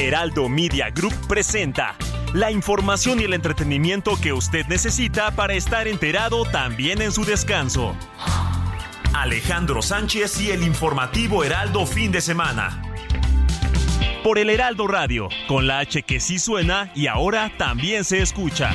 Heraldo Media Group presenta la información y el entretenimiento que usted necesita para estar enterado también en su descanso. Alejandro Sánchez y el informativo Heraldo fin de semana. Por el Heraldo Radio, con la H que sí suena y ahora también se escucha.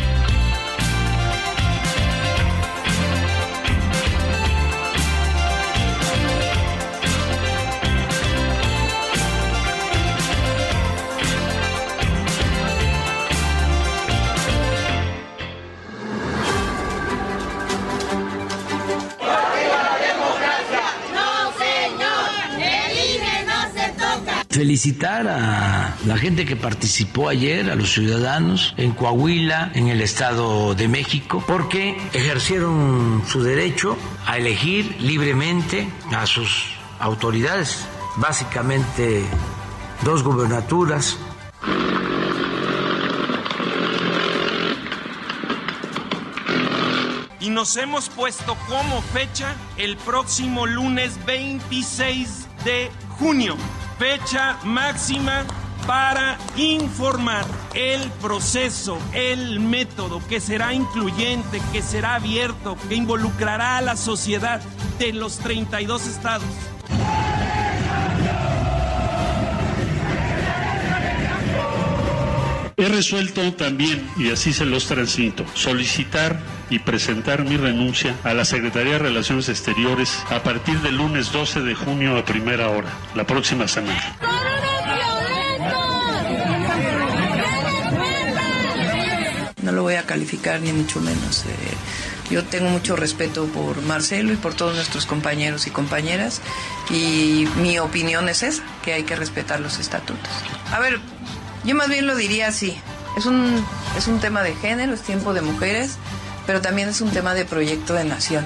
Felicitar a la gente que participó ayer, a los ciudadanos en Coahuila, en el Estado de México, porque ejercieron su derecho a elegir libremente a sus autoridades, básicamente dos gubernaturas. Y nos hemos puesto como fecha el próximo lunes 26 de junio fecha máxima para informar el proceso, el método que será incluyente, que será abierto, que involucrará a la sociedad de los 32 estados. He resuelto también, y así se los transmito, solicitar y presentar mi renuncia a la Secretaría de Relaciones Exteriores a partir del lunes 12 de junio a primera hora, la próxima semana. No lo voy a calificar ni mucho menos. Eh, yo tengo mucho respeto por Marcelo y por todos nuestros compañeros y compañeras y mi opinión es esa, que hay que respetar los estatutos. A ver, yo más bien lo diría así. Es un, es un tema de género, es tiempo de mujeres, pero también es un tema de proyecto de nación.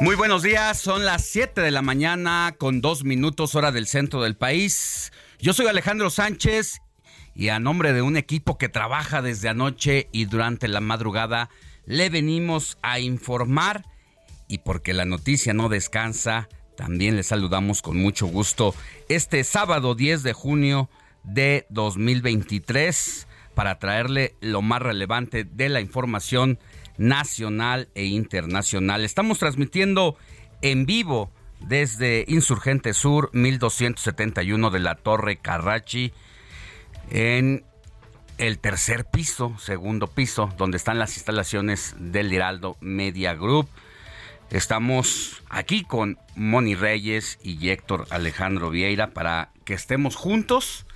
Muy buenos días, son las 7 de la mañana con dos minutos hora del centro del país. Yo soy Alejandro Sánchez y a nombre de un equipo que trabaja desde anoche y durante la madrugada, le venimos a informar y porque la noticia no descansa, también le saludamos con mucho gusto este sábado 10 de junio de 2023 para traerle lo más relevante de la información nacional e internacional. Estamos transmitiendo en vivo desde Insurgente Sur 1271 de la Torre Carrachi en el tercer piso, segundo piso, donde están las instalaciones del Heraldo Media Group. Estamos aquí con Moni Reyes y Héctor Alejandro Vieira para que estemos juntos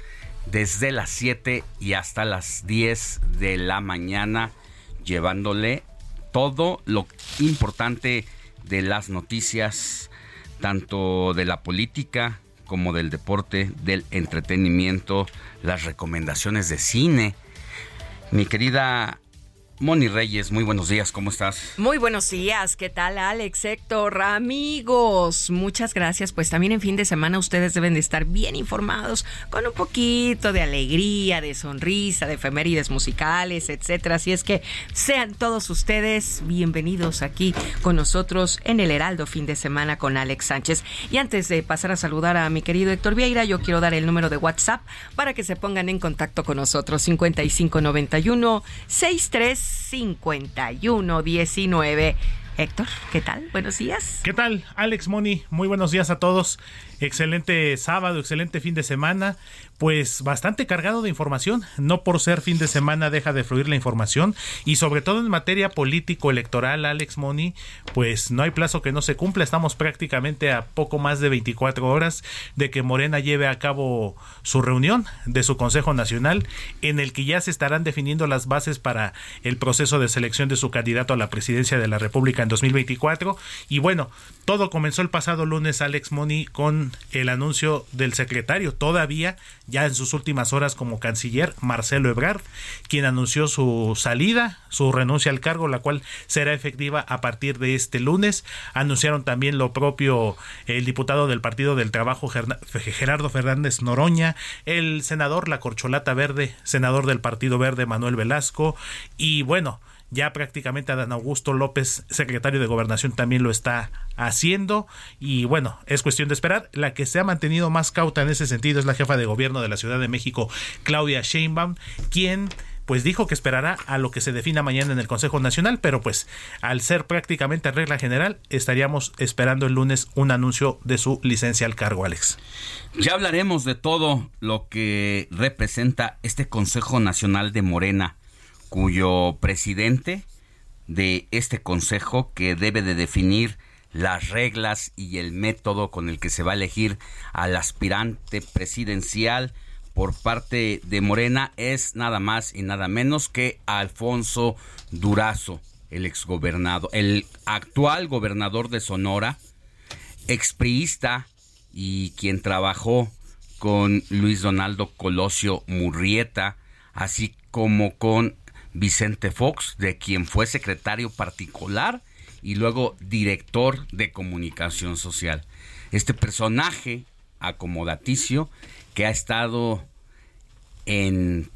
desde las 7 y hasta las 10 de la mañana, llevándole todo lo importante de las noticias, tanto de la política como del deporte, del entretenimiento, las recomendaciones de cine. Mi querida Moni Reyes, muy buenos días, ¿cómo estás? Muy buenos días, ¿qué tal Alex, Héctor, amigos? Muchas gracias, pues también en fin de semana ustedes deben de estar bien informados, con un poquito de alegría, de sonrisa, de efemérides musicales, etcétera. Así es que sean todos ustedes bienvenidos aquí con nosotros en el Heraldo fin de semana con Alex Sánchez. Y antes de pasar a saludar a mi querido Héctor Vieira, yo quiero dar el número de WhatsApp para que se pongan en contacto con nosotros, 5591 63 5119. Héctor, ¿qué tal? Buenos días. ¿Qué tal, Alex Moni? Muy buenos días a todos. Excelente sábado, excelente fin de semana pues bastante cargado de información. No por ser fin de semana deja de fluir la información y sobre todo en materia político electoral, Alex Moni, pues no hay plazo que no se cumpla. Estamos prácticamente a poco más de 24 horas de que Morena lleve a cabo su reunión de su Consejo Nacional en el que ya se estarán definiendo las bases para el proceso de selección de su candidato a la presidencia de la República en 2024 y bueno, todo comenzó el pasado lunes Alex Moni con el anuncio del secretario todavía ya en sus últimas horas como canciller, Marcelo Ebrard, quien anunció su salida, su renuncia al cargo, la cual será efectiva a partir de este lunes. Anunciaron también lo propio el diputado del Partido del Trabajo, Gerardo Fernández Noroña, el senador La Corcholata Verde, senador del Partido Verde, Manuel Velasco, y bueno, ya prácticamente Adán Augusto López, secretario de Gobernación, también lo está haciendo. Y bueno, es cuestión de esperar. La que se ha mantenido más cauta en ese sentido es la jefa de gobierno de la Ciudad de México, Claudia Sheinbaum, quien pues dijo que esperará a lo que se defina mañana en el Consejo Nacional, pero pues al ser prácticamente regla general, estaríamos esperando el lunes un anuncio de su licencia al cargo, Alex. Ya hablaremos de todo lo que representa este Consejo Nacional de Morena cuyo presidente de este consejo que debe de definir las reglas y el método con el que se va a elegir al aspirante presidencial por parte de Morena es nada más y nada menos que Alfonso Durazo, el exgobernador, el actual gobernador de Sonora, expriista y quien trabajó con Luis Donaldo Colosio Murrieta, así como con Vicente Fox, de quien fue secretario particular y luego director de comunicación social. Este personaje acomodaticio que ha estado en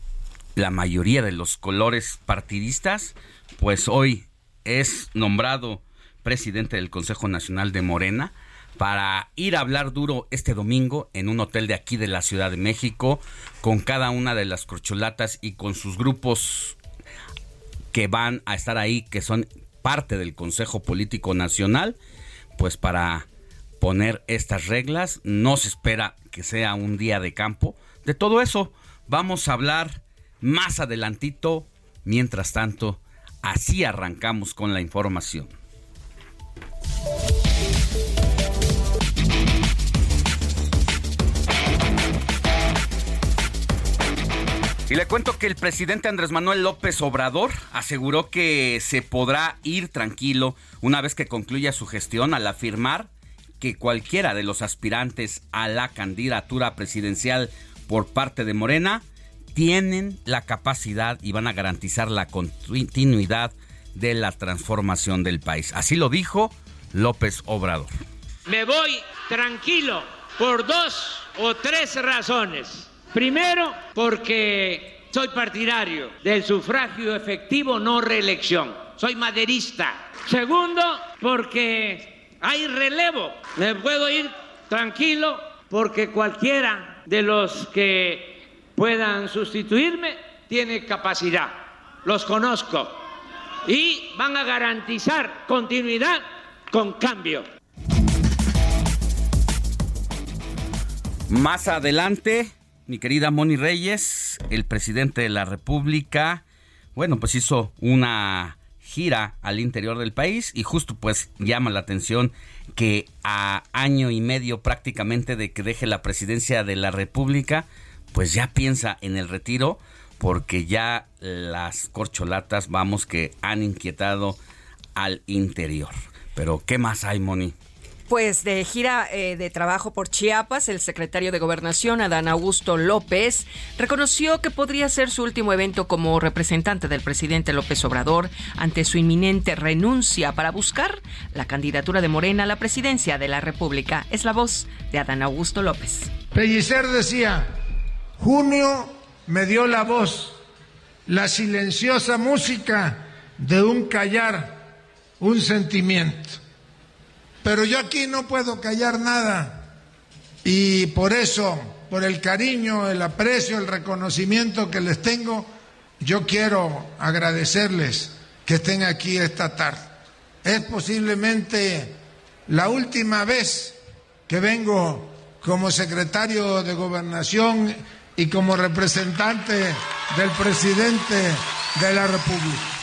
la mayoría de los colores partidistas, pues hoy es nombrado presidente del Consejo Nacional de Morena para ir a hablar duro este domingo en un hotel de aquí de la Ciudad de México con cada una de las corcholatas y con sus grupos que van a estar ahí, que son parte del Consejo Político Nacional, pues para poner estas reglas. No se espera que sea un día de campo. De todo eso vamos a hablar más adelantito. Mientras tanto, así arrancamos con la información. Y le cuento que el presidente Andrés Manuel López Obrador aseguró que se podrá ir tranquilo una vez que concluya su gestión al afirmar que cualquiera de los aspirantes a la candidatura presidencial por parte de Morena tienen la capacidad y van a garantizar la continuidad de la transformación del país. Así lo dijo López Obrador. Me voy tranquilo por dos o tres razones. Primero, porque soy partidario del sufragio efectivo, no reelección. Soy maderista. Segundo, porque hay relevo. Me puedo ir tranquilo porque cualquiera de los que puedan sustituirme tiene capacidad. Los conozco. Y van a garantizar continuidad con cambio. Más adelante mi querida Moni Reyes, el presidente de la República, bueno, pues hizo una gira al interior del país y justo pues llama la atención que a año y medio prácticamente de que deje la presidencia de la República, pues ya piensa en el retiro porque ya las corcholatas, vamos, que han inquietado al interior. Pero, ¿qué más hay, Moni? Pues de gira eh, de trabajo por Chiapas, el secretario de Gobernación, Adán Augusto López, reconoció que podría ser su último evento como representante del presidente López Obrador ante su inminente renuncia para buscar la candidatura de Morena a la presidencia de la República. Es la voz de Adán Augusto López. Pellicer decía, junio me dio la voz, la silenciosa música de un callar, un sentimiento pero yo aquí no puedo callar nada. Y por eso, por el cariño, el aprecio, el reconocimiento que les tengo, yo quiero agradecerles que estén aquí esta tarde. Es posiblemente la última vez que vengo como secretario de gobernación y como representante del presidente de la República.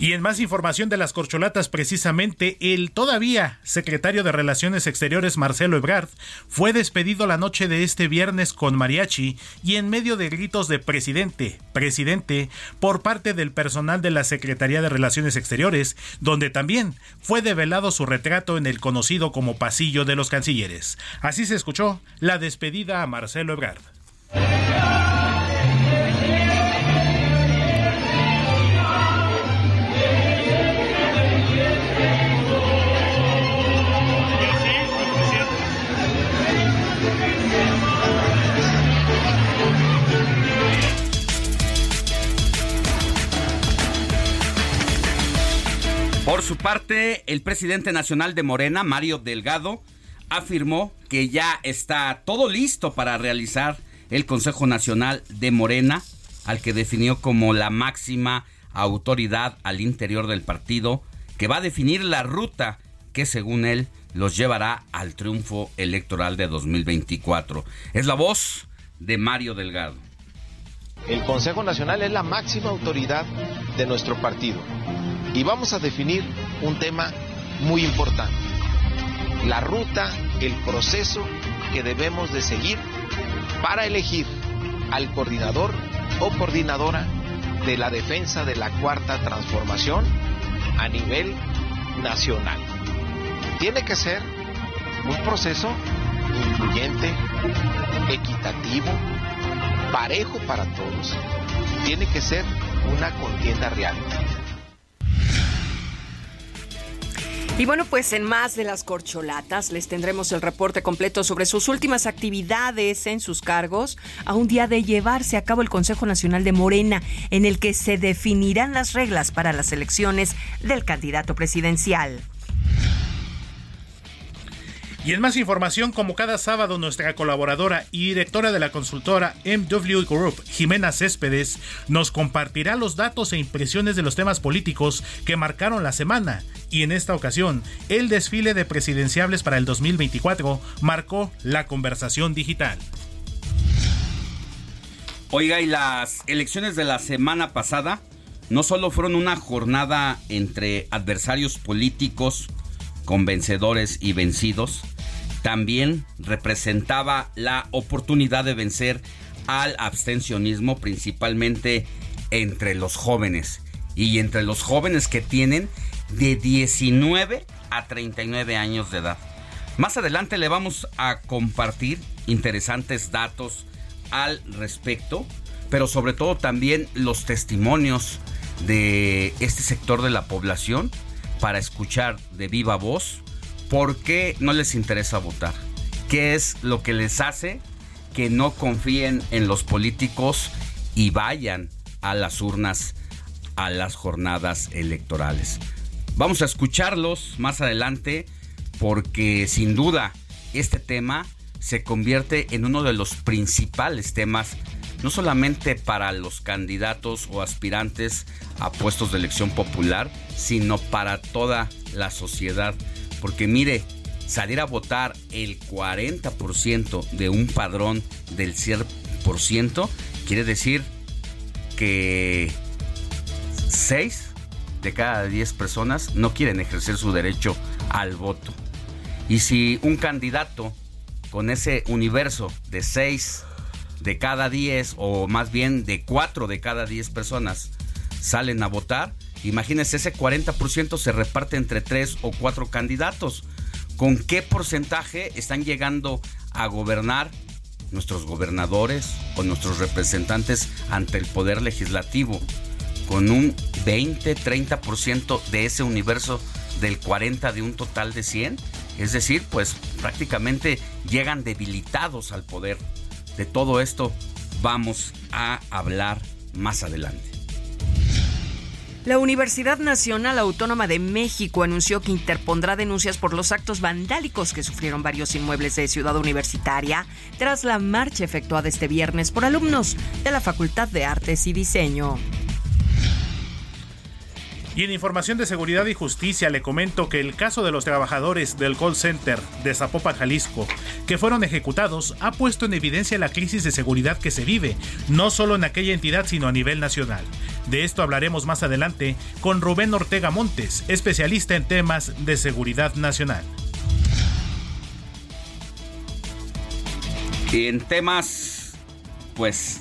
Y en más información de las corcholatas, precisamente, el todavía secretario de Relaciones Exteriores Marcelo Ebrard fue despedido la noche de este viernes con mariachi y en medio de gritos de presidente, presidente, por parte del personal de la Secretaría de Relaciones Exteriores, donde también fue develado su retrato en el conocido como Pasillo de los Cancilleres. Así se escuchó la despedida a Marcelo Ebrard. Por su parte, el presidente nacional de Morena, Mario Delgado, afirmó que ya está todo listo para realizar el Consejo Nacional de Morena, al que definió como la máxima autoridad al interior del partido, que va a definir la ruta que según él los llevará al triunfo electoral de 2024. Es la voz de Mario Delgado. El Consejo Nacional es la máxima autoridad de nuestro partido y vamos a definir un tema muy importante, la ruta, el proceso que debemos de seguir para elegir al coordinador o coordinadora de la defensa de la cuarta transformación a nivel nacional. Tiene que ser un proceso incluyente, equitativo, parejo para todos. Tiene que ser una contienda real. Y bueno, pues en más de las corcholatas les tendremos el reporte completo sobre sus últimas actividades en sus cargos a un día de llevarse a cabo el Consejo Nacional de Morena, en el que se definirán las reglas para las elecciones del candidato presidencial. Y en más información, como cada sábado, nuestra colaboradora y directora de la consultora MW Group, Jimena Céspedes, nos compartirá los datos e impresiones de los temas políticos que marcaron la semana. Y en esta ocasión, el desfile de presidenciables para el 2024 marcó la conversación digital. Oiga, y las elecciones de la semana pasada no solo fueron una jornada entre adversarios políticos, con vencedores y vencidos, también representaba la oportunidad de vencer al abstencionismo, principalmente entre los jóvenes. Y entre los jóvenes que tienen de 19 a 39 años de edad. Más adelante le vamos a compartir interesantes datos al respecto, pero sobre todo también los testimonios de este sector de la población para escuchar de viva voz por qué no les interesa votar. ¿Qué es lo que les hace que no confíen en los políticos y vayan a las urnas a las jornadas electorales? Vamos a escucharlos más adelante porque sin duda este tema se convierte en uno de los principales temas no solamente para los candidatos o aspirantes a puestos de elección popular, sino para toda la sociedad. Porque mire, salir a votar el 40% de un padrón del 100% quiere decir que 6 de cada 10 personas no quieren ejercer su derecho al voto. Y si un candidato con ese universo de 6 de cada 10 o más bien de 4 de cada 10 personas salen a votar, imagínense ese 40% se reparte entre 3 o 4 candidatos. ¿Con qué porcentaje están llegando a gobernar nuestros gobernadores o nuestros representantes ante el poder legislativo? Con un 20-30% de ese universo del 40 de un total de 100. Es decir, pues prácticamente llegan debilitados al poder. De todo esto vamos a hablar más adelante. La Universidad Nacional Autónoma de México anunció que interpondrá denuncias por los actos vandálicos que sufrieron varios inmuebles de Ciudad Universitaria tras la marcha efectuada este viernes por alumnos de la Facultad de Artes y Diseño. Y en información de seguridad y justicia le comento que el caso de los trabajadores del call center de Zapopan, Jalisco, que fueron ejecutados, ha puesto en evidencia la crisis de seguridad que se vive, no solo en aquella entidad, sino a nivel nacional. De esto hablaremos más adelante con Rubén Ortega Montes, especialista en temas de seguridad nacional. En temas, pues,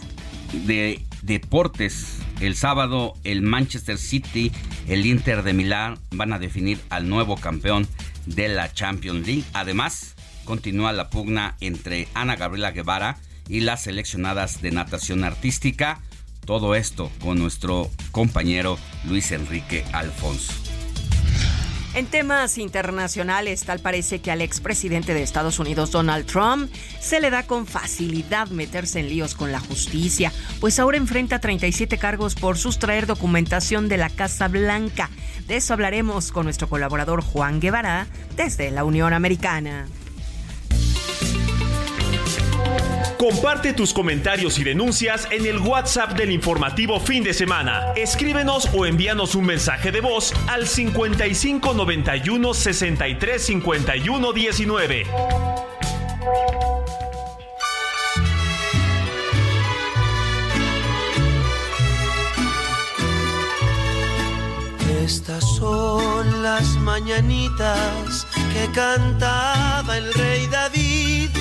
de deportes, el sábado el Manchester City, el Inter de Milán van a definir al nuevo campeón de la Champions League. Además, continúa la pugna entre Ana Gabriela Guevara y las seleccionadas de natación artística. Todo esto con nuestro compañero Luis Enrique Alfonso. En temas internacionales, tal parece que al expresidente de Estados Unidos, Donald Trump, se le da con facilidad meterse en líos con la justicia, pues ahora enfrenta 37 cargos por sustraer documentación de la Casa Blanca. De eso hablaremos con nuestro colaborador Juan Guevara desde la Unión Americana. Comparte tus comentarios y denuncias en el WhatsApp del informativo fin de semana. Escríbenos o envíanos un mensaje de voz al 55 91 63 51 19. Estas son las mañanitas que cantaba el rey David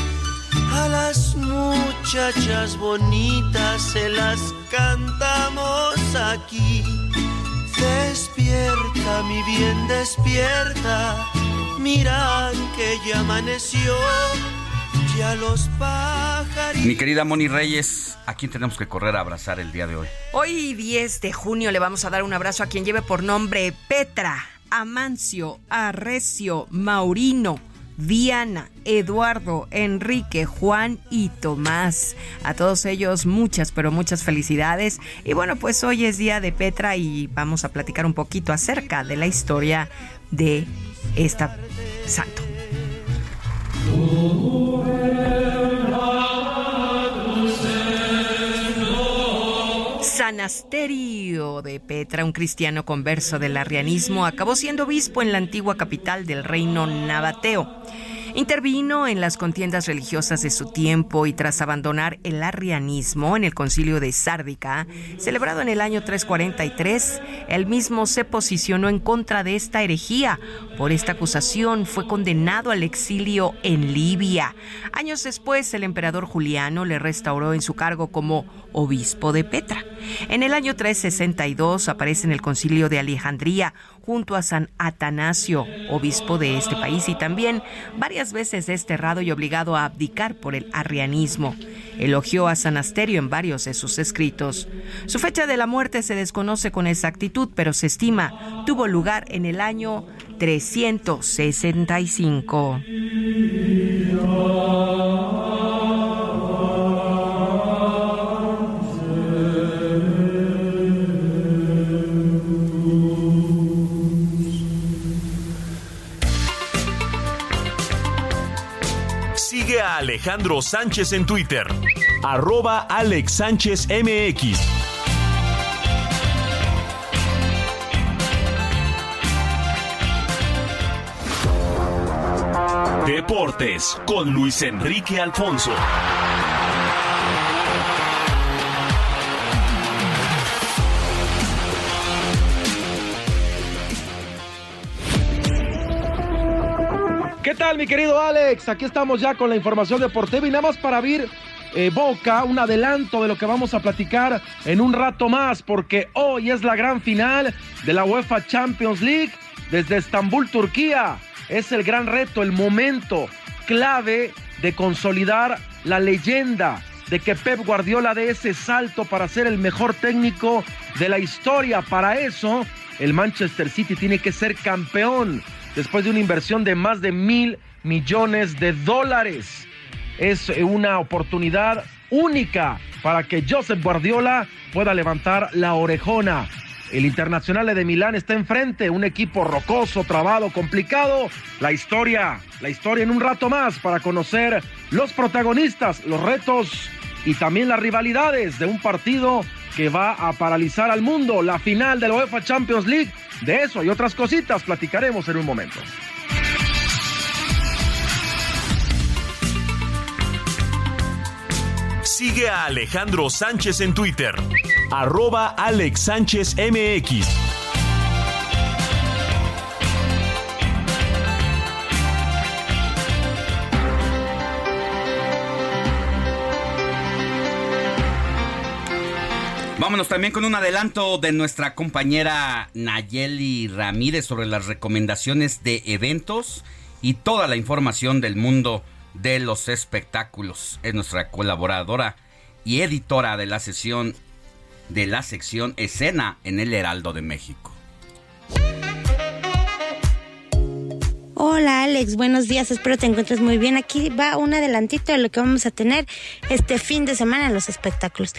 a las muchachas bonitas se las cantamos aquí. Despierta, mi bien, despierta. Mira que ya amaneció. Ya los pájaros. Mi querida Moni Reyes, ¿a quién tenemos que correr a abrazar el día de hoy? Hoy 10 de junio le vamos a dar un abrazo a quien lleve por nombre Petra, Amancio, Arrecio, Maurino. Diana, Eduardo, Enrique, Juan y Tomás. A todos ellos muchas, pero muchas felicidades. Y bueno, pues hoy es día de Petra y vamos a platicar un poquito acerca de la historia de esta santo. Sanasterio de Petra, un cristiano converso del arrianismo, acabó siendo obispo en la antigua capital del reino nabateo. Intervino en las contiendas religiosas de su tiempo y tras abandonar el arrianismo en el concilio de Sárdica, celebrado en el año 343, él mismo se posicionó en contra de esta herejía. Por esta acusación fue condenado al exilio en Libia. Años después, el emperador Juliano le restauró en su cargo como obispo de Petra. En el año 362 aparece en el concilio de Alejandría junto a San Atanasio, obispo de este país, y también varias veces desterrado y obligado a abdicar por el arrianismo. Elogió a San Asterio en varios de sus escritos. Su fecha de la muerte se desconoce con exactitud, pero se estima tuvo lugar en el año 365. Sigue a Alejandro Sánchez en Twitter, arroba Alex Sánchez MX. Deportes con Luis Enrique Alfonso. ¿Qué tal, mi querido Alex? Aquí estamos ya con la información deportiva y nada más para abrir eh, boca, un adelanto de lo que vamos a platicar en un rato más, porque hoy es la gran final de la UEFA Champions League desde Estambul, Turquía. Es el gran reto, el momento clave de consolidar la leyenda de que Pep Guardiola dé ese salto para ser el mejor técnico de la historia. Para eso, el Manchester City tiene que ser campeón después de una inversión de más de mil millones de dólares. Es una oportunidad única para que Josep Guardiola pueda levantar la orejona. El Internacional de Milán está enfrente, un equipo rocoso, trabado, complicado. La historia, la historia en un rato más para conocer los protagonistas, los retos y también las rivalidades de un partido que va a paralizar al mundo, la final de la UEFA Champions League. De eso y otras cositas platicaremos en un momento. Sigue a Alejandro Sánchez en Twitter, arroba Alex Sánchez MX. Vámonos también con un adelanto de nuestra compañera Nayeli Ramírez sobre las recomendaciones de eventos y toda la información del mundo de los espectáculos. Es nuestra colaboradora y editora de la sesión de la sección Escena en el Heraldo de México. Hola Alex, buenos días, espero te encuentres muy bien. Aquí va un adelantito de lo que vamos a tener este fin de semana en los espectáculos.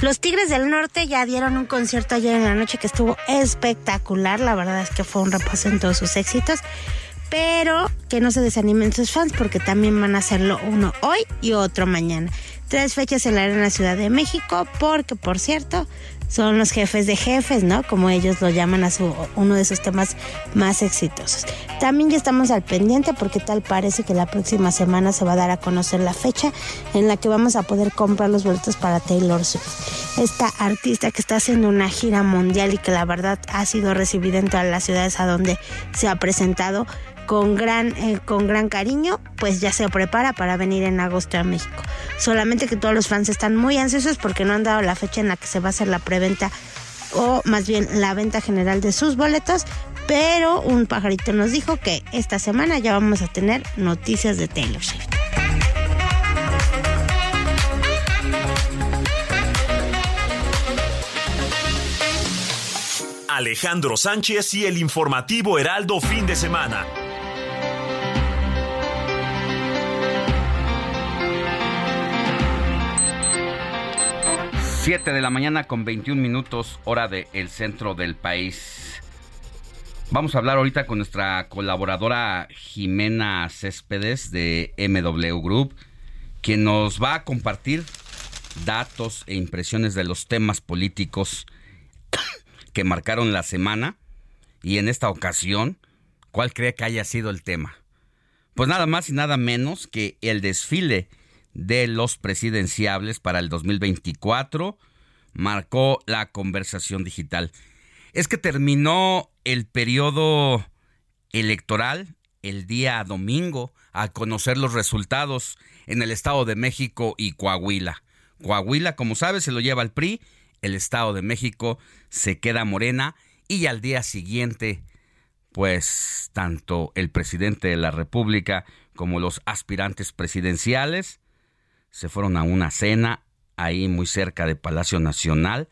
Los Tigres del Norte ya dieron un concierto ayer en la noche que estuvo espectacular, la verdad es que fue un repaso en todos sus éxitos, pero que no se desanimen sus fans porque también van a hacerlo uno hoy y otro mañana. Tres fechas en la Ciudad de México porque, por cierto, son los jefes de jefes, ¿no? Como ellos lo llaman a su uno de sus temas más exitosos. También ya estamos al pendiente porque tal parece que la próxima semana se va a dar a conocer la fecha en la que vamos a poder comprar los boletos para Taylor Swift. Esta artista que está haciendo una gira mundial y que la verdad ha sido recibida en todas las ciudades a donde se ha presentado con gran, eh, con gran cariño, pues ya se prepara para venir en agosto a México. Solamente que todos los fans están muy ansiosos porque no han dado la fecha en la que se va a hacer la preventa o más bien la venta general de sus boletos, pero un pajarito nos dijo que esta semana ya vamos a tener noticias de Taylor Swift. Alejandro Sánchez y el informativo Heraldo fin de semana. 7 de la mañana con 21 minutos hora del el centro del país. Vamos a hablar ahorita con nuestra colaboradora Jimena Céspedes de MW Group, quien nos va a compartir datos e impresiones de los temas políticos que marcaron la semana y en esta ocasión, ¿cuál cree que haya sido el tema? Pues nada más y nada menos que el desfile de los presidenciables para el 2024 marcó la conversación digital. Es que terminó el periodo electoral el día domingo a conocer los resultados en el Estado de México y Coahuila. Coahuila, como sabes, se lo lleva el PRI, el Estado de México se queda morena y al día siguiente, pues tanto el presidente de la República como los aspirantes presidenciales se fueron a una cena ahí muy cerca de Palacio Nacional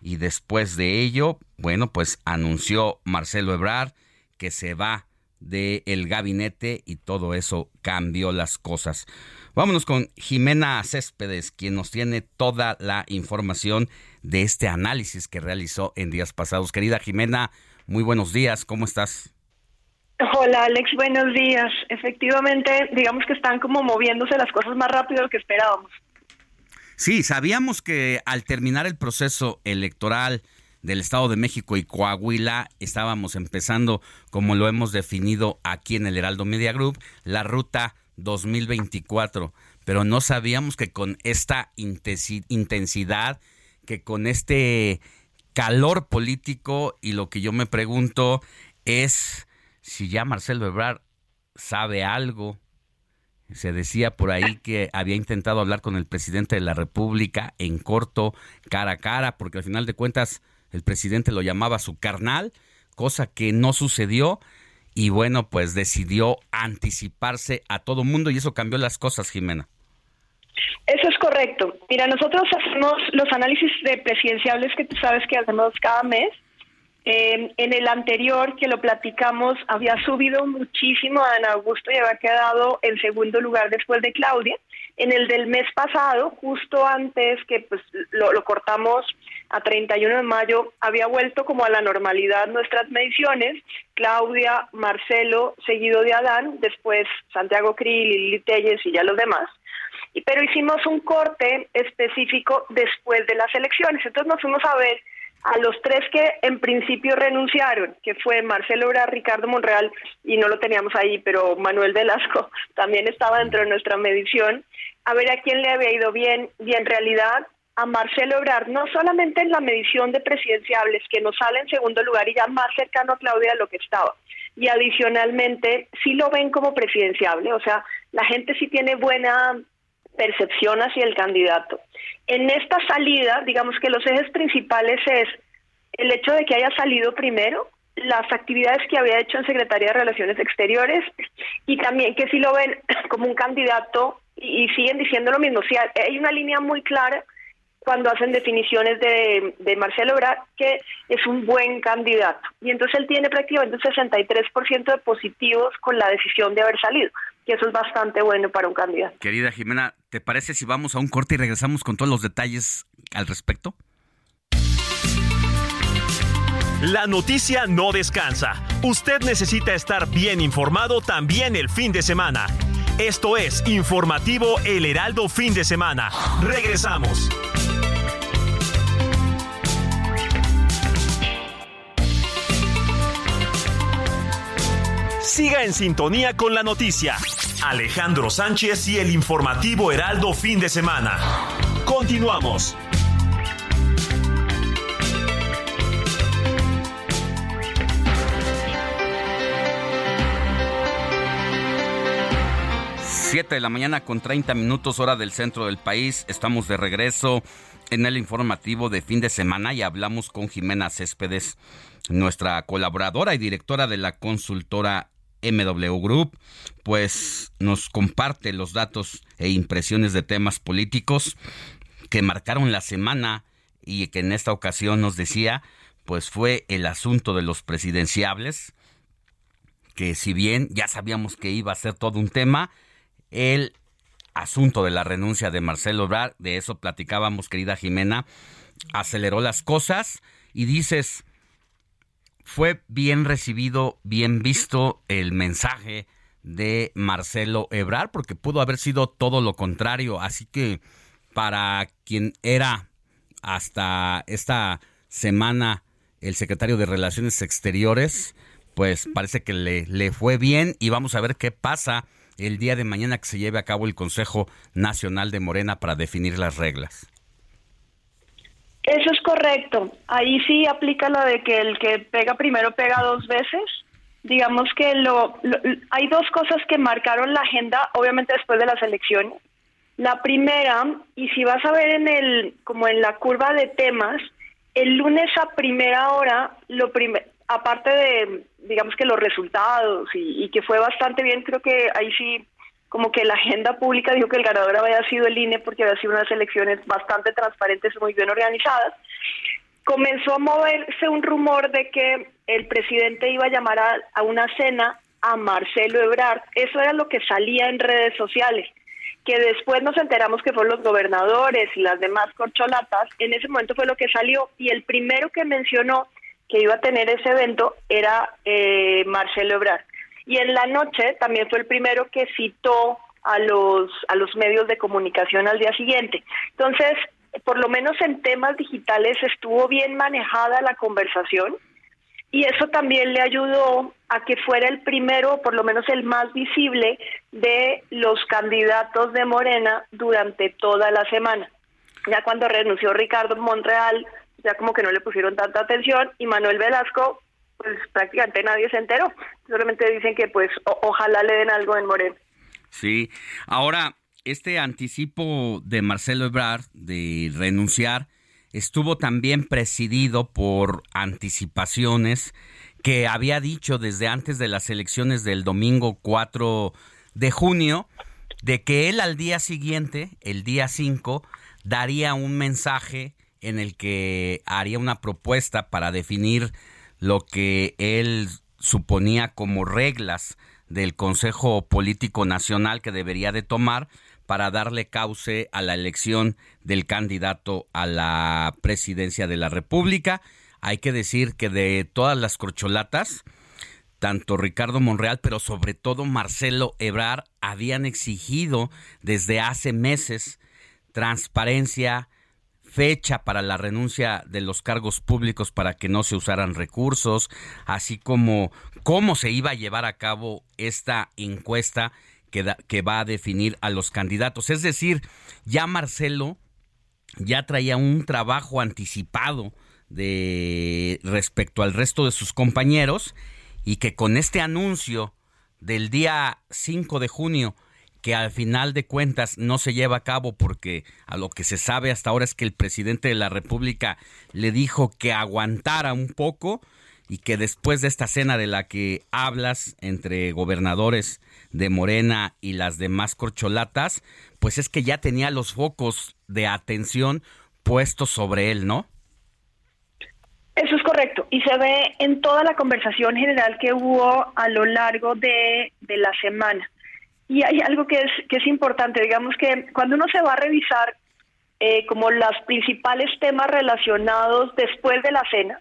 y después de ello, bueno, pues anunció Marcelo Ebrard que se va del el gabinete y todo eso cambió las cosas. Vámonos con Jimena Céspedes, quien nos tiene toda la información de este análisis que realizó en días pasados. Querida Jimena, muy buenos días, ¿cómo estás? Hola Alex, buenos días. Efectivamente, digamos que están como moviéndose las cosas más rápido de lo que esperábamos. Sí, sabíamos que al terminar el proceso electoral del Estado de México y Coahuila, estábamos empezando, como lo hemos definido aquí en el Heraldo Media Group, la ruta 2024, pero no sabíamos que con esta intensidad, que con este calor político, y lo que yo me pregunto es si ya Marcelo Ebrard sabe algo. Se decía por ahí que había intentado hablar con el presidente de la República en corto, cara a cara, porque al final de cuentas el presidente lo llamaba su carnal, cosa que no sucedió y bueno, pues decidió anticiparse a todo mundo y eso cambió las cosas, Jimena. Eso es correcto. Mira, nosotros hacemos los análisis de presidenciables que tú sabes que hacemos cada mes eh, en el anterior que lo platicamos había subido muchísimo a Ana Augusto y había quedado en segundo lugar después de Claudia. En el del mes pasado, justo antes que pues lo, lo cortamos a 31 de mayo, había vuelto como a la normalidad nuestras mediciones. Claudia, Marcelo, seguido de Adán, después Santiago Krill, Lili Telles y ya los demás. pero hicimos un corte específico después de las elecciones. Entonces nos fuimos a ver a los tres que en principio renunciaron, que fue Marcelo Ebrard, Ricardo Monreal, y no lo teníamos ahí, pero Manuel Velasco también estaba dentro de nuestra medición, a ver a quién le había ido bien, y en realidad a Marcelo Ebrard, no solamente en la medición de presidenciables, que nos sale en segundo lugar y ya más cercano a Claudia de lo que estaba, y adicionalmente sí lo ven como presidenciable, o sea, la gente sí tiene buena percepción hacia el candidato. En esta salida, digamos que los ejes principales es el hecho de que haya salido primero, las actividades que había hecho en Secretaría de Relaciones Exteriores y también que si lo ven como un candidato y, siguen diciendo lo mismo. Si hay una línea muy clara cuando hacen definiciones de, de Marcelo Ebrard que es un buen candidato. Y entonces él tiene prácticamente un 63% de positivos con la decisión de haber salido que eso es bastante bueno para un candidato. Querida Jimena, ¿te parece si vamos a un corte y regresamos con todos los detalles al respecto? La noticia no descansa. Usted necesita estar bien informado también el fin de semana. Esto es Informativo El Heraldo Fin de Semana. Regresamos. Siga en sintonía con la noticia. Alejandro Sánchez y el informativo Heraldo fin de semana. Continuamos. Siete de la mañana con 30 minutos hora del centro del país. Estamos de regreso en el informativo de fin de semana y hablamos con Jimena Céspedes, nuestra colaboradora y directora de la consultora MW Group, pues nos comparte los datos e impresiones de temas políticos que marcaron la semana y que en esta ocasión nos decía, pues fue el asunto de los presidenciables, que si bien ya sabíamos que iba a ser todo un tema, el asunto de la renuncia de Marcelo Obrar, de eso platicábamos, querida Jimena, aceleró las cosas y dices, fue bien recibido, bien visto el mensaje de Marcelo Ebrar, porque pudo haber sido todo lo contrario. Así que para quien era hasta esta semana el secretario de Relaciones Exteriores, pues parece que le, le fue bien y vamos a ver qué pasa el día de mañana que se lleve a cabo el Consejo Nacional de Morena para definir las reglas. Eso es correcto. Ahí sí aplica lo de que el que pega primero pega dos veces. Digamos que lo, hay dos cosas que marcaron la agenda, obviamente después de las elecciones. La primera, y si vas a ver en el como en la curva de temas, el lunes a primera hora, lo primer, aparte de digamos que los resultados y, y que fue bastante bien, creo que ahí sí como que la agenda pública dijo que el ganador había sido el INE porque había sido unas elecciones bastante transparentes y muy bien organizadas, comenzó a moverse un rumor de que el presidente iba a llamar a, una cena a Marcelo Ebrard. Eso era lo que salía en redes sociales que después nos enteramos que fueron los gobernadores y las demás corcholatas, en ese momento fue lo que salió y el primero que mencionó que iba a tener ese evento era eh, Marcelo Ebrard y en la noche también fue el primero que citó a los a los medios de comunicación al día siguiente. Entonces, por lo menos en temas digitales estuvo bien manejada la conversación y eso también le ayudó a que fuera el primero, por lo menos el más visible, de los candidatos de Morena durante toda la semana. Ya cuando renunció Ricardo Monreal, ya como que no le pusieron tanta atención y Manuel Velasco pues prácticamente nadie se enteró. Solamente dicen que pues ojalá le den algo en Moreno. Sí, ahora este anticipo de Marcelo Ebrard de renunciar estuvo también presidido por anticipaciones que había dicho desde antes de las elecciones del domingo 4 de junio de que él al día siguiente, el día 5, daría un mensaje en el que haría una propuesta para definir lo que él suponía como reglas del Consejo Político Nacional que debería de tomar para darle cauce a la elección del candidato a la presidencia de la República. Hay que decir que de todas las corcholatas, tanto Ricardo Monreal, pero sobre todo Marcelo Ebrar, habían exigido desde hace meses transparencia, fecha para la renuncia de los cargos públicos para que no se usaran recursos, así como cómo se iba a llevar a cabo esta encuesta que, va a definir a los candidatos. Es decir, ya Marcelo ya traía un trabajo anticipado de respecto al resto de sus compañeros y que con este anuncio del día 5 de junio que al final de cuentas no se lleva a cabo porque a lo que se sabe hasta ahora es que el presidente de la República le dijo que aguantara un poco y que después de esta cena de la que hablas entre gobernadores de Morena y las demás corcholatas, pues es que ya tenía los focos de atención puestos sobre él, ¿no? Eso es correcto y se ve en toda la conversación general que hubo a lo largo de, de la semana. Y hay algo que es, que es importante, digamos que cuando uno se va a revisar eh, como los principales temas relacionados después de la cena,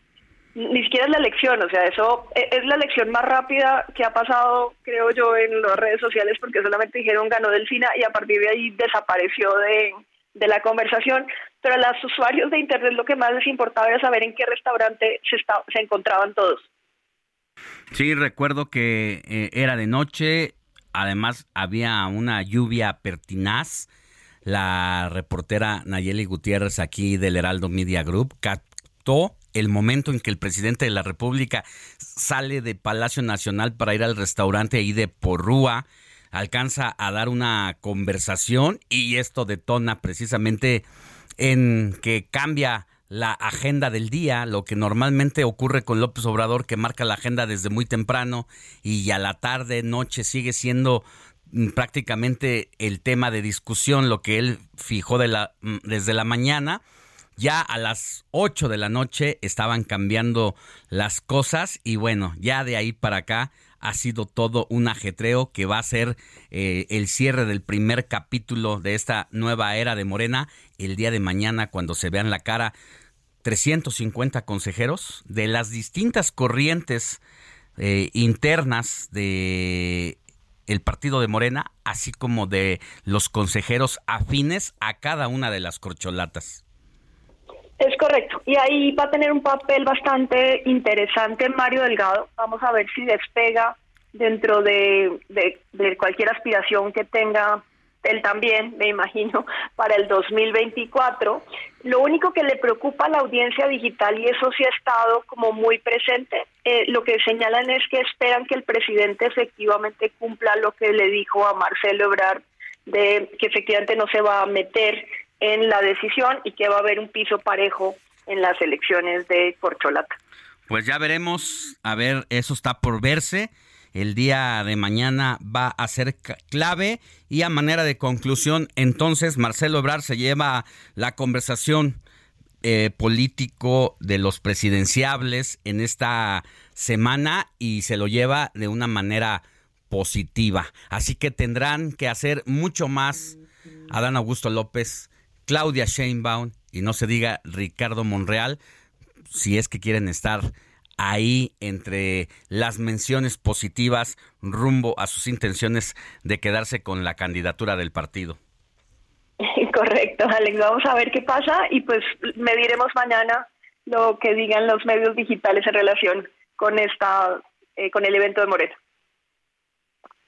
ni siquiera es la elección, o sea, eso e, es la elección más rápida que ha pasado, creo yo, en las redes sociales, porque solamente dijeron ganó Delfina y a partir de ahí desapareció de, de la conversación. Pero a los usuarios de Internet lo que más les importaba era saber en qué restaurante se, se encontraban todos. Sí, recuerdo que eh, era de noche, Además, había una lluvia pertinaz. La reportera Nayeli Gutiérrez aquí del Heraldo Media Group captó el momento en que el presidente de la República sale de Palacio Nacional para ir al restaurante ahí de Porrúa, alcanza a dar una conversación y esto detona precisamente en que cambia la agenda del día, lo que normalmente ocurre con López Obrador, que marca la agenda desde muy temprano y a la tarde, noche sigue siendo mm, prácticamente el tema de discusión, lo que él fijó mm, desde la mañana. Ya a las 8 de la noche estaban cambiando las cosas y bueno, ya de ahí para acá ha sido todo un ajetreo que va a ser eh, el cierre del primer capítulo de esta nueva era de Morena el día de mañana cuando se vean la cara 350 consejeros de las distintas corrientes eh, internas de el partido de Morena, así como de los consejeros afines a cada una de las corcholatas. Es correcto. Y ahí va a tener un papel bastante interesante Mario Delgado. Vamos a ver si despega dentro de, de, cualquier aspiración que tenga él también, me imagino, para el 2024. Lo único que le preocupa a la audiencia digital, y eso sí ha estado como muy presente, eh, lo que señalan es que esperan que el presidente efectivamente cumpla lo que le dijo a Marcelo Ebrard, de que efectivamente no se va a meter en la decisión y que va a haber un piso parejo en las elecciones de Corcholata. Pues ya veremos, a ver, eso está por verse. El día de mañana va a ser clave y a manera de conclusión, entonces Marcelo Ebrard se lleva la conversación eh, político de los presidenciables en esta semana y se lo lleva de una manera positiva. Así que tendrán que hacer mucho más Adán Augusto López, Claudia Sheinbaum y no se diga Ricardo Monreal, si es que quieren estar ahí entre las menciones positivas rumbo a sus intenciones de quedarse con la candidatura del partido. Correcto, Alex. Vamos a ver qué pasa y pues mediremos mañana lo que digan los medios digitales en relación con esta eh, con el evento de Moreno.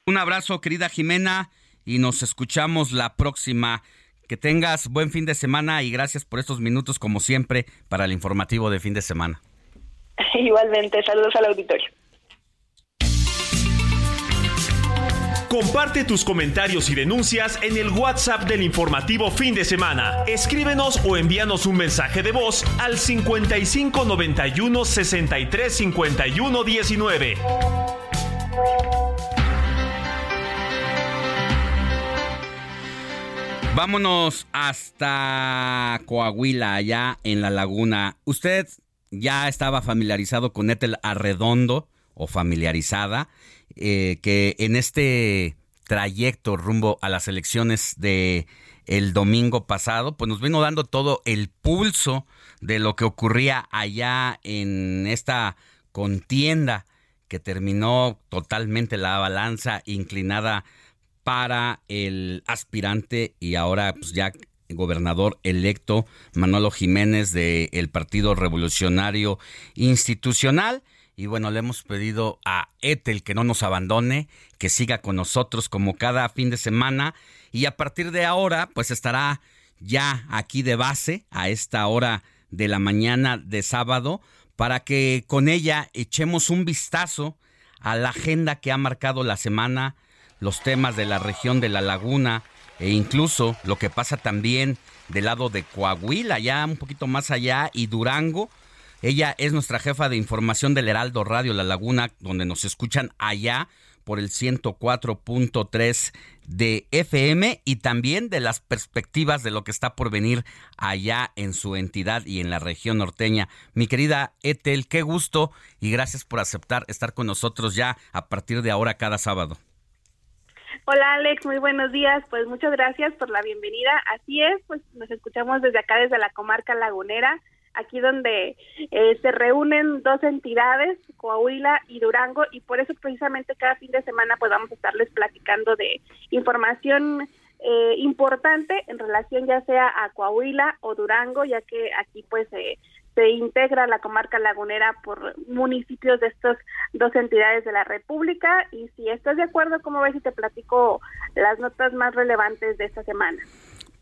Un abrazo, querida Jimena, y nos escuchamos la próxima. Que tengas buen fin de semana y gracias por estos minutos, como siempre, para el informativo de fin de semana. Igualmente, saludos al auditorio. Comparte tus comentarios y denuncias en el WhatsApp del informativo fin de semana. Escríbenos o envíanos un mensaje de voz al 55 91 63 51 19. Vámonos hasta Coahuila, allá en la laguna. Usted ya estaba familiarizado con Ethel Arredondo o familiarizada, eh, que en este trayecto rumbo a las elecciones de el domingo pasado, pues nos vino dando todo el pulso de lo que ocurría allá en esta contienda que terminó totalmente la balanza inclinada para el aspirante y ahora pues ya gobernador electo Manolo Jiménez del Partido Revolucionario Institucional. Y bueno, le hemos pedido a Etel que no nos abandone, que siga con nosotros como cada fin de semana. Y a partir de ahora, pues estará ya aquí de base a esta hora de la mañana de sábado para que con ella echemos un vistazo a la agenda que ha marcado la semana, los temas de la región de la laguna e incluso lo que pasa también del lado de Coahuila, ya un poquito más allá, y Durango. Ella es nuestra jefa de información del Heraldo Radio La Laguna, donde nos escuchan allá por el 104.3 de FM y también de las perspectivas de lo que está por venir allá en su entidad y en la región norteña. Mi querida Etel, qué gusto y gracias por aceptar estar con nosotros ya a partir de ahora cada sábado. Hola Alex, muy buenos días. Pues muchas gracias por la bienvenida. Así es, pues nos escuchamos desde acá, desde la comarca lagunera aquí donde eh, se reúnen dos entidades, Coahuila y Durango, y por eso precisamente cada fin de semana pues vamos a estarles platicando de información eh, importante en relación ya sea a Coahuila o Durango, ya que aquí pues se integra la comarca lagunera por municipios de estas dos entidades de la República y si estás de acuerdo, como ves y te platico las notas más relevantes de esta semana.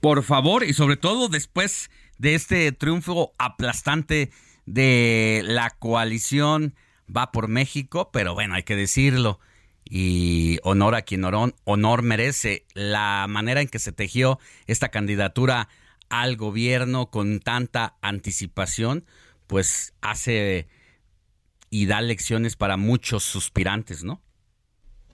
Por favor, y sobre todo después de este triunfo aplastante de la coalición va por México, pero bueno, hay que decirlo. Y honor a quien honor, merece la manera en que se tejió esta candidatura al gobierno con tanta anticipación, pues hace y da lecciones para muchos suspirantes, ¿no?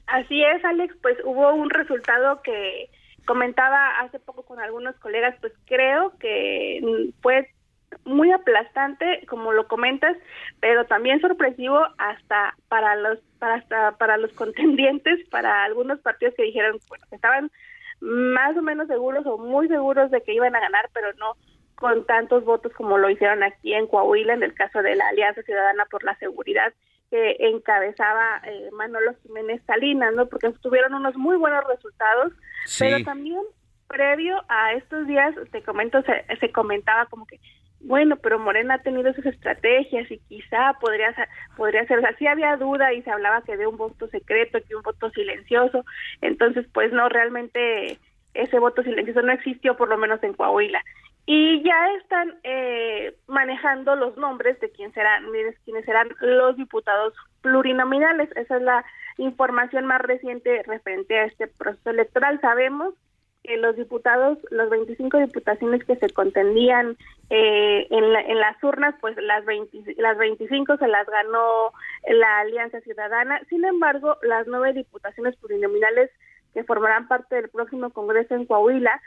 Así es, Alex, pues hubo un resultado que comentaba hace poco con algunos colegas, pues creo que fue muy aplastante, como lo comentas, pero también sorpresivo hasta para los para hasta para los contendientes, para algunos partidos que dijeron, bueno, estaban más o menos seguros o muy seguros de que iban a ganar, pero no con tantos votos como lo hicieron aquí en Coahuila, en el caso de la Alianza Ciudadana por la Seguridad que encabezaba eh, Manolo Jiménez Salinas, ¿no? Porque tuvieron unos muy buenos resultados, pero también previo a estos días, te comento, se, se, comentaba como que, bueno, pero Morena ha tenido sus estrategias y quizá podría, podría ser, o sea, sí había duda y se hablaba que de un voto secreto, que un voto silencioso, entonces pues no, realmente ese voto silencioso no existió por lo menos en Coahuila y ya están eh, manejando los nombres de quién serán, quiénes serán los diputados plurinominales. Esa es la información más reciente referente a este proceso electoral. Sabemos que los diputados, los 25 diputaciones que se contendían eh, en, en, las urnas, pues las, 20, las 25 se las ganó la Alianza Ciudadana. Sin embargo, las nueve diputaciones plurinominales que formarán parte del próximo Congreso en Coahuila,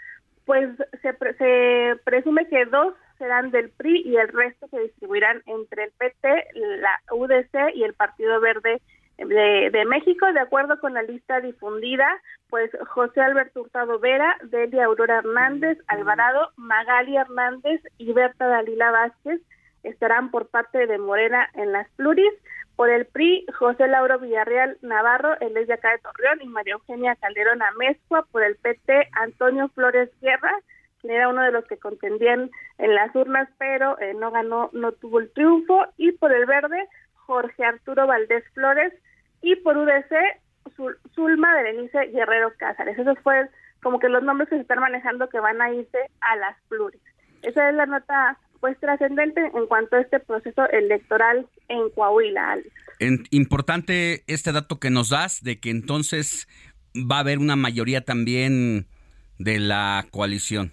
pues se, se presume que dos serán del PRI y el resto se distribuirán entre el PT, la UDC y el Partido Verde de, de, México, de acuerdo con la lista difundida, pues José Alberto Hurtado Vera, Delia Aurora Hernández, Alvarado, Magali Hernández y Berta Dalila Vázquez estarán por parte de Morena en las pluris, por el PRI, José Lauro Villarreal Navarro, él es de acá de Torreón, y María Eugenia Calderón Amezcua. Por el PT, Antonio Flores Guerra, quien era uno de los que contendían en las urnas, pero eh, no ganó, no tuvo el triunfo. Y por el Verde, Jorge Arturo Valdés Flores. Y por UDC, Zulma Berenice Guerrero Cázares. Esos fueron como que los nombres que se están manejando que van a irse a las pluris. Esa es la nota pues trascendente en cuanto a este proceso electoral en Coahuila. importante este dato que nos das de que entonces va a haber una mayoría también de la coalición.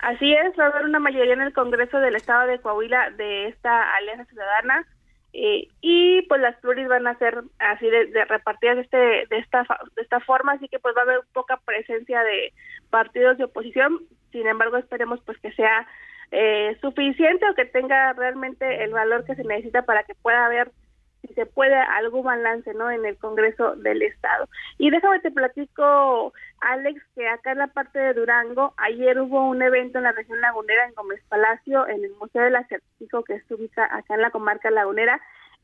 Así es, va a haber una mayoría en el Congreso del Estado de Coahuila de esta Alianza Ciudadana eh, y pues las pluris van a ser así de, repartidas de, este, de, esta, de esta forma, así que pues va a haber poca presencia de partidos de oposición, sin embargo esperemos pues que sea eh, suficiente o que tenga realmente el valor que se necesita para que pueda haber si se puede algún balance no en el Congreso del Estado y déjame te platico Alex que acá en la parte de Durango ayer hubo un evento en la región lagunera en Gómez Palacio en el Museo del Acertijo que se ubica acá en la comarca lagunera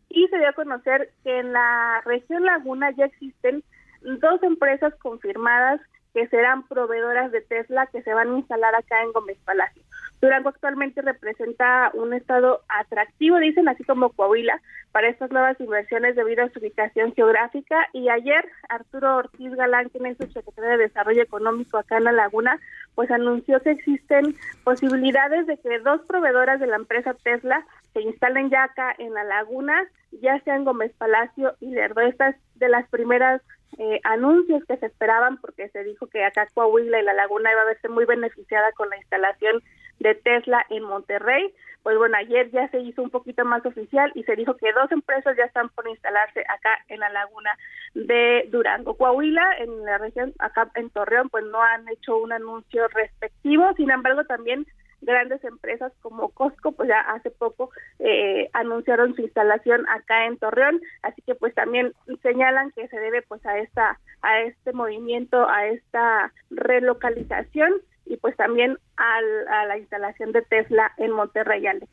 y se dio a conocer que en la región Laguna ya existen dos empresas confirmadas que serán proveedoras de Tesla que se van a instalar acá en Gómez Palacio. Durango actualmente representa un estado atractivo, dicen, así como Coahuila, para estas nuevas inversiones debido a su ubicación geográfica. Y ayer Arturo Ortiz Galán, quien es subsecretario de Desarrollo Económico acá en La Laguna, pues anunció que existen posibilidades de que dos proveedoras de la empresa Tesla se instalen ya acá en La Laguna, ya sea en Gómez Palacio y Lerdo. Estas de las primeras eh, anuncios que se esperaban porque se dijo que acá Coahuila y La Laguna iba a verse muy beneficiada con la instalación de Tesla en Monterrey. Pues bueno, ayer ya se hizo un poquito más oficial y se dijo que dos empresas ya están por instalarse acá en la laguna de Durango. Coahuila, en la región, acá en Torreón, pues no han hecho un anuncio respectivo, sin embargo también grandes empresas como Costco, pues ya hace poco eh, anunciaron su instalación acá en Torreón, así que pues también señalan que se debe pues a esta a este movimiento, a esta relocalización y pues también a la instalación de Tesla en Monterrey, Alex.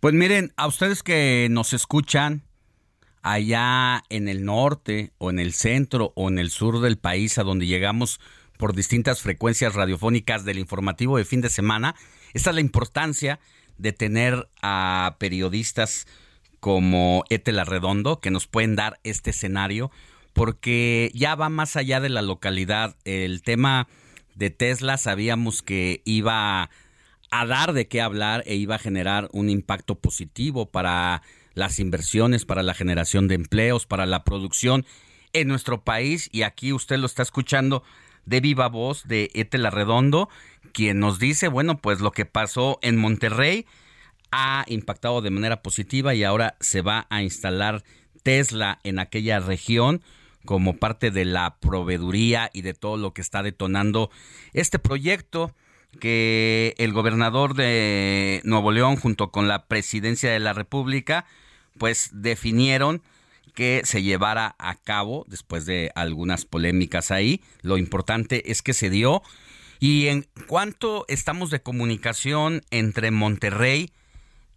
Pues miren, a ustedes que nos escuchan allá en el norte o en el centro o en el sur del país a donde llegamos por distintas frecuencias radiofónicas del informativo de fin de semana, esta es la importancia de tener a periodistas como Etela Redondo que nos pueden dar este escenario porque ya va más allá de la localidad. El tema de Tesla sabíamos que iba a dar de qué hablar e iba a generar un impacto positivo para las inversiones, para la generación de empleos, para la producción en nuestro país. Y aquí usted lo está escuchando de viva voz de Etela Redondo, quien nos dice, bueno, pues lo que pasó en Monterrey ha impactado de manera positiva y ahora se va a instalar Tesla en aquella región como parte de la proveeduría y de todo lo que está detonando este proyecto que el gobernador de Nuevo León junto con la presidencia de la República pues definieron que se llevara a cabo después de algunas polémicas ahí. Lo importante es que se dio. Y en cuanto estamos de comunicación entre Monterrey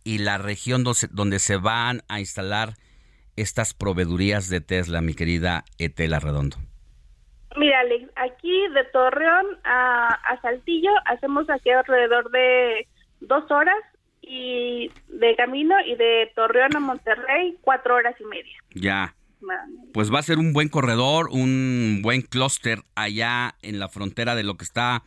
y la región donde se van a instalar estas proveedurías de Tesla, mi querida Etela Redondo? Mira, Alex, aquí de Torreón a, Saltillo hacemos aquí alrededor de dos horas y de camino y de Torreón a Monterrey cuatro horas y media. Ya. Pues va a ser un buen corredor, un buen clúster allá en la frontera de lo que está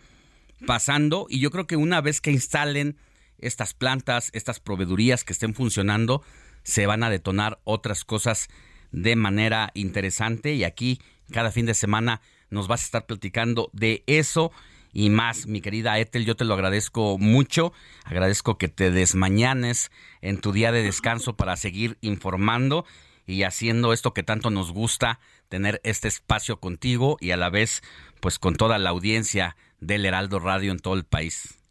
pasando y yo creo que una vez que instalen estas plantas, estas proveedurías que estén funcionando, se van a detonar otras cosas de manera interesante. Y aquí cada fin de semana nos vas a estar platicando de eso y más, mi querida Ethel, yo te lo agradezco mucho, agradezco que te desmañanes en tu día de descanso para seguir informando y haciendo esto que tanto nos gusta, tener este espacio contigo y a la vez pues con toda la audiencia del Heraldo Radio en todo el país.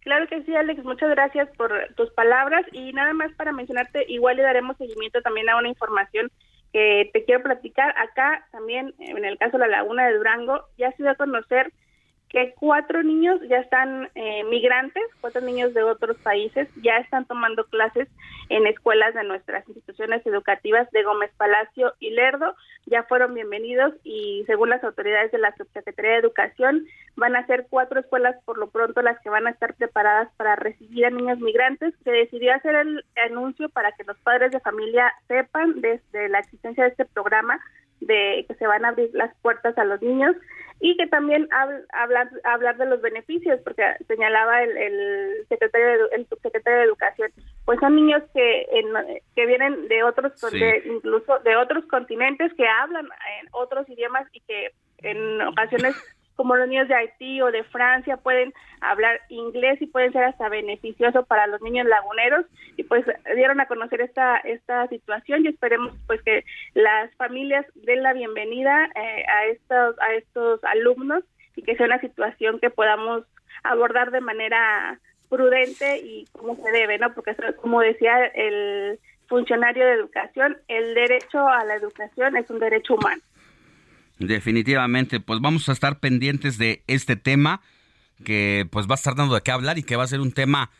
Claro que sí, Alex, muchas gracias por tus palabras y nada más para mencionarte, igual le daremos seguimiento también a una información que te quiero platicar. Acá también, en el caso de la Laguna de Durango, ya se dio a conocer que cuatro niños ya están eh, migrantes, cuatro niños de otros países ya están tomando clases en escuelas de nuestras instituciones educativas de Gómez Palacio y Lerdo. Ya fueron bienvenidos y según las autoridades de la Subsecretaría de Educación van a ser cuatro escuelas por lo pronto las que van a estar preparadas para recibir a niños migrantes. Se decidió hacer el anuncio para que los padres de familia sepan desde la existencia de este programa de que se van a abrir las puertas a los niños y que también hablar hablar de los beneficios porque señalaba el, el secretario de, el subsecretario de educación pues son niños que que vienen de otros incluso de otros continentes que hablan en otros idiomas y que en ocasiones como los niños de Haití o de Francia pueden hablar inglés y pueden ser hasta beneficioso para los niños laguneros y pues dieron a conocer esta esta situación y esperemos pues que las familias den la bienvenida eh, a estos a estos alumnos y que sea una situación que podamos abordar de manera prudente y como se debe, ¿no? Porque como decía el funcionario de educación, el derecho a la educación es un derecho humano. Definitivamente, pues vamos a estar pendientes de este tema que pues va a estar dando de qué hablar y que va a ser un tema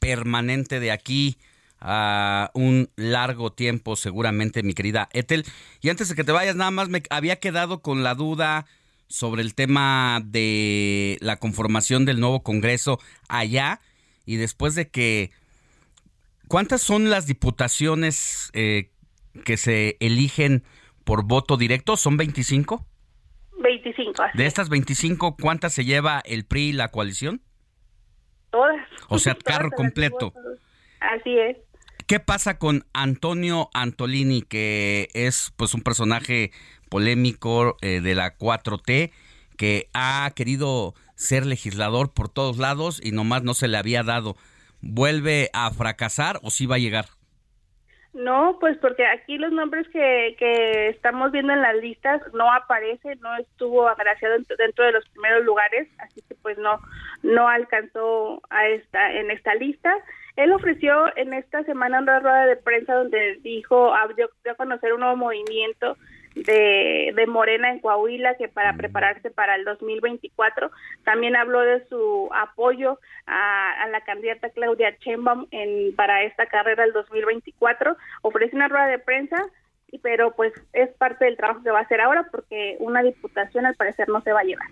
permanente de aquí a un largo tiempo seguramente, mi querida Ethel. Y antes de que te vayas, nada más me había quedado con la duda sobre el tema de la conformación del nuevo Congreso allá y después de que... ¿Cuántas son las diputaciones eh, que se eligen por voto directo? ¿Son 25? 25. de estas 25, ¿cuántas se lleva el PRI y la coalición? Todas. O sea, carro completo. Así es. ¿Qué pasa con Antonio Antolini, que es pues un personaje polémico eh, de la 4T, que ha querido ser legislador por todos lados y nomás no se le había dado? ¿Vuelve a fracasar o sí va a llegar? No, pues porque aquí los nombres que, que estamos viendo en las listas no aparece, no estuvo agraciado dentro de los primeros lugares, así que pues no no alcanzó a esta en esta lista. Él ofreció en esta semana una rueda de prensa donde dijo, dio, a conocer un nuevo movimiento de, de, Morena en Coahuila que para prepararse para el 2024 también habló de su apoyo a, a la candidata Claudia Sheinbaum en, para esta carrera el 2024 ofrece una rueda de prensa pero pues es parte del trabajo que va a hacer ahora porque una diputación al parecer no se va a llevar.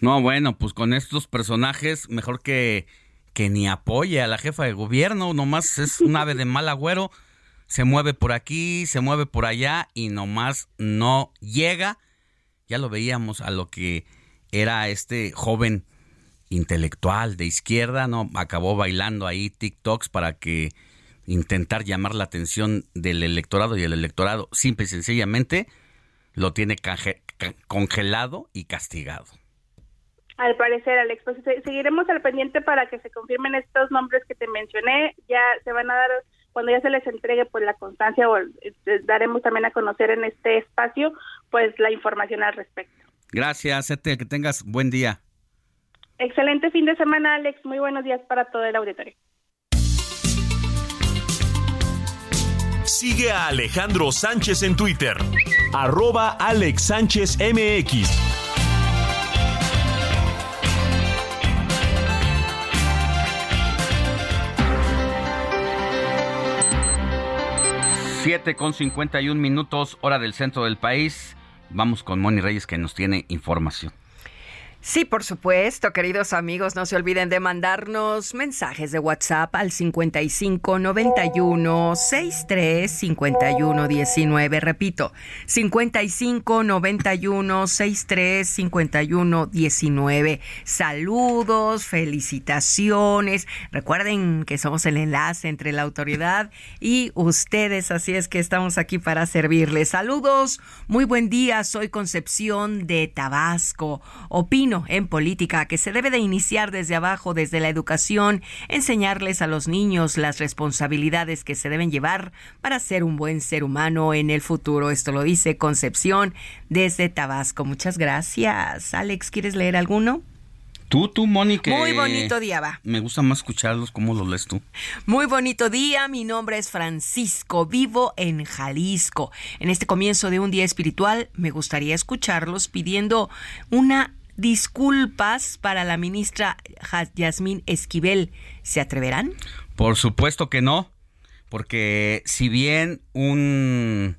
No, bueno, pues con estos personajes mejor que que ni apoye a la jefa de gobierno, nomás es un ave de mal agüero, se mueve por aquí, se mueve por allá y nomás no llega. Ya lo veíamos a lo que era este joven intelectual de izquierda, ¿no? Acabó bailando ahí TikToks para que intentar llamar la atención del electorado y el electorado simple y sencillamente lo tiene congelado y castigado. Al parecer, Alex, pues seguiremos al pendiente para que se confirmen estos nombres que te mencioné. Ya se van a dar, cuando ya se les entregue pues la constancia o este, daremos también a conocer en este espacio pues la información al respecto. Gracias, Ete, que tengas buen día. Excelente fin de semana, Alex. Muy buenos días para todo el auditorio. Sigue a Alejandro Sánchez en Twitter, arroba Alex Sánchez MX. 7 con 51 minutos, hora del centro del país. Vamos con Moni Reyes que nos tiene información. Sí, por supuesto, queridos amigos, no se olviden de mandarnos mensajes de WhatsApp al 55 91 63 51 19. Repito, 55 91 63 51 19. Saludos, felicitaciones. Recuerden que somos el enlace entre la autoridad y ustedes, así es que estamos aquí para servirles. Saludos, muy buen día. Soy Concepción de Tabasco. Opino en política que se debe de iniciar desde abajo, desde la educación, enseñarles a los niños las responsabilidades que se deben llevar para ser un buen ser humano en el futuro. Esto lo dice Concepción desde Tabasco. Muchas gracias. Alex, ¿quieres leer alguno? Tú, tú, Mónica. Muy bonito día, va. Me gusta más escucharlos. ¿Cómo los lees tú? Muy bonito día. Mi nombre es Francisco. Vivo en Jalisco. En este comienzo de un día espiritual, me gustaría escucharlos pidiendo una disculpas para la ministra Yasmín Esquivel. ¿Se atreverán? Por supuesto que no, porque si bien un,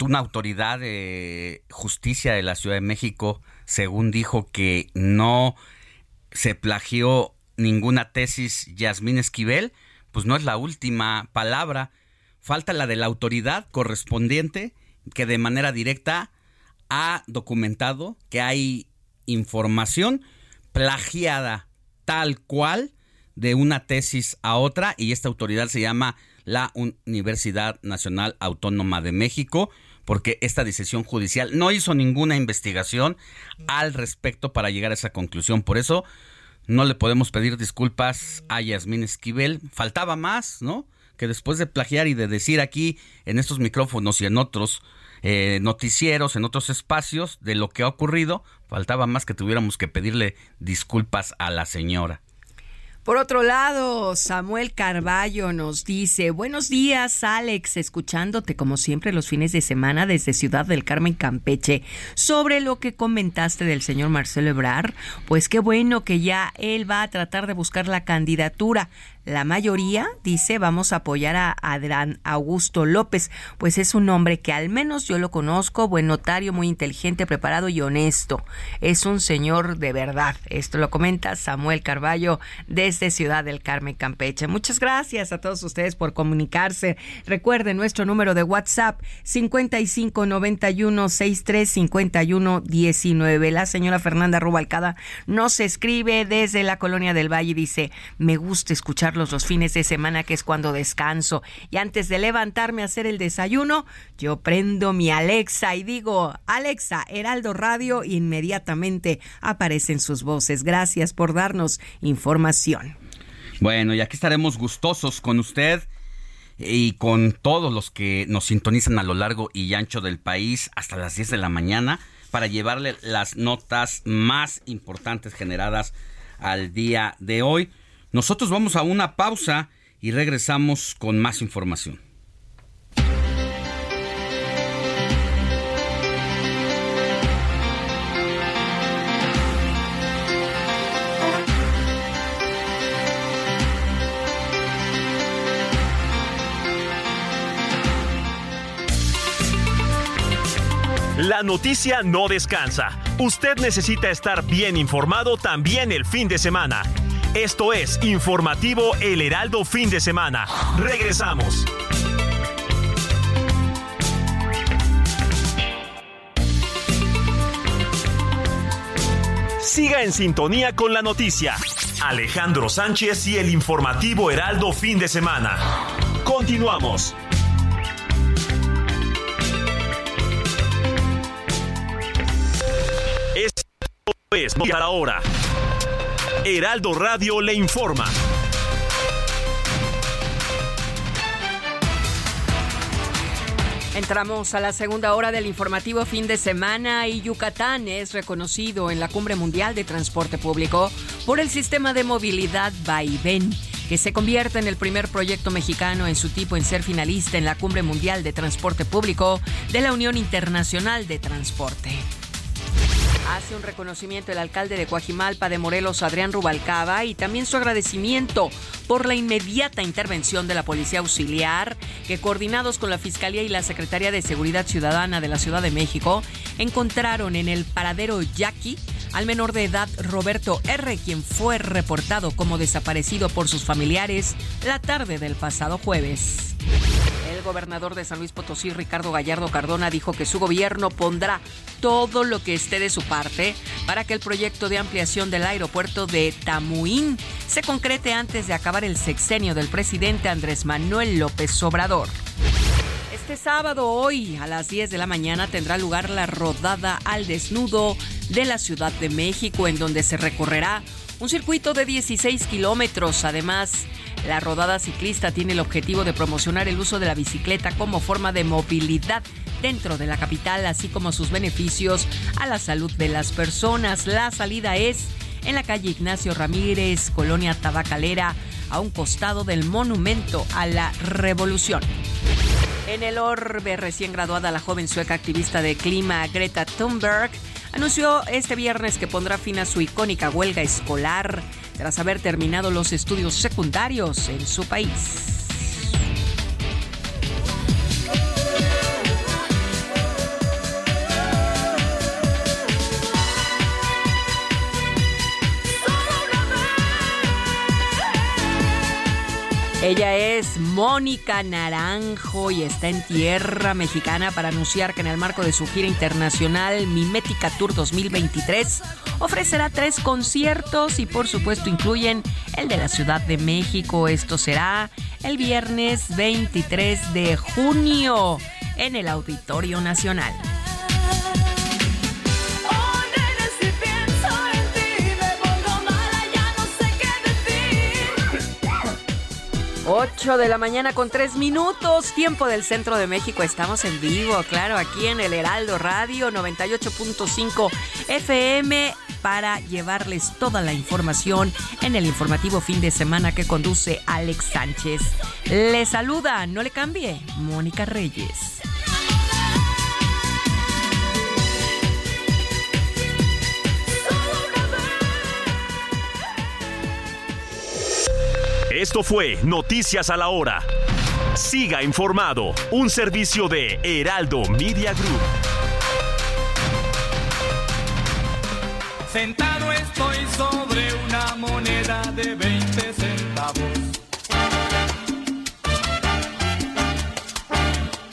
una autoridad de justicia de la Ciudad de México, según dijo que no se plagió ninguna tesis Yasmín Esquivel, pues no es la última palabra. Falta la de la autoridad correspondiente que de manera directa ha documentado que hay información plagiada tal cual de una tesis a otra y esta autoridad se llama la Universidad Nacional Autónoma de México porque esta decisión judicial no hizo ninguna investigación al respecto para llegar a esa conclusión. Por eso no le podemos pedir disculpas a Yasmín Esquivel. Faltaba más, ¿no? Que después de plagiar y de decir aquí en estos micrófonos y en otros eh, noticieros, en otros espacios de lo que ha ocurrido. Faltaba más que tuviéramos que pedirle disculpas a la señora. Por otro lado, Samuel Carballo nos dice, buenos días Alex, escuchándote como siempre los fines de semana desde Ciudad del Carmen, Campeche, sobre lo que comentaste del señor Marcelo Ebrar, pues qué bueno que ya él va a tratar de buscar la candidatura. La mayoría dice vamos a apoyar a Adrián Augusto López, pues es un hombre que al menos yo lo conozco, buen notario, muy inteligente, preparado y honesto. Es un señor de verdad. Esto lo comenta Samuel Carballo desde Ciudad del Carmen, Campeche. Muchas gracias a todos ustedes por comunicarse. Recuerden nuestro número de WhatsApp 5591 19. La señora Fernanda Rubalcada nos escribe desde la colonia del Valle y dice, me gusta escuchar los fines de semana, que es cuando descanso. Y antes de levantarme a hacer el desayuno, yo prendo mi Alexa y digo, Alexa, Heraldo Radio, inmediatamente aparecen sus voces. Gracias por darnos información. Bueno, y aquí estaremos gustosos con usted y con todos los que nos sintonizan a lo largo y ancho del país hasta las 10 de la mañana para llevarle las notas más importantes generadas al día de hoy. Nosotros vamos a una pausa y regresamos con más información. La noticia no descansa. Usted necesita estar bien informado también el fin de semana. Esto es Informativo El Heraldo Fin de Semana. Regresamos. Siga en sintonía con la noticia. Alejandro Sánchez y el informativo Heraldo Fin de Semana. Continuamos. Es para ahora. Heraldo Radio le informa. Entramos a la segunda hora del informativo fin de semana y Yucatán es reconocido en la Cumbre Mundial de Transporte Público por el sistema de movilidad Vaivén, que se convierte en el primer proyecto mexicano en su tipo en ser finalista en la Cumbre Mundial de Transporte Público de la Unión Internacional de Transporte. Hace un reconocimiento el alcalde de Coajimalpa de Morelos, Adrián Rubalcaba, y también su agradecimiento por la inmediata intervención de la Policía Auxiliar, que coordinados con la Fiscalía y la Secretaría de Seguridad Ciudadana de la Ciudad de México, encontraron en el paradero Yaqui al menor de edad Roberto R., quien fue reportado como desaparecido por sus familiares la tarde del pasado jueves. El gobernador de San Luis Potosí, Ricardo Gallardo Cardona, dijo que su gobierno pondrá todo lo que esté de su parte para que el proyecto de ampliación del aeropuerto de Tamuín se concrete antes de acabar el sexenio del presidente Andrés Manuel López Obrador. Este sábado, hoy, a las 10 de la mañana, tendrá lugar la rodada al desnudo de la Ciudad de México, en donde se recorrerá un circuito de 16 kilómetros. Además, la rodada ciclista tiene el objetivo de promocionar el uso de la bicicleta como forma de movilidad dentro de la capital, así como sus beneficios a la salud de las personas. La salida es en la calle Ignacio Ramírez, Colonia Tabacalera, a un costado del Monumento a la Revolución. En el orbe, recién graduada la joven sueca activista de clima Greta Thunberg anunció este viernes que pondrá fin a su icónica huelga escolar tras haber terminado los estudios secundarios en su país. Ella es Mónica Naranjo y está en tierra mexicana para anunciar que en el marco de su gira internacional Mimética Tour 2023 ofrecerá tres conciertos y por supuesto incluyen el de la Ciudad de México. Esto será el viernes 23 de junio en el Auditorio Nacional. 8 de la mañana con 3 minutos, tiempo del centro de México. Estamos en vivo, claro, aquí en el Heraldo Radio 98.5 FM para llevarles toda la información en el informativo fin de semana que conduce Alex Sánchez. Le saluda, no le cambie, Mónica Reyes. Esto fue Noticias a la Hora. Siga informado, un servicio de Heraldo Media Group. Sentado estoy sobre una moneda de 20 centavos.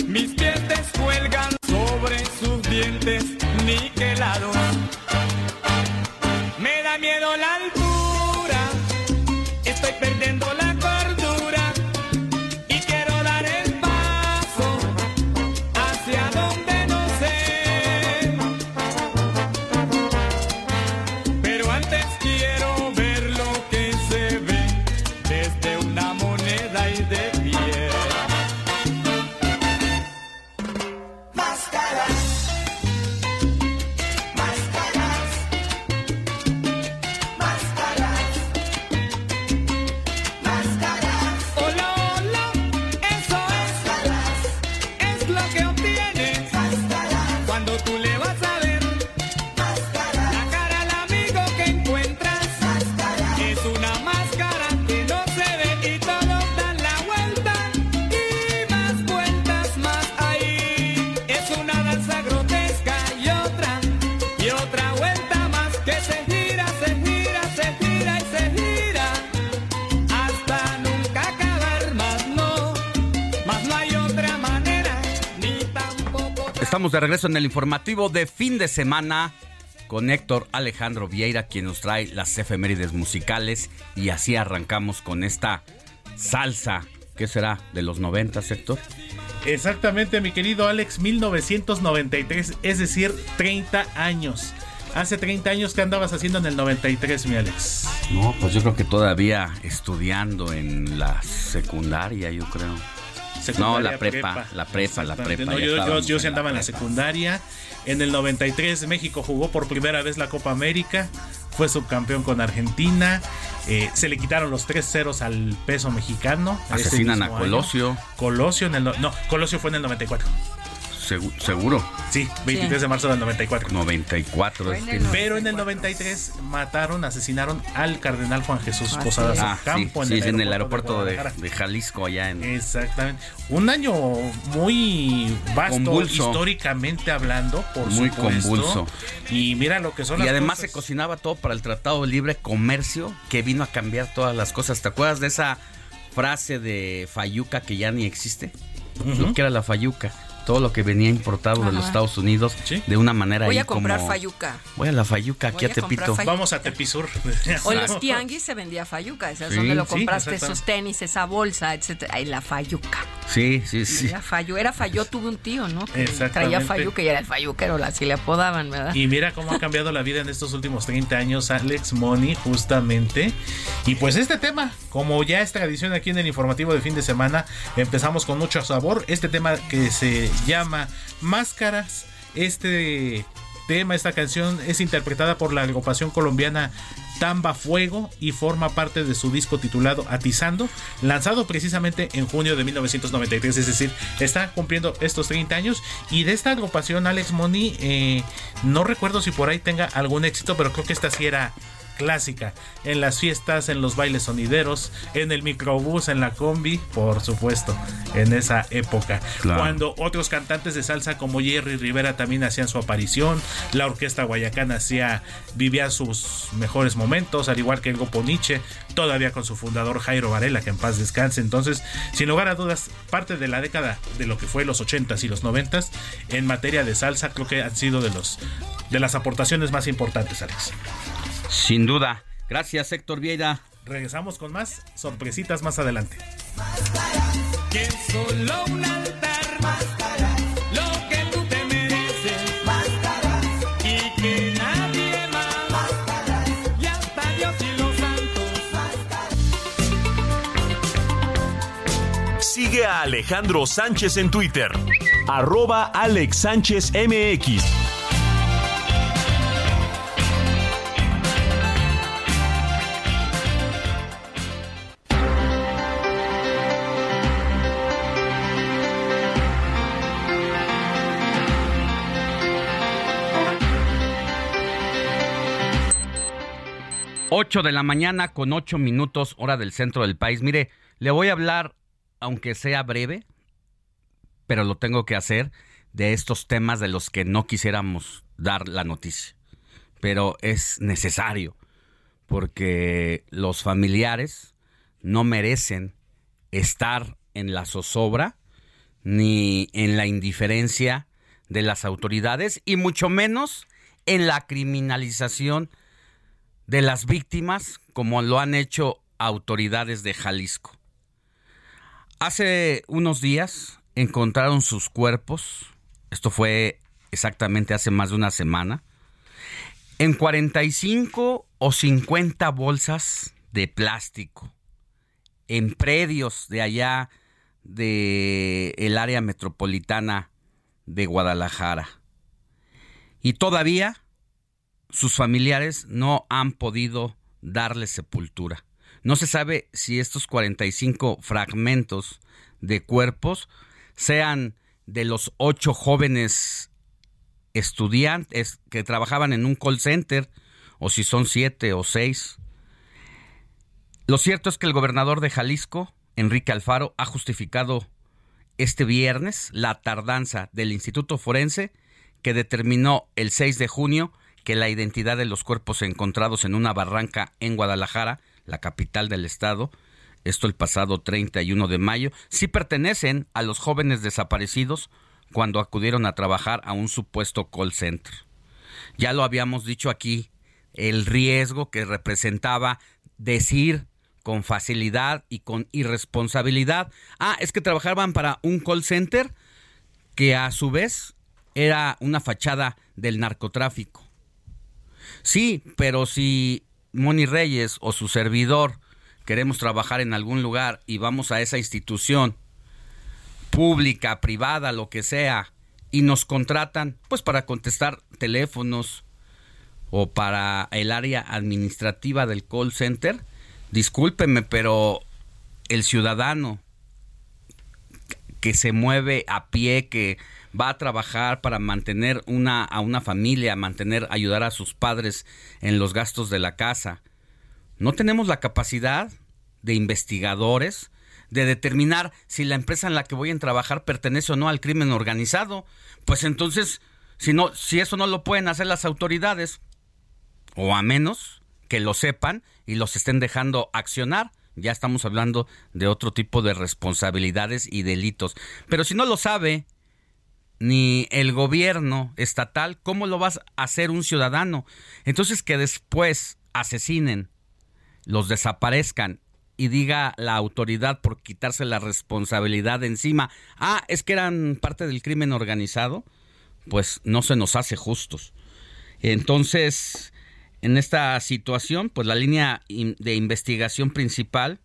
Mis pies descuelgan sobre sus dientes niquelados. Me da miedo la altura, estoy perdiendo Estamos de regreso en el informativo de fin de semana con Héctor Alejandro Vieira, quien nos trae las efemérides musicales. Y así arrancamos con esta salsa. ¿Qué será? ¿De los 90, Héctor? Exactamente, mi querido Alex, 1993, es decir, 30 años. Hace 30 años que andabas haciendo en el 93, mi Alex. No, pues yo creo que todavía estudiando en la secundaria, yo creo. No, la prepa, la prepa, la prepa. No, yo, yo, yo sí en andaba en la secundaria. En el 93 México jugó por primera vez la Copa América. Fue subcampeón con Argentina. Eh, se le quitaron los tres ceros al peso mexicano. Asesinan a año. Colosio. Colosio en el... No, Colosio fue en el 94. Segu- seguro. Sí, 23 de marzo del 94. 94. es que- Pero en el 93 mataron, asesinaron al cardenal Juan Jesús Ah, Posadas sí. Ah, Ocampo sí, sí, en el aeropuerto de, Jalisco, allá en. Exactamente. Un año muy vasto Convulso. históricamente hablando, por Muy supuesto. convulso. Y mira lo que son Y las además cosas. se cocinaba todo para el Tratado de Libre Comercio que vino a cambiar todas las cosas. ¿Te acuerdas de esa frase de Fayuca que ya ni existe? Lo que era la Fayuca. Todo lo que venía importado de los. Estados Unidos de una manera Voy ahí a comprar como- fayuca. Voy a la Fayuca aquí Voy a Tepito. Fayuca. Vamos a Tepisur. O los tianguis se vendía fayuca, esa es Sí, donde lo compraste, esos tenis, esa bolsa, etcétera. Ahí la fayuca. Sí, sí, sí. Era Fayu, era Fayu, tuve un tío, ¿no? Que Exactamente. traía Fayuca y era el Fayuquero, así le apodaban, ¿verdad? Y mira cómo ha cambiado la vida en estos últimos 30 años, Alex Money, justamente. Y pues este tema, como ya es tradición aquí en el informativo de fin de semana, empezamos con mucho sabor. Este tema que se llama Máscaras. Este tema, esta canción es interpretada por la agrupación colombiana Tamba Fuego y forma parte de su disco titulado Atizando, lanzado precisamente en junio de 1993, es decir, está cumpliendo estos 30 años. Y de esta agrupación Alex Money, eh, no recuerdo si por ahí tenga algún éxito, pero creo que esta sí era clásica en las fiestas, en los bailes sonideros, en el microbús, en la combi, por supuesto, en esa época. Claro. Cuando otros cantantes de salsa como Jerry Rivera también hacían su aparición, la orquesta Guayacán hacía vivía sus mejores momentos, al igual que el Grupo Nietzsche, todavía con su fundador Jairo Varela, que en paz descanse. Entonces, sin lugar a dudas, parte de la década de lo que fue los 80s y los 90s en materia de salsa, creo que han sido de los de las aportaciones más importantes, Alex. Sin duda. Gracias, Héctor Vieira. Regresamos con más sorpresitas más adelante. Que es solo un altar, lo que tú te mereces, y que nadie más, y hasta Dios y los santos. Sigue a Alejandro Sánchez en Twitter. Arroba Alex Sánchez MX. 8 de la mañana con 8 minutos hora del centro del país. Mire, le voy a hablar, aunque sea breve, pero lo tengo que hacer, de estos temas de los que no quisiéramos dar la noticia. Pero es necesario, porque los familiares no merecen estar en la zozobra ni en la indiferencia de las autoridades y mucho menos en la criminalización de las víctimas como lo han hecho autoridades de Jalisco. Hace unos días encontraron sus cuerpos, esto fue exactamente hace más de una semana, en 45 o 50 bolsas de plástico, en predios de allá de el área metropolitana de Guadalajara. Y todavía sus familiares no han podido darle sepultura. No se sabe si estos 45 fragmentos de cuerpos sean de los ocho jóvenes estudiantes que trabajaban en un call center o si son siete o seis. Lo cierto es que el gobernador de Jalisco, Enrique Alfaro, ha justificado este viernes la tardanza del Instituto Forense que determinó el 6 de junio que la identidad de los cuerpos encontrados en una barranca en Guadalajara, la capital del estado, esto el pasado 31 de mayo, sí pertenecen a los jóvenes desaparecidos cuando acudieron a trabajar a un supuesto call center. Ya lo habíamos dicho aquí, el riesgo que representaba decir con facilidad y con irresponsabilidad, ah, es que trabajaban para un call center que a su vez era una fachada del narcotráfico. Sí, pero si Moni Reyes o su servidor queremos trabajar en algún lugar y vamos a esa institución pública, privada, lo que sea, y nos contratan, pues para contestar teléfonos o para el área administrativa del call center, discúlpeme, pero el ciudadano que se mueve a pie, que va a trabajar para mantener una, a una familia, mantener, ayudar a sus padres en los gastos de la casa. No tenemos la capacidad de investigadores de determinar si la empresa en la que voy a trabajar pertenece o no al crimen organizado. Pues entonces, si no, si eso no lo pueden hacer las autoridades, o a menos que lo sepan y los estén dejando accionar, ya estamos hablando de otro tipo de responsabilidades y delitos. Pero si no lo sabe ni el gobierno estatal, ¿cómo lo vas a hacer un ciudadano? Entonces que después asesinen, los desaparezcan y diga la autoridad por quitarse la responsabilidad de encima, ah, es que eran parte del crimen organizado, pues no se nos hace justos. Entonces, en esta situación, pues la línea de investigación principal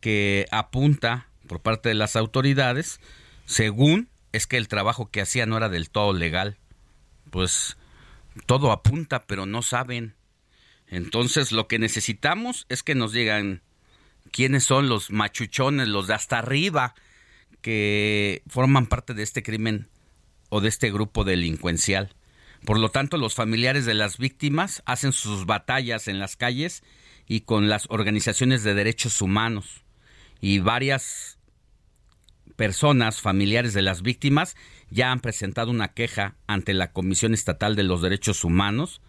que apunta por parte de las autoridades, según es que el trabajo que hacía no era del todo legal. Pues todo apunta, pero no saben. Entonces lo que necesitamos es que nos digan quiénes son los machuchones, los de hasta arriba, que forman parte de este crimen o de este grupo delincuencial. Por lo tanto, los familiares de las víctimas hacen sus batallas en las calles y con las organizaciones de derechos humanos. Y varias personas familiares de las víctimas ya han presentado una queja ante la Comisión Estatal de los Derechos Humanos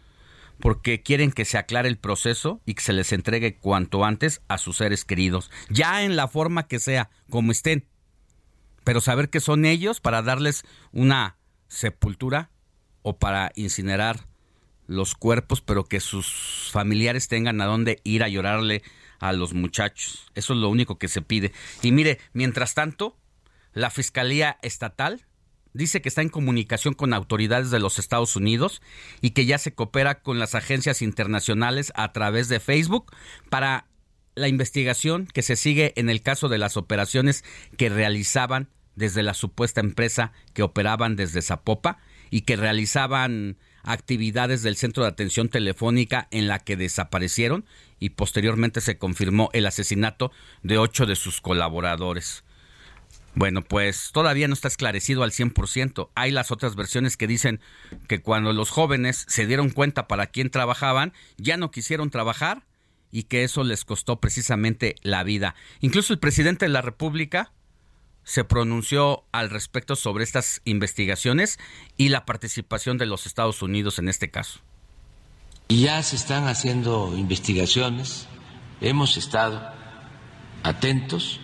porque quieren que se aclare el proceso y que se les entregue cuanto antes a sus seres queridos, ya en la forma que sea, como estén. Pero saber que son ellos para darles una sepultura o para incinerar los cuerpos, pero que sus familiares tengan a dónde ir a llorarle a los muchachos. Eso es lo único que se pide. Y mire, mientras tanto, la Fiscalía Estatal dice que está en comunicación con autoridades de los Estados Unidos y que ya se coopera con las agencias internacionales a través de Facebook para la investigación que se sigue en el caso de las operaciones que realizaban desde la supuesta empresa que operaban desde Zapopa y que realizaban actividades del centro de atención telefónica en la que desaparecieron y posteriormente se confirmó el asesinato de ocho de sus colaboradores. Bueno, pues todavía no está esclarecido al 100%. Hay las otras versiones que dicen que cuando los jóvenes se dieron cuenta para quién trabajaban, ya no quisieron trabajar y que eso les costó precisamente la vida. Incluso el presidente de la República se pronunció al respecto sobre estas investigaciones y la participación de los Estados Unidos en este caso. Ya se están haciendo investigaciones, hemos estado atentos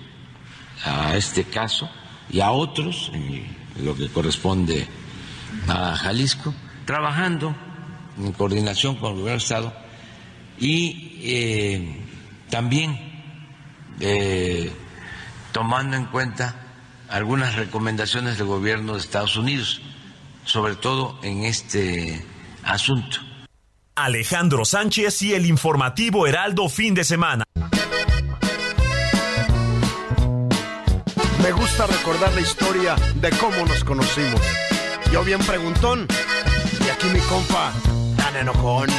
a este caso y a otros, en lo que corresponde a Jalisco, trabajando en coordinación con el gobierno del Estado y eh, también eh, tomando en cuenta algunas recomendaciones del gobierno de Estados Unidos, sobre todo en este asunto. Alejandro Sánchez y el informativo Heraldo fin de semana. Me gusta recordar la historia de cómo nos conocimos. Yo bien preguntón y aquí mi compa tan enojón.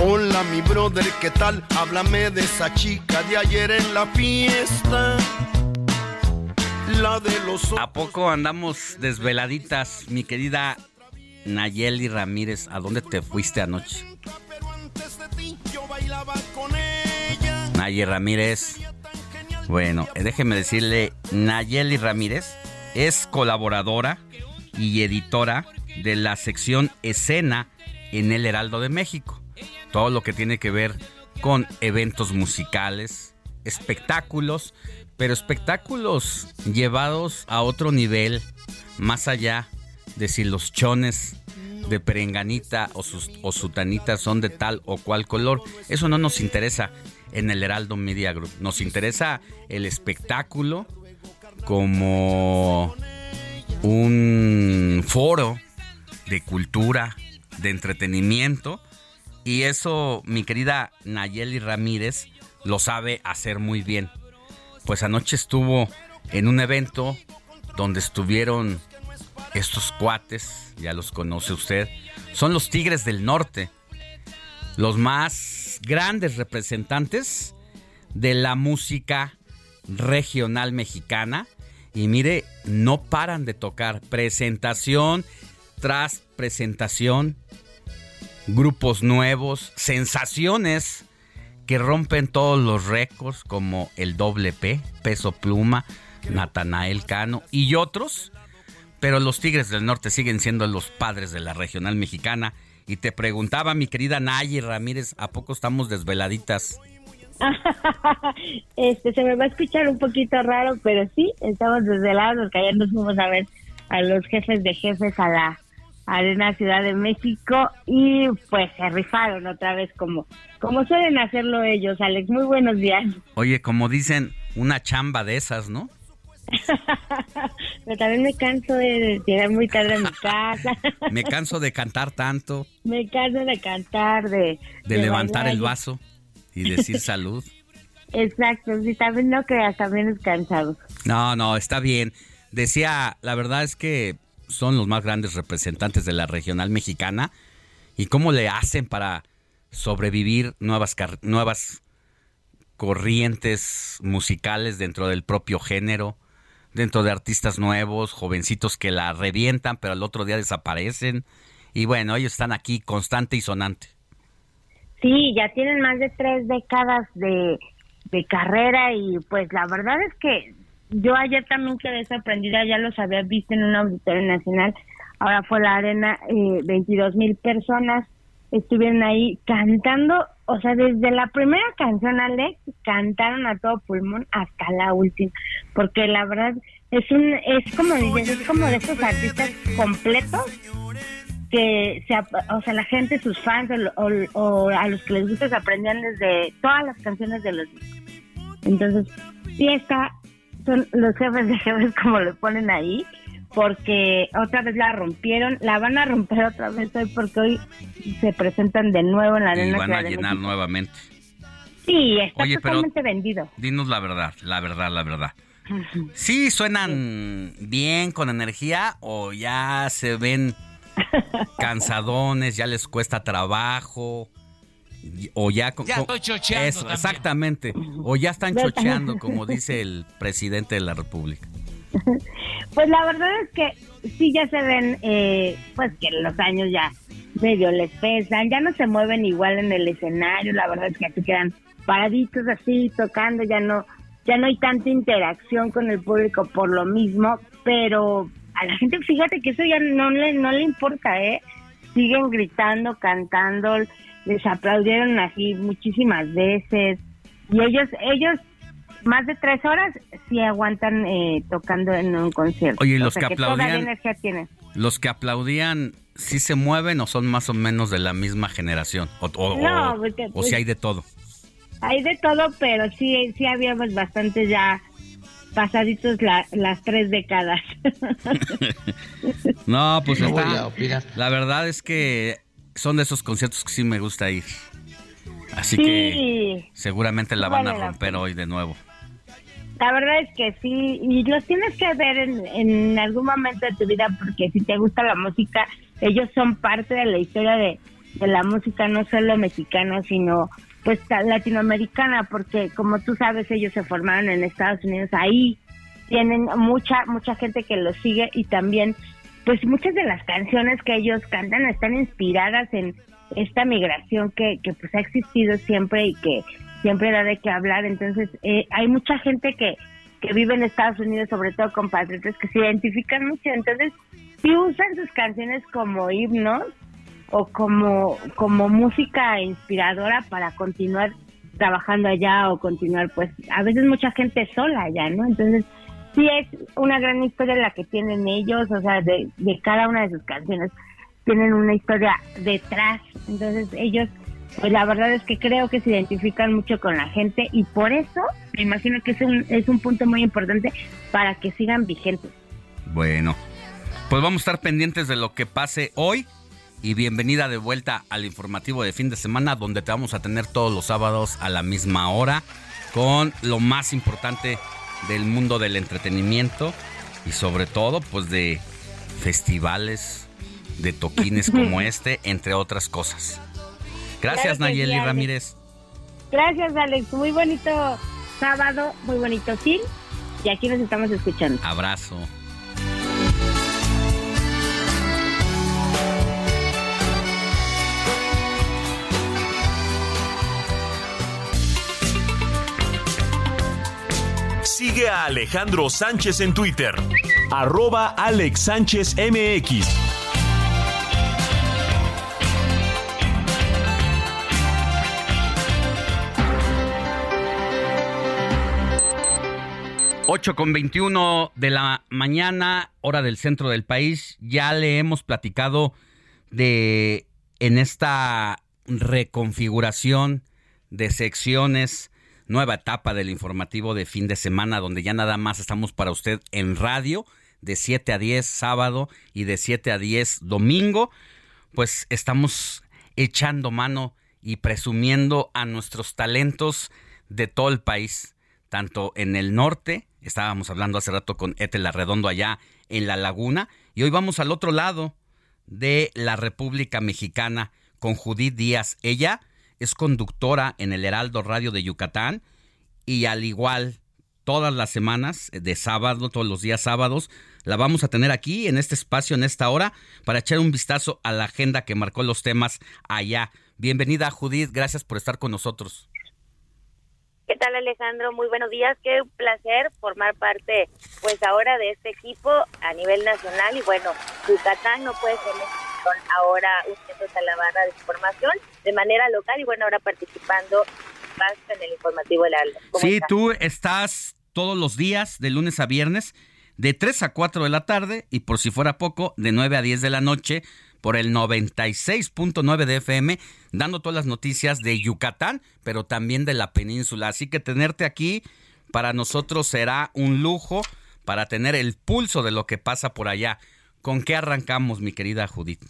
Hola mi brother, ¿qué tal? Háblame de esa chica de ayer en la fiesta. La de los ¿A poco andamos desveladitas, mi querida Nayeli Ramírez? ¿A dónde te fuiste anoche? Nayeli Ramírez. Bueno, eh, déjeme decirle, Nayeli Ramírez es colaboradora y editora de la sección Escena en el Heraldo de México. Todo lo que tiene que ver con eventos musicales, espectáculos, pero espectáculos llevados a otro nivel, más allá de si los chones de perenganita o, sus, o sutanita son de tal o cual color. Eso no nos interesa en el Heraldo Media Group. Nos interesa el espectáculo como un foro de cultura, de entretenimiento. Y eso mi querida Nayeli Ramírez lo sabe hacer muy bien. Pues anoche estuvo en un evento donde estuvieron estos cuates, ya los conoce usted, son los Tigres del Norte, los más grandes representantes de la música regional mexicana. Y mire, no paran de tocar presentación tras presentación, grupos nuevos, sensaciones que rompen todos los récords como el doble P, Peso Pluma, Natanael Cano y otros. Pero los Tigres del Norte siguen siendo los padres de la regional mexicana. Y te preguntaba, mi querida Nayi Ramírez, ¿a poco estamos desveladitas? este se me va a escuchar un poquito raro, pero sí, estamos desvelados porque ayer nos fuimos a ver a los jefes de jefes a la Arena Ciudad de México y pues se rifaron otra vez como, como suelen hacerlo ellos. Alex, muy buenos días. Oye, como dicen, una chamba de esas, ¿no? Pero también me canso de llegar muy tarde a mi casa. me canso de cantar tanto. Me canso de cantar, de... De, levantar el vaso y decir salud. Exacto, sí, también no creas, también es cansado. No, no, está bien. Decía, la verdad es que son los más grandes representantes de la regional mexicana y cómo le hacen para sobrevivir nuevas, nuevas corrientes musicales dentro del propio género, dentro de artistas nuevos, jovencitos que la revientan, pero al otro día desaparecen. Y bueno, ellos están aquí constante y sonante. Sí, ya tienen más de tres décadas de, de carrera y pues la verdad es que yo ayer también quedé sorprendida, ya los había visto en un auditorio nacional, ahora fue la arena, eh, 22 mil personas estuvieron ahí cantando, o sea, desde la primera canción, Alex, cantaron a todo pulmón hasta la última, porque la verdad es un, es como dices, es como de esos artistas completos que se, o sea, la gente, sus fans o, o, a los que les gusta se aprendían desde todas las canciones de los Entonces, sí está, son los jefes de jefes como le ponen ahí, porque otra vez la rompieron, la van a romper otra vez hoy porque hoy se presentan de nuevo en la arena. Y van a llenar nuevamente. Sí, está totalmente vendido. Dinos la verdad, la verdad, la verdad. ¿Sí suenan bien, con energía o ya se ven cansadones, ya les cuesta trabajo? O ya, ya estoy chocheando. Eso, exactamente. O ya están chocheando, como dice el presidente de la República. Pues la verdad es que sí ya se ven, eh, pues que los años ya medio les pesan, ya no se mueven igual en el escenario, la verdad es que se quedan paraditos así, tocando, ya no, ya no hay tanta interacción con el público por lo mismo, pero a la gente fíjate que eso ya no le, no le importa, ¿eh? Siguen gritando, cantando, les aplaudieron así muchísimas veces y ellos, ellos más de tres horas sí aguantan eh, tocando en un concierto. Oye, ¿y O los sea que toda la aplaudían? energía tienen. Los que aplaudían, ¿sí se mueven o son más o menos de la misma generación? O, o- No, o- porque, o pues- si hay de todo. Hay de todo, pero sí, sí habíamos bastante ya pasaditos la- las tres décadas. No, pues No está. La verdad es que son de esos conciertos que sí me gusta ir. Así Sí. que seguramente la van a romper hoy de nuevo. La verdad es que sí, y los tienes que ver en, en algún momento de tu vida porque si te gusta la música, ellos son parte de la historia de, de la música, no solo mexicana, sino pues latinoamericana, porque como tú sabes, ellos se formaron en Estados Unidos, ahí tienen mucha, mucha gente que los sigue y también pues muchas de las canciones que ellos cantan están inspiradas en esta migración que, que pues ha existido siempre y que siempre da de qué hablar. Entonces, eh, hay mucha gente que, que vive en Estados Unidos, sobre todo compatriotas, que se identifican mucho. Entonces, si usan sus canciones como himnos o como, como música inspiradora para continuar trabajando allá o continuar, pues, a veces mucha gente sola allá, ¿no? Entonces, sí es una gran historia la que tienen ellos, o sea, de, de cada una de sus canciones tienen una historia detrás. Entonces, ellos, pues la verdad es que creo que se identifican mucho con la gente y por eso me imagino que es un, es un punto muy importante para que sigan vigentes. Bueno, pues vamos a estar pendientes de lo que pase hoy. Y bienvenida de vuelta al informativo de fin de semana, donde te vamos a tener todos los sábados a la misma hora con lo más importante del mundo del entretenimiento y sobre todo pues de festivales, de toquines como este, entre otras cosas. Gracias Claro Nayeli sí. Ramírez. Gracias, Alex. Muy bonito sábado, muy bonito fin. Y aquí nos estamos escuchando. Abrazo. Sigue a Alejandro Sánchez en Twitter. Arroba Alex Sánchez MX. Ocho con 21 de la mañana, hora del centro del país. Ya le hemos platicado de en esta reconfiguración de secciones, nueva etapa del informativo de fin de semana, donde ya nada más estamos para usted en radio, de 7 a 10 sábado y de 7 a 10 domingo. Pues estamos echando mano y presumiendo a nuestros talentos de todo el país, tanto en el norte, estábamos hablando hace rato con Etel Arredondo allá en la laguna, y hoy vamos al otro lado de la República Mexicana con Judith Díaz. Ella es conductora en el Heraldo Radio de Yucatán y al igual todas las semanas de sábado, todos los días sábados, la vamos a tener aquí en este espacio, en esta hora, para echar un vistazo a la agenda que marcó los temas allá. Bienvenida Judith, gracias por estar con nosotros. ¿Qué tal Alejandro? Muy buenos días. Qué placer formar parte pues ahora de este equipo a nivel nacional y bueno, Yucatán no puede ser ahora uniéndose a la barra de información de manera local y bueno, ahora participando en el informativo del. ¿Cómo Sí, tú estás todos los días, de lunes a viernes, de 3 a 4 de la tarde y por si fuera poco, de 9 a 10 de la noche por el 96.9 de FM, dando todas las noticias de Yucatán, pero también de la península. Así que tenerte aquí para nosotros será un lujo para tener el pulso de lo que pasa por allá. ¿Con qué arrancamos, mi querida Judith?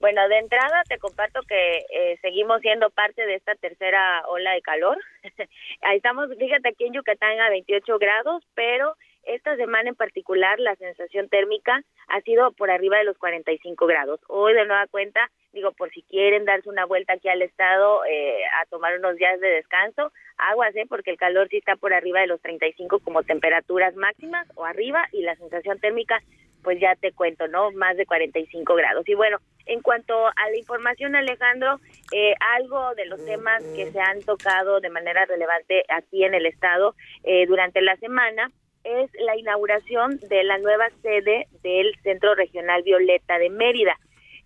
Bueno, de entrada te comparto que eh, seguimos siendo parte de esta tercera ola de calor. Ahí estamos, fíjate, aquí en Yucatán a 28 grados, pero esta semana en particular la sensación térmica ha sido por arriba de los 45 grados. Hoy de nueva cuenta, digo, por si quieren darse una vuelta aquí al estado eh, a tomar unos días de descanso, aguas, ¿eh? porque el calor sí está por arriba de los 35 como temperaturas máximas o arriba y la sensación térmica pues ya te cuento, ¿no? Más de 45 grados. Y bueno, en cuanto a la información, Alejandro, eh, algo de los temas que se han tocado de manera relevante aquí en el estado eh, durante la semana es la inauguración de la nueva sede del Centro Regional Violeta de Mérida.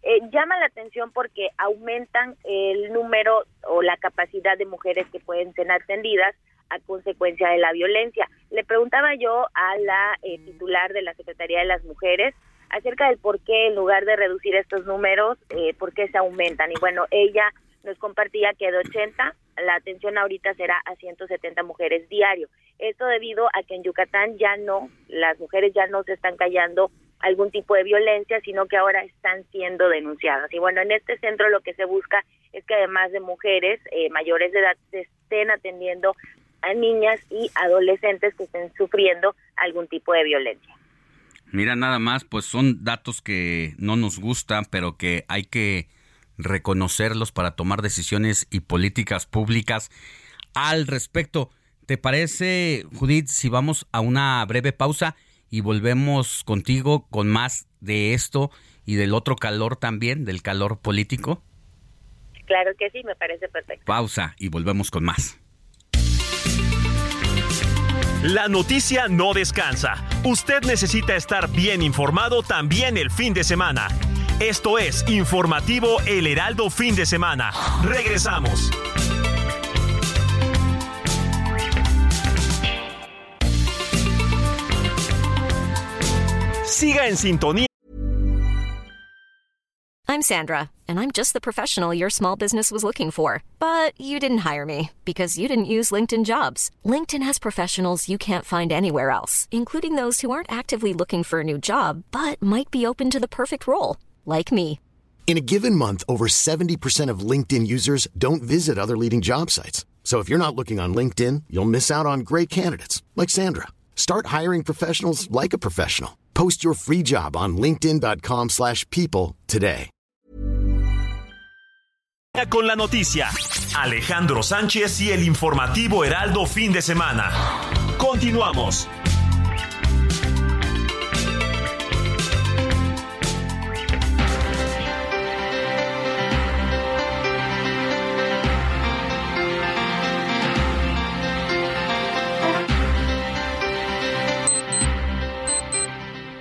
Eh, llama la atención porque aumentan el número o la capacidad de mujeres que pueden ser atendidas a consecuencia de la violencia. Le preguntaba yo a la eh, titular de la Secretaría de las Mujeres acerca del por qué en lugar de reducir estos números, eh, por qué se aumentan. Y bueno, ella nos compartía que de 80 la atención ahorita será a 170 mujeres diario. Esto debido a que en Yucatán ya no, las mujeres ya no se están callando algún tipo de violencia, sino que ahora están siendo denunciadas. Y bueno, en este centro lo que se busca es que además de mujeres eh, mayores de edad se estén atendiendo a niñas y adolescentes que estén sufriendo algún tipo de violencia. Mira, nada más, pues son datos que no nos gustan, pero que hay que reconocerlos para tomar decisiones y políticas públicas al respecto. ¿Te parece, Judith, si vamos a una breve pausa y volvemos contigo con más de esto y del otro calor también, del calor político? Claro que sí, me parece perfecto. Pausa y volvemos con más. La noticia no descansa. Usted necesita estar bien informado también el fin de semana. Esto es Informativo El Heraldo Fin de Semana. Regresamos. Siga en sintonía. I'm Sandra, and I'm just the professional your small business was looking for. But you didn't hire me because you didn't use LinkedIn jobs. LinkedIn has professionals you can't find anywhere else, including those who aren't actively looking for a new job but might be open to the perfect role, like me. In a given month, over 70% of LinkedIn users don't visit other leading job sites. So if you're not looking on LinkedIn, you'll miss out on great candidates like Sandra. Start hiring professionals like a professional. Post your free job on linkedin.com/people today. Con la noticia, Alejandro Sánchez y el informativo Heraldo Fin de Semana. Continuamos.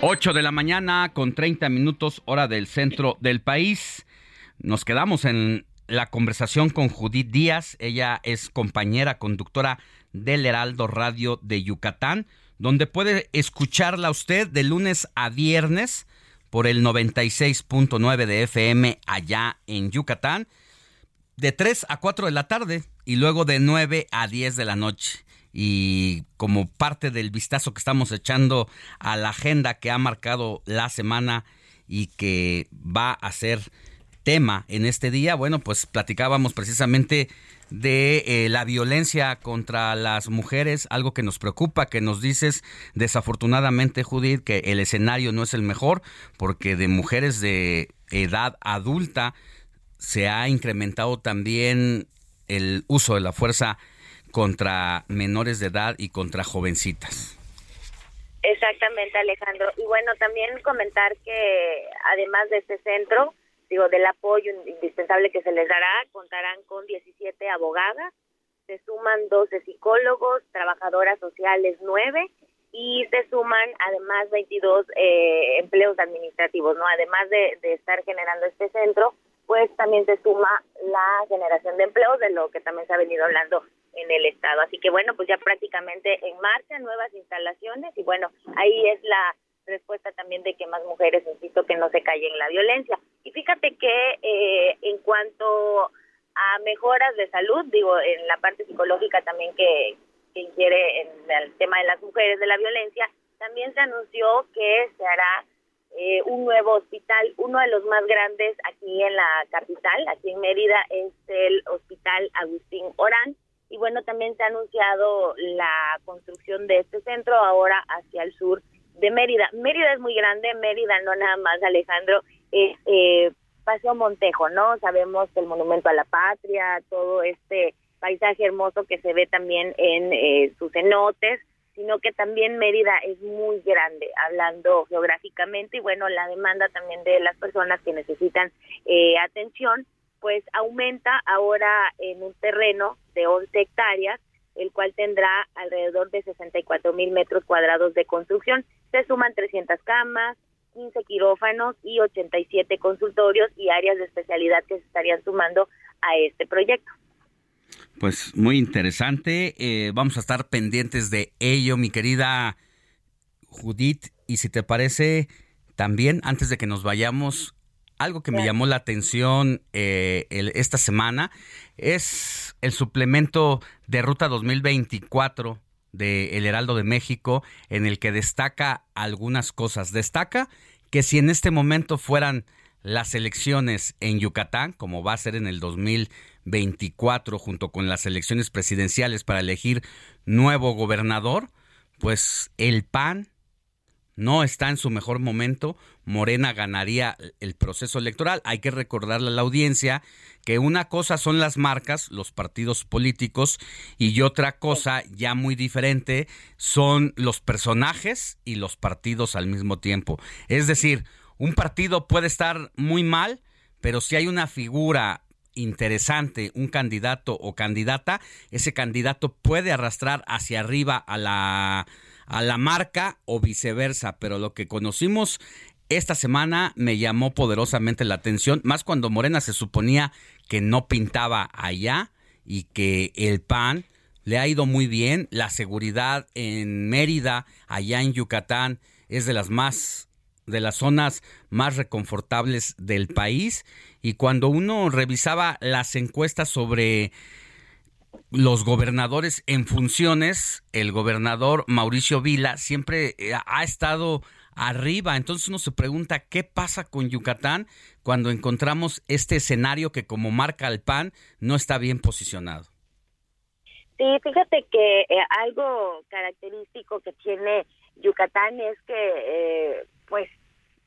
Ocho de la mañana con 30 minutos hora del centro del país. Nos quedamos en la conversación con Judith Díaz. Ella es compañera conductora del Heraldo Radio de Yucatán, donde puede escucharla usted de lunes a viernes por el 96.9 de FM allá en Yucatán, de 3 a 4 de la tarde y luego de 9 a 10 de la noche. Y como parte del vistazo que estamos echando a la agenda que ha marcado la semana y que va a ser tema en este día, bueno, pues platicábamos precisamente de eh, la violencia contra las mujeres, algo que nos preocupa, que nos dices desafortunadamente, Judith, que el escenario no es el mejor, porque de mujeres de edad adulta se ha incrementado también el uso de la fuerza contra menores de edad y contra jovencitas. Exactamente, Alejandro. Y bueno, también comentar que además de este centro, digo, del apoyo indispensable que se les dará, contarán con 17 abogadas, se suman 12 psicólogos, trabajadoras sociales 9 y se suman además 22 eh, empleos administrativos, ¿no? Además de, de estar generando este centro, pues también se suma la generación de empleos, de lo que también se ha venido hablando en el estado. Así que bueno, pues ya prácticamente en marcha nuevas instalaciones y bueno, ahí es la respuesta también de que más mujeres, insisto, que no se callen la violencia. Y fíjate que eh, en cuanto a mejoras de salud, digo, en la parte psicológica también que, que inquiere en el tema de las mujeres de la violencia, también se anunció que se hará eh, un nuevo hospital, uno de los más grandes aquí en la capital, aquí en Mérida, es el Hospital Agustín Orán. Y bueno, también se ha anunciado la construcción de este centro ahora hacia el sur de Mérida. Mérida es muy grande, Mérida no nada más, Alejandro, es eh, Paseo Montejo, ¿no? Sabemos que el Monumento a la Patria, todo este paisaje hermoso que se ve también en eh, sus cenotes, sino que también Mérida es muy grande, hablando geográficamente, y bueno, la demanda también de las personas que necesitan eh, atención, pues aumenta ahora en un terreno de 11 hectáreas, el cual tendrá alrededor de 64 mil metros cuadrados de construcción. Se suman 300 camas, 15 quirófanos y 87 consultorios y áreas de especialidad que se estarían sumando a este proyecto. Pues muy interesante. Eh, vamos a estar pendientes de ello, mi querida Judith. Y si te parece, también antes de que nos vayamos, algo que me llamó la atención eh, el- esta semana es el suplemento de Ruta 2024 de El Heraldo de México, en el que destaca algunas cosas. Destaca que si en este momento fueran las elecciones en Yucatán, como va a ser en el 2024, junto con las elecciones presidenciales para elegir nuevo gobernador, pues el PAN no está en su mejor momento, Morena ganaría el proceso electoral. Hay que recordarle a la audiencia que una cosa son las marcas, los partidos políticos, y otra cosa ya muy diferente son los personajes y los partidos al mismo tiempo. Es decir, un partido puede estar muy mal, pero si hay una figura interesante, un candidato o candidata, ese candidato puede arrastrar hacia arriba a la a la marca o viceversa, pero lo que conocimos esta semana me llamó poderosamente la atención, más cuando Morena se suponía que no pintaba allá y que el PAN le ha ido muy bien, la seguridad en Mérida, allá en Yucatán, es de las más de las zonas más reconfortables del país. Y cuando uno revisaba las encuestas sobre los gobernadores en funciones, el gobernador Mauricio Vila siempre eh, ha estado arriba. Entonces uno se pregunta qué pasa con Yucatán cuando encontramos este escenario que como marca el PAN no está bien posicionado. Sí, fíjate que eh, algo característico que tiene Yucatán es que, eh, pues,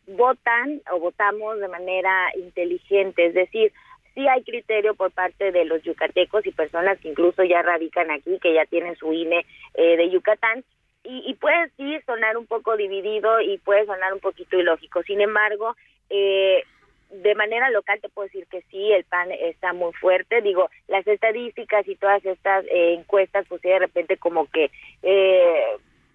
votan o votamos de manera inteligente, es decir, sí hay criterio por parte de los yucatecos y personas que incluso ya radican aquí, que ya tienen su INE eh, de Yucatán, y, y puede sí sonar un poco dividido y puede sonar un poquito ilógico. Sin embargo, eh, de manera local te puedo decir que sí, el PAN está muy fuerte. Digo, las estadísticas y todas estas eh, encuestas, pues de repente como que eh,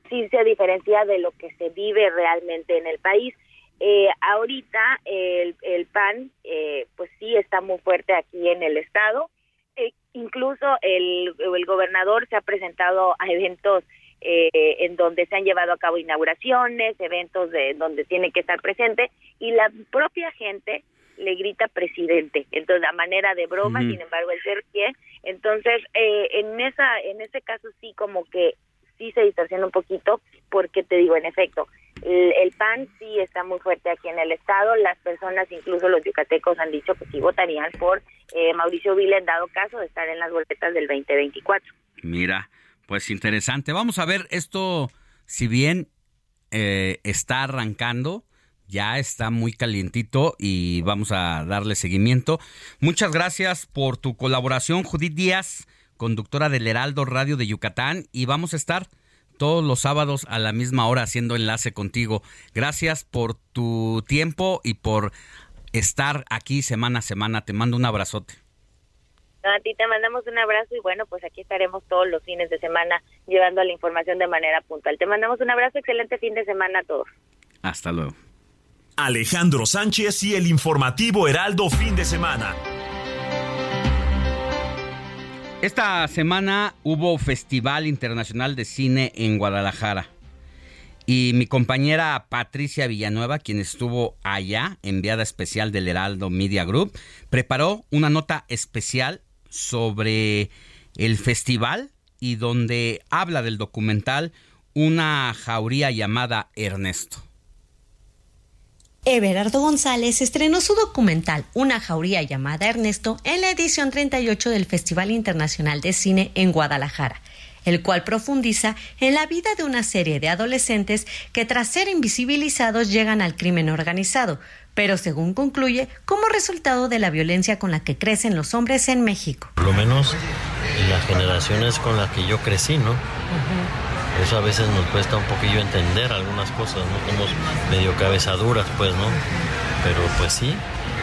sí se diferencia de lo que se vive realmente en el país. Eh, ahorita el, el PAN, eh, pues sí está muy fuerte aquí en el estado. Eh, incluso el, el gobernador se ha presentado a eventos eh, en donde se han llevado a cabo inauguraciones, eventos de donde tiene que estar presente y la propia gente le grita presidente, entonces a manera de broma, sin embargo el ser quien, entonces eh, en esa en ese caso sí como que sí se distorsiona un poquito porque te digo en efecto el, PAN sí está muy fuerte aquí en el estado, las personas incluso los yucatecos han dicho que sí votarían por eh, Mauricio Vila en dado caso de estar en las boletas del 2024. Mira, pues interesante. Vamos a ver esto, si bien eh, está arrancando, ya está muy calientito y vamos a darle seguimiento. Muchas gracias por tu colaboración, Judith Díaz, conductora del Heraldo Radio de Yucatán, y vamos a estar todos los sábados a la misma hora haciendo enlace contigo. Gracias por tu tiempo y por estar aquí semana a semana. Te mando un abrazote. A ti te mandamos un abrazo y bueno, pues aquí estaremos todos los fines de semana llevando la información de manera puntual. Te mandamos un abrazo, excelente fin de semana a todos. Hasta luego. Alejandro Sánchez y el informativo Heraldo fin de semana. Esta semana hubo Festival Internacional de Cine en Guadalajara. Y mi compañera Patricia Villanueva, quien estuvo allá, enviada especial del Heraldo Media Group, preparó una nota especial sobre el festival y donde habla del documental Una jauría llamada Ernesto. Everardo González estrenó su documental Una jauría llamada Ernesto en la edición 38 del Festival Internacional de Cine en Guadalajara, el cual profundiza en la vida de una serie de adolescentes que tras ser invisibilizados llegan al crimen organizado, pero según concluye, como resultado de la violencia con la que crecen los hombres en México. Por lo menos en las generaciones con las que yo crecí, ¿no? Eso a veces nos cuesta un poquillo entender algunas cosas, ¿no? Somos medio cabezaduras, pues, ¿no? Pero pues sí,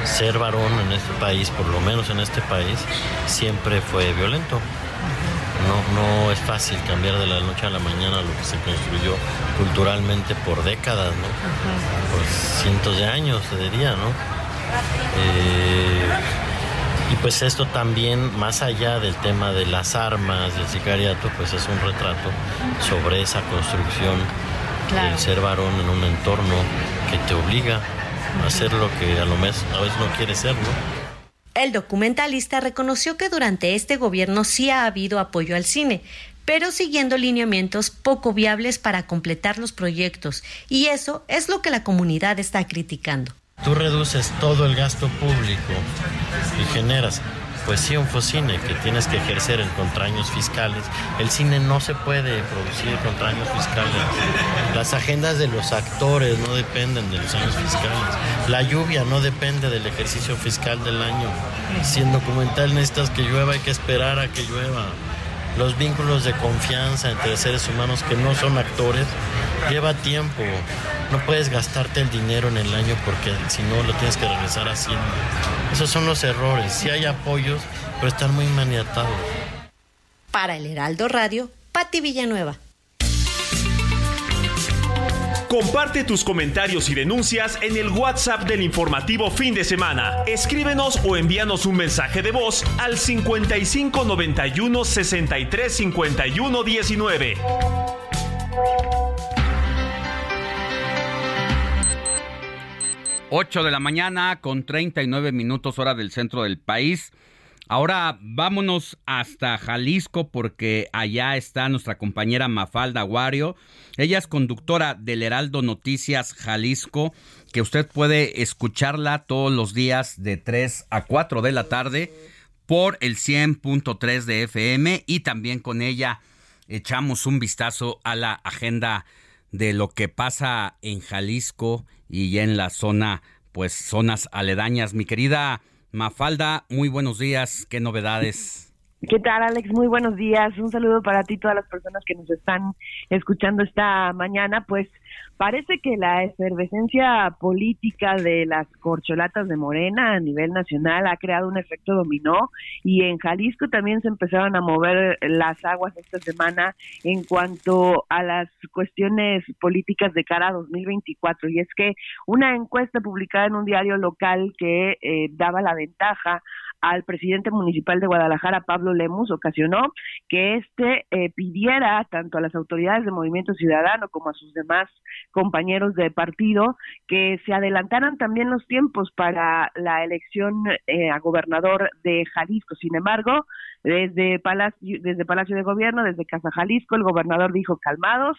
ser varón en este país, por lo menos en este país, siempre fue violento. No, no es fácil cambiar de la noche a la mañana lo que se construyó culturalmente por décadas, ¿no? Por cientos de años, se diría, ¿no? Eh, y pues esto también, más allá del tema de las armas, del sicariato, pues es un retrato sobre esa construcción del ser varón en un entorno que te obliga a hacer lo que a lo mes, a veces no quieres ser, ¿no? El documentalista reconoció que durante este gobierno sí ha habido apoyo al cine, pero siguiendo lineamientos poco viables para completar los proyectos, y eso es lo que la comunidad está criticando. Tú reduces todo el gasto público y generas, pues sí, un focine que tienes que ejercer en contraños fiscales. El cine no se puede producir contraños fiscales. Las agendas de los actores no dependen de los años fiscales. La lluvia no depende del ejercicio fiscal del año. Si en documental necesitas que llueva, hay que esperar a que llueva. Los vínculos de confianza entre seres humanos que no son actores lleva tiempo. No puedes gastarte el dinero en el año porque si no lo tienes que regresar haciendo. Esos son los errores. Sí hay apoyos, pero están muy maniatados. Para el Heraldo Radio, Patti Villanueva. Comparte tus comentarios y denuncias en el WhatsApp del informativo fin de semana. Escríbenos o envíanos un mensaje de voz al 55 91 63 51 19. Ocho de la mañana con 39 minutos hora del centro del país. Ahora vámonos hasta Jalisco porque allá está nuestra compañera Mafalda Aguario. Ella es conductora del Heraldo Noticias Jalisco, que usted puede escucharla todos los días de 3 a 4 de la tarde por el 100.3 de FM y también con ella echamos un vistazo a la agenda de lo que pasa en Jalisco y en la zona, pues zonas aledañas. Mi querida Mafalda, muy buenos días, ¿qué novedades? ¿Qué tal, Alex? Muy buenos días. Un saludo para ti y todas las personas que nos están escuchando esta mañana. Pues parece que la efervescencia política de las corcholatas de Morena a nivel nacional ha creado un efecto dominó y en Jalisco también se empezaron a mover las aguas esta semana en cuanto a las cuestiones políticas de cara a 2024. Y es que una encuesta publicada en un diario local que eh, daba la ventaja al presidente municipal de Guadalajara, Pablo Lemus, ocasionó que éste eh, pidiera tanto a las autoridades de Movimiento Ciudadano como a sus demás compañeros de partido que se adelantaran también los tiempos para la elección eh, a gobernador de Jalisco. Sin embargo, desde Palacio, desde Palacio de Gobierno, desde Casa Jalisco, el gobernador dijo calmados,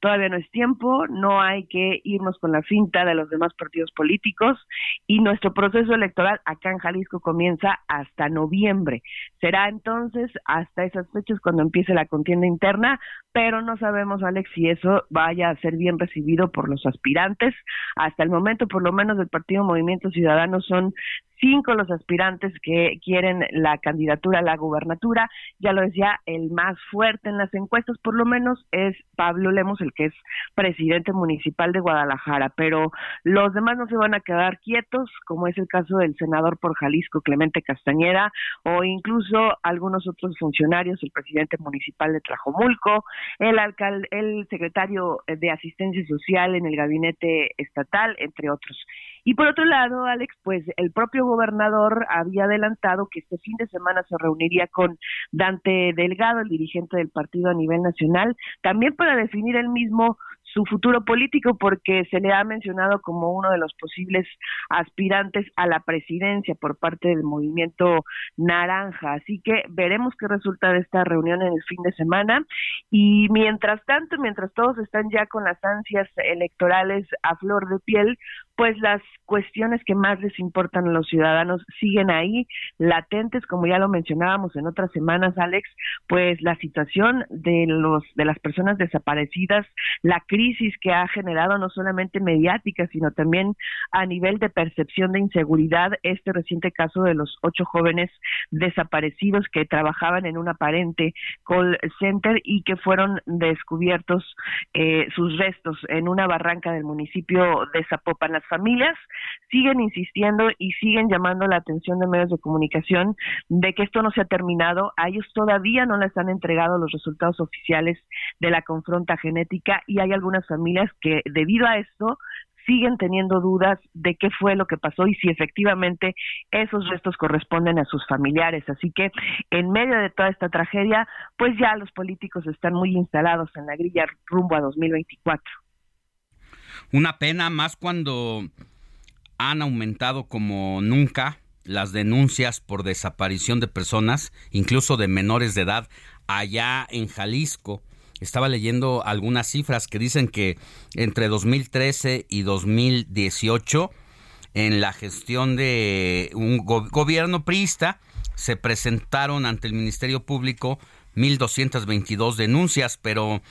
todavía no es tiempo, no hay que irnos con la cinta de los demás partidos políticos y nuestro proceso electoral acá en Jalisco comienza hasta noviembre. Será entonces hasta esas fechas cuando empiece la contienda interna, pero no sabemos, Alex, si eso vaya a ser bien recibido por los aspirantes. Hasta el momento, por lo menos del Partido Movimiento Ciudadano, son cinco los aspirantes que quieren la candidatura a la gubernatura. Ya lo decía, el más fuerte en las encuestas, por lo menos, es Pablo Lemos, el que es presidente municipal de Guadalajara. Pero los demás no se van a quedar quietos, como es el caso del senador por Jalisco, Clemente Castañeda, o incluso algunos otros funcionarios, el presidente municipal de Tlajomulco, el alcalde, el secretario de Asistencia Social en el gabinete estatal, entre otros. Y por otro lado, Alex, pues el propio gobernador había adelantado que este fin de semana se reuniría con Dante Delgado, el dirigente del partido a nivel nacional, también para definir el mismo su futuro político porque se le ha mencionado como uno de los posibles aspirantes a la presidencia por parte del movimiento naranja. Así que veremos qué resulta de esta reunión en el fin de semana. Y mientras tanto, mientras todos están ya con las ansias electorales a flor de piel, pues las cuestiones que más les importan a los ciudadanos siguen ahí, latentes, como ya lo mencionábamos en otras semanas, Alex, pues la situación de los de las personas desaparecidas, la crisis que ha generado no solamente mediática, sino también a nivel de percepción de inseguridad, este reciente caso de los ocho jóvenes desaparecidos que trabajaban en un aparente call center y que fueron descubiertos eh, sus restos en una barranca del municipio de Zapopan. Las familias siguen insistiendo y siguen llamando la atención de medios de comunicación de que esto no se ha terminado. A ellos todavía no les han entregado los resultados oficiales de la confronta genética y hay algunas familias que debido a esto siguen teniendo dudas de qué fue lo que pasó y si efectivamente esos restos corresponden a sus familiares. Así que en medio de toda esta tragedia, pues ya los políticos están muy instalados en la grilla rumbo a 2024. Una pena más cuando han aumentado como nunca las denuncias por desaparición de personas, incluso de menores de edad, allá en Jalisco. Estaba leyendo algunas cifras que dicen que entre 2013 y 2018, en la gestión de un gobierno priista, se presentaron ante el Ministerio Público 1.222 denuncias, pero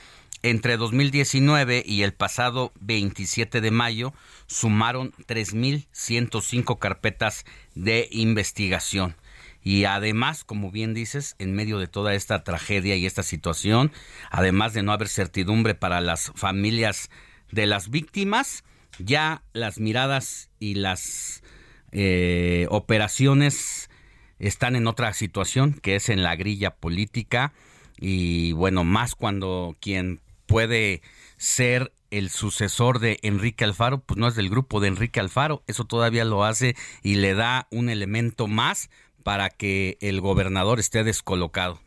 entre 2019 y el pasado 27 de mayo sumaron 3.105 carpetas de investigación. Y además, como bien dices, en medio de toda esta tragedia y esta situación, además de no haber certidumbre para las familias de las víctimas, ya las miradas y las eh, operaciones están en otra situación, que es en la grilla política. Y bueno, más cuando quien puede ser el sucesor de Enrique Alfaro, pues no es del grupo de Enrique Alfaro, eso todavía lo hace y le da un elemento más para que el gobernador esté descolocado.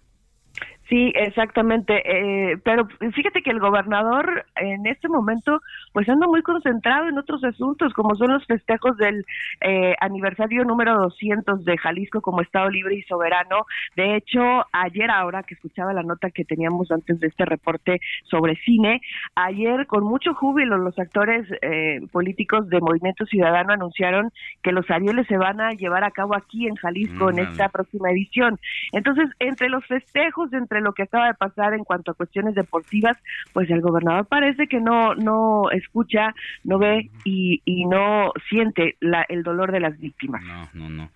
Sí, exactamente. Eh, pero fíjate que el gobernador en este momento pues anda muy concentrado en otros asuntos, como son los festejos del eh, aniversario número 200 de Jalisco como Estado libre y soberano. De hecho, ayer ahora que escuchaba la nota que teníamos antes de este reporte sobre cine, ayer con mucho júbilo los actores eh, políticos de Movimiento Ciudadano anunciaron que los Arieles se van a llevar a cabo aquí en Jalisco en esta próxima edición. Entonces, entre los festejos, entre lo que acaba de pasar en cuanto a cuestiones deportivas, pues el gobernador parece que no no escucha, no ve y, y no siente la, el dolor de las víctimas. No, no, no.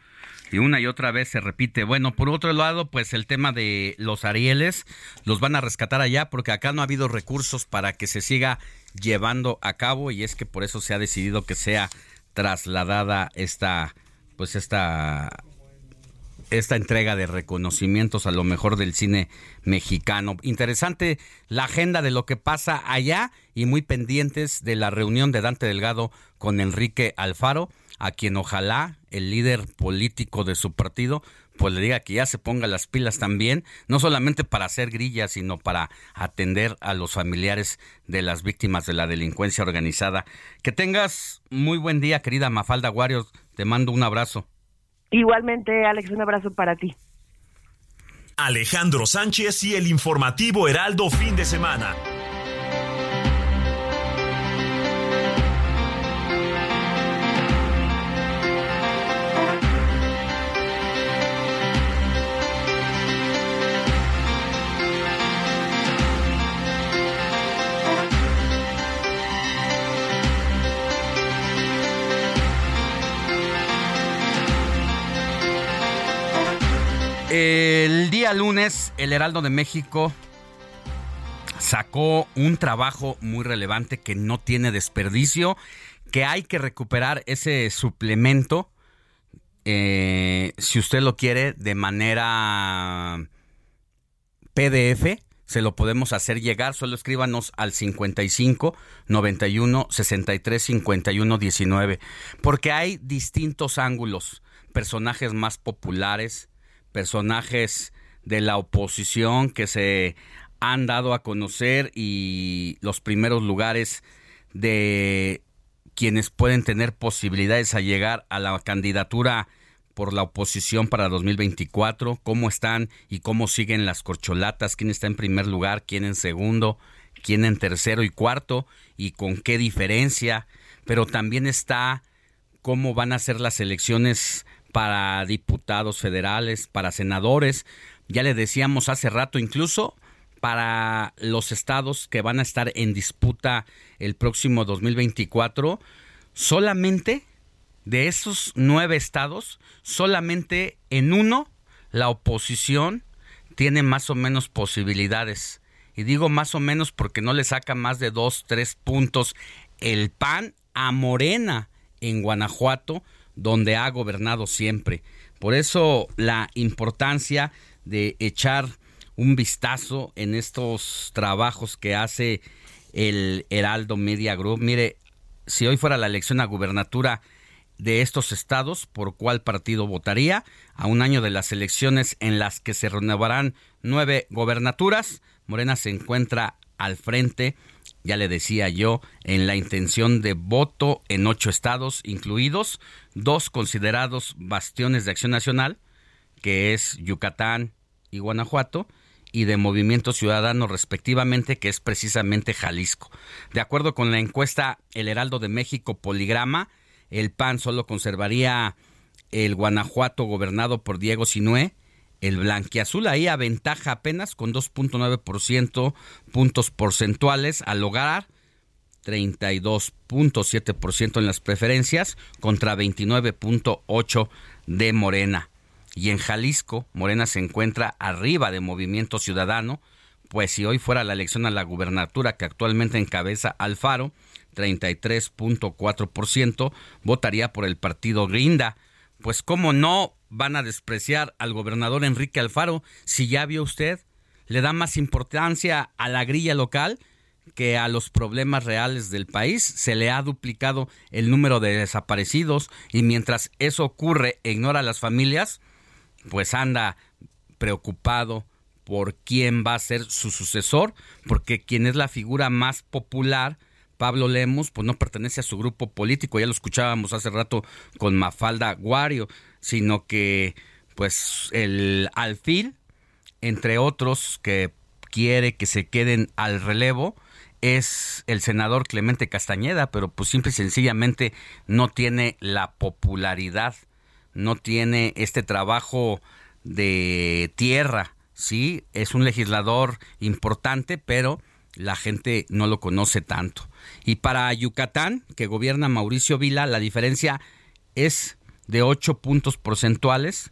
Y una y otra vez se repite. Bueno, por otro lado, pues el tema de los Arieles los van a rescatar allá porque acá no ha habido recursos para que se siga llevando a cabo y es que por eso se ha decidido que sea trasladada esta pues esta esta entrega de reconocimientos a lo mejor del cine mexicano. Interesante la agenda de lo que pasa allá y muy pendientes de la reunión de Dante Delgado con Enrique Alfaro, a quien ojalá el líder político de su partido pues le diga que ya se ponga las pilas también, no solamente para hacer grillas, sino para atender a los familiares de las víctimas de la delincuencia organizada. Que tengas muy buen día, querida Mafalda Guarios, te mando un abrazo. Igualmente, Alex, un abrazo para ti. Alejandro Sánchez y el informativo Heraldo fin de semana. El día lunes, el Heraldo de México sacó un trabajo muy relevante que no tiene desperdicio, que hay que recuperar ese suplemento, eh, si usted lo quiere, de manera PDF. Se lo podemos hacer llegar, solo escríbanos al 55 91 63 51 19, porque hay distintos ángulos, personajes más populares, personajes de la oposición que se han dado a conocer y los primeros lugares de quienes pueden tener posibilidades a llegar a la candidatura por la oposición para 2024, cómo están y cómo siguen las corcholatas, quién está en primer lugar, quién en segundo, quién en tercero y cuarto y con qué diferencia. pero también está cómo van a ser las elecciones para diputados federales, para senadores. Ya le decíamos hace rato, incluso para los estados que van a estar en disputa el próximo 2024, solamente de esos nueve estados, solamente en uno la oposición tiene más o menos posibilidades. Y digo más o menos porque no le saca más de dos, tres puntos el PAN a Morena en Guanajuato, donde ha gobernado siempre. Por eso la importancia de echar un vistazo en estos trabajos que hace el Heraldo Media Group. Mire, si hoy fuera la elección a gubernatura de estos estados, ¿por cuál partido votaría? A un año de las elecciones en las que se renovarán nueve gobernaturas, Morena se encuentra al frente, ya le decía yo, en la intención de voto en ocho estados, incluidos dos considerados bastiones de acción nacional, que es Yucatán y Guanajuato, y de Movimiento Ciudadano respectivamente, que es precisamente Jalisco. De acuerdo con la encuesta El Heraldo de México Poligrama, el PAN solo conservaría el Guanajuato gobernado por Diego Sinué, el blanquiazul ahí aventaja apenas con 2.9% puntos porcentuales al lograr 32.7% en las preferencias contra 29.8% de Morena. Y en Jalisco, Morena se encuentra arriba de Movimiento Ciudadano, pues si hoy fuera la elección a la gubernatura que actualmente encabeza Alfaro, 33.4%, votaría por el partido Grinda. Pues cómo no van a despreciar al gobernador Enrique Alfaro si ya vio usted, le da más importancia a la grilla local que a los problemas reales del país. Se le ha duplicado el número de desaparecidos y mientras eso ocurre e ignora a las familias, pues anda preocupado por quién va a ser su sucesor, porque quien es la figura más popular, Pablo Lemos, pues no pertenece a su grupo político, ya lo escuchábamos hace rato con Mafalda Guario, sino que pues el alfil, entre otros que quiere que se queden al relevo, es el senador Clemente Castañeda, pero pues simple y sencillamente no tiene la popularidad no tiene este trabajo de tierra, sí, es un legislador importante, pero la gente no lo conoce tanto. Y para Yucatán, que gobierna Mauricio Vila, la diferencia es de 8 puntos porcentuales,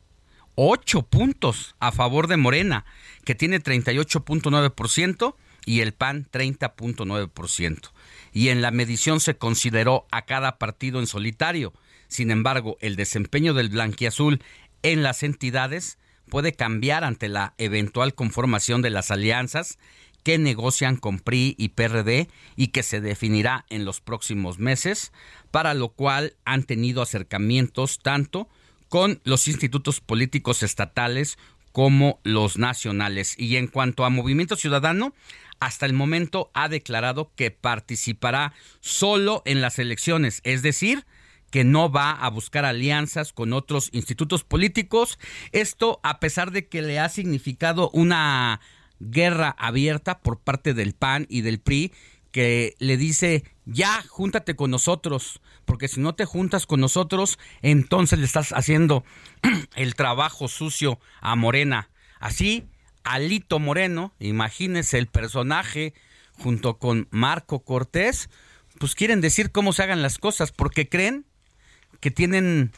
8 puntos a favor de Morena, que tiene 38.9% y el PAN 30.9%. Y en la medición se consideró a cada partido en solitario. Sin embargo, el desempeño del blanquiazul en las entidades puede cambiar ante la eventual conformación de las alianzas que negocian con PRI y PRD y que se definirá en los próximos meses, para lo cual han tenido acercamientos tanto con los institutos políticos estatales como los nacionales. Y en cuanto a Movimiento Ciudadano, hasta el momento ha declarado que participará solo en las elecciones, es decir, que no va a buscar alianzas con otros institutos políticos. Esto a pesar de que le ha significado una guerra abierta por parte del PAN y del PRI que le dice, ya, júntate con nosotros, porque si no te juntas con nosotros, entonces le estás haciendo el trabajo sucio a Morena. Así, Alito Moreno, imagínese el personaje junto con Marco Cortés, pues quieren decir cómo se hagan las cosas, porque creen que tienen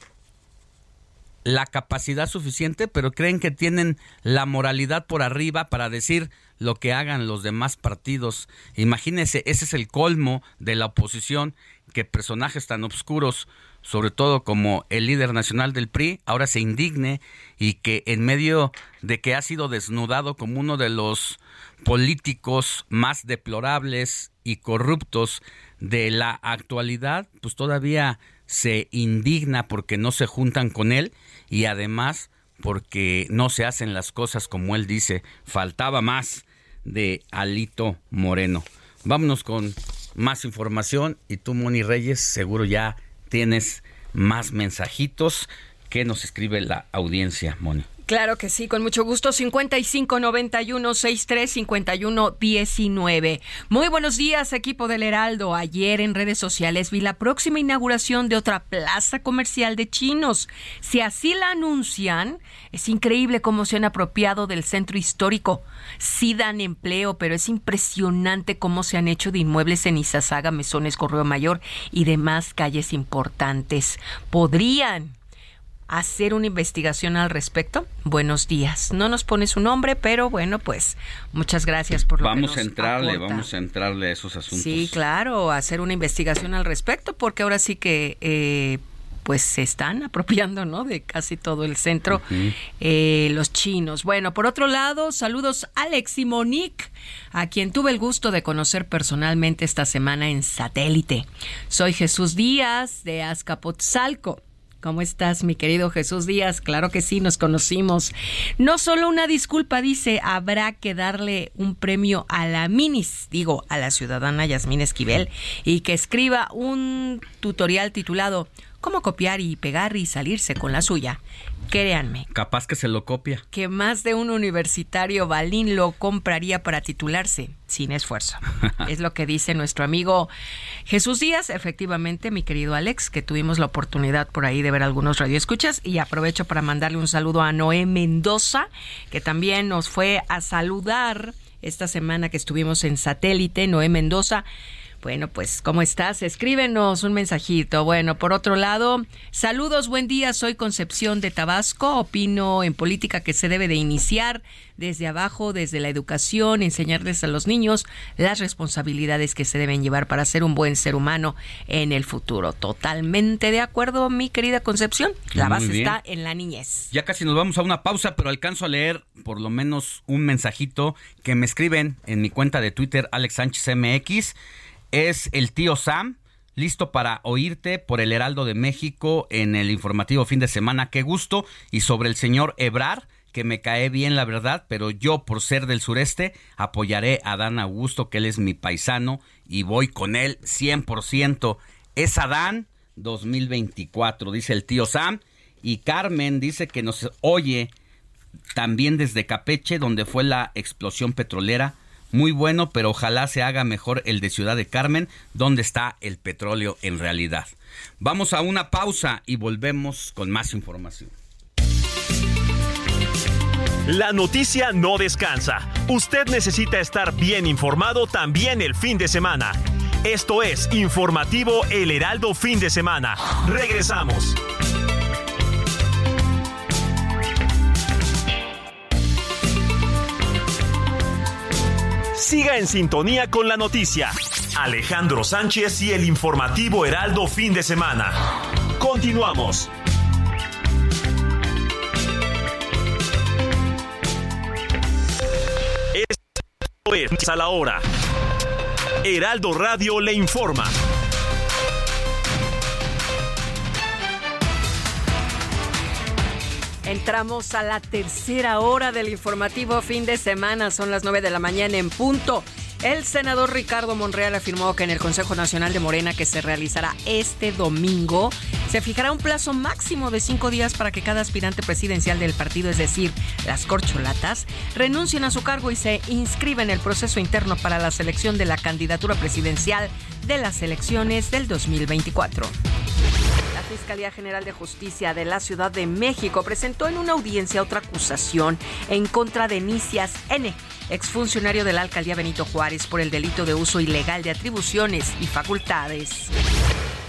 la capacidad suficiente, pero creen que tienen la moralidad por arriba para decir lo que hagan los demás partidos. Imagínense, ese es el colmo de la oposición, que personajes tan oscuros, sobre todo como el líder nacional del PRI, ahora se indigne y que en medio de que ha sido desnudado como uno de los políticos más deplorables y corruptos de la actualidad, pues todavía se indigna porque no se juntan con él y además porque no se hacen las cosas como él dice. Faltaba más de Alito Moreno. Vámonos con más información y tú, Moni Reyes, seguro ya tienes más mensajitos que nos escribe la audiencia, Moni. Claro que sí, con mucho gusto. 5591-6351-19. Muy buenos días, equipo del Heraldo. Ayer en redes sociales vi la próxima inauguración de otra plaza comercial de chinos. Si así la anuncian, es increíble cómo se han apropiado del centro histórico. Sí dan empleo, pero es impresionante cómo se han hecho de inmuebles en Izazaga, Mesones, Correo Mayor y demás calles importantes. Podrían hacer una investigación al respecto. Buenos días. No nos pone su nombre, pero bueno, pues muchas gracias por lo vamos que nos a entrarle, aporta. vamos a entrarle a esos asuntos. Sí, claro, hacer una investigación al respecto, porque ahora sí que eh, pues se están apropiando, ¿no? De casi todo el centro eh, los chinos. Bueno, por otro lado, saludos Alex y Monique, a quien tuve el gusto de conocer personalmente esta semana en satélite. Soy Jesús Díaz de Azcapotzalco. ¿Cómo estás, mi querido Jesús Díaz? Claro que sí, nos conocimos. No solo una disculpa, dice, habrá que darle un premio a la Minis, digo, a la ciudadana Yasmín Esquivel, y que escriba un tutorial titulado Cómo copiar y pegar y salirse con la suya. Créanme, Capaz que se lo copia. que más de un universitario balín lo compraría para titularse sin esfuerzo. es lo que dice nuestro amigo Jesús Díaz, efectivamente, mi querido Alex, que tuvimos la oportunidad por ahí de ver algunos radioescuchas y aprovecho para mandarle un saludo a Noé Mendoza, que también nos fue a saludar esta semana que estuvimos en satélite, Noé Mendoza. Bueno, pues, ¿cómo estás? Escríbenos un mensajito. Bueno, por otro lado, saludos, buen día, soy Concepción de Tabasco. Opino en política que se debe de iniciar desde abajo, desde la educación, enseñarles a los niños las responsabilidades que se deben llevar para ser un buen ser humano en el futuro. Totalmente de acuerdo, mi querida Concepción. La base está en la niñez. Ya casi nos vamos a una pausa, pero alcanzo a leer por lo menos un mensajito que me escriben en mi cuenta de Twitter, Alex Sánchez MX. Es el tío Sam, listo para oírte por el Heraldo de México en el informativo fin de semana. Qué gusto. Y sobre el señor Ebrar, que me cae bien la verdad, pero yo por ser del sureste apoyaré a Dan Augusto, que él es mi paisano, y voy con él 100%. Es Adán 2024, dice el tío Sam. Y Carmen dice que nos oye también desde Capeche, donde fue la explosión petrolera. Muy bueno, pero ojalá se haga mejor el de Ciudad de Carmen, donde está el petróleo en realidad. Vamos a una pausa y volvemos con más información. La noticia no descansa. Usted necesita estar bien informado también el fin de semana. Esto es Informativo El Heraldo Fin de Semana. Regresamos. Siga en sintonía con la noticia. Alejandro Sánchez y el informativo Heraldo Fin de Semana. Continuamos. Es a la hora. Heraldo Radio le informa. Entramos a la tercera hora del informativo fin de semana, son las 9 de la mañana en punto. El senador Ricardo Monreal afirmó que en el Consejo Nacional de Morena que se realizará este domingo se fijará un plazo máximo de cinco días para que cada aspirante presidencial del partido, es decir, las corcholatas, renuncien a su cargo y se inscriba en el proceso interno para la selección de la candidatura presidencial de las elecciones del 2024. La Fiscalía General de Justicia de la Ciudad de México presentó en una audiencia otra acusación en contra de Nicias N., exfuncionario de la alcaldía Benito Juárez, por el delito de uso ilegal de atribuciones y facultades.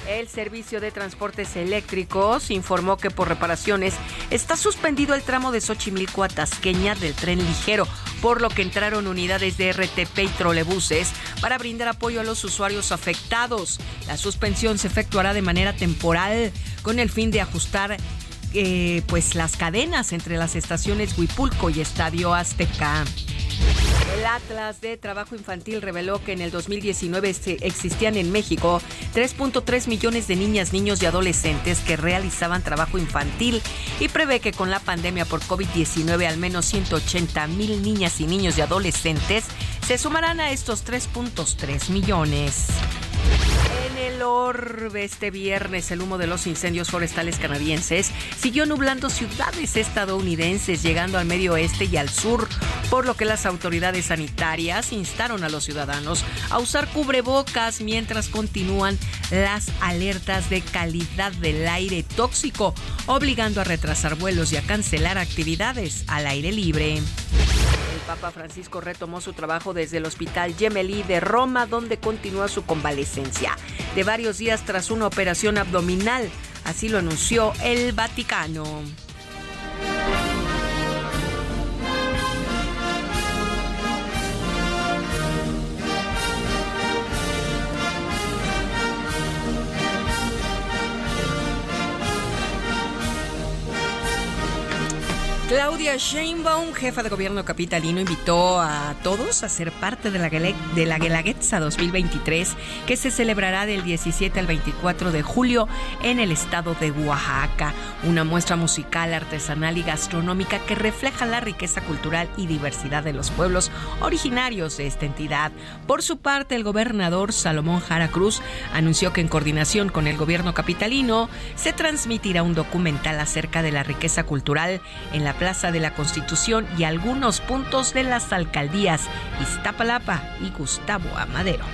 El Servicio de Transportes Eléctricos informó que por reparaciones está suspendido el tramo de Xochimilco a Tasqueña del tren ligero, por lo que entraron unidades de RTP y trolebuses para brindar apoyo a los usuarios afectados. La suspensión se efectuará de manera temporal con el fin de ajustar eh, pues las cadenas entre las estaciones Huipulco y Estadio Azteca. El Atlas de Trabajo Infantil reveló que en el 2019 este- existían en México 3.3 millones de niñas, niños y adolescentes que realizaban trabajo infantil y prevé que con la pandemia por COVID-19 al menos 180 mil niñas y niños y adolescentes se sumarán a estos 3.3 millones. En el calor este viernes, el humo de los incendios forestales canadienses siguió nublando ciudades estadounidenses, llegando al medio oeste y al sur, por lo que las autoridades sanitarias instaron a los ciudadanos a usar cubrebocas mientras continúan las alertas de calidad del aire tóxico, obligando a retrasar vuelos y a cancelar actividades al aire libre. El Papa Francisco retomó su trabajo desde el Hospital Gemelli de Roma, donde continúa su convalecencia de varios días tras una operación abdominal. Así lo anunció el Vaticano. Claudia Sheinbaum, jefa de gobierno capitalino, invitó a todos a ser parte de la, de la Guelaguetza 2023, que se celebrará del 17 al 24 de julio en el estado de Oaxaca. Una muestra musical, artesanal y gastronómica que refleja la riqueza cultural y diversidad de los pueblos originarios de esta entidad. Por su parte, el gobernador Salomón Jara Cruz anunció que en coordinación con el gobierno capitalino se transmitirá un documental acerca de la riqueza cultural en la Plaza de la Constitución y algunos puntos de las alcaldías Iztapalapa y Gustavo Amadero.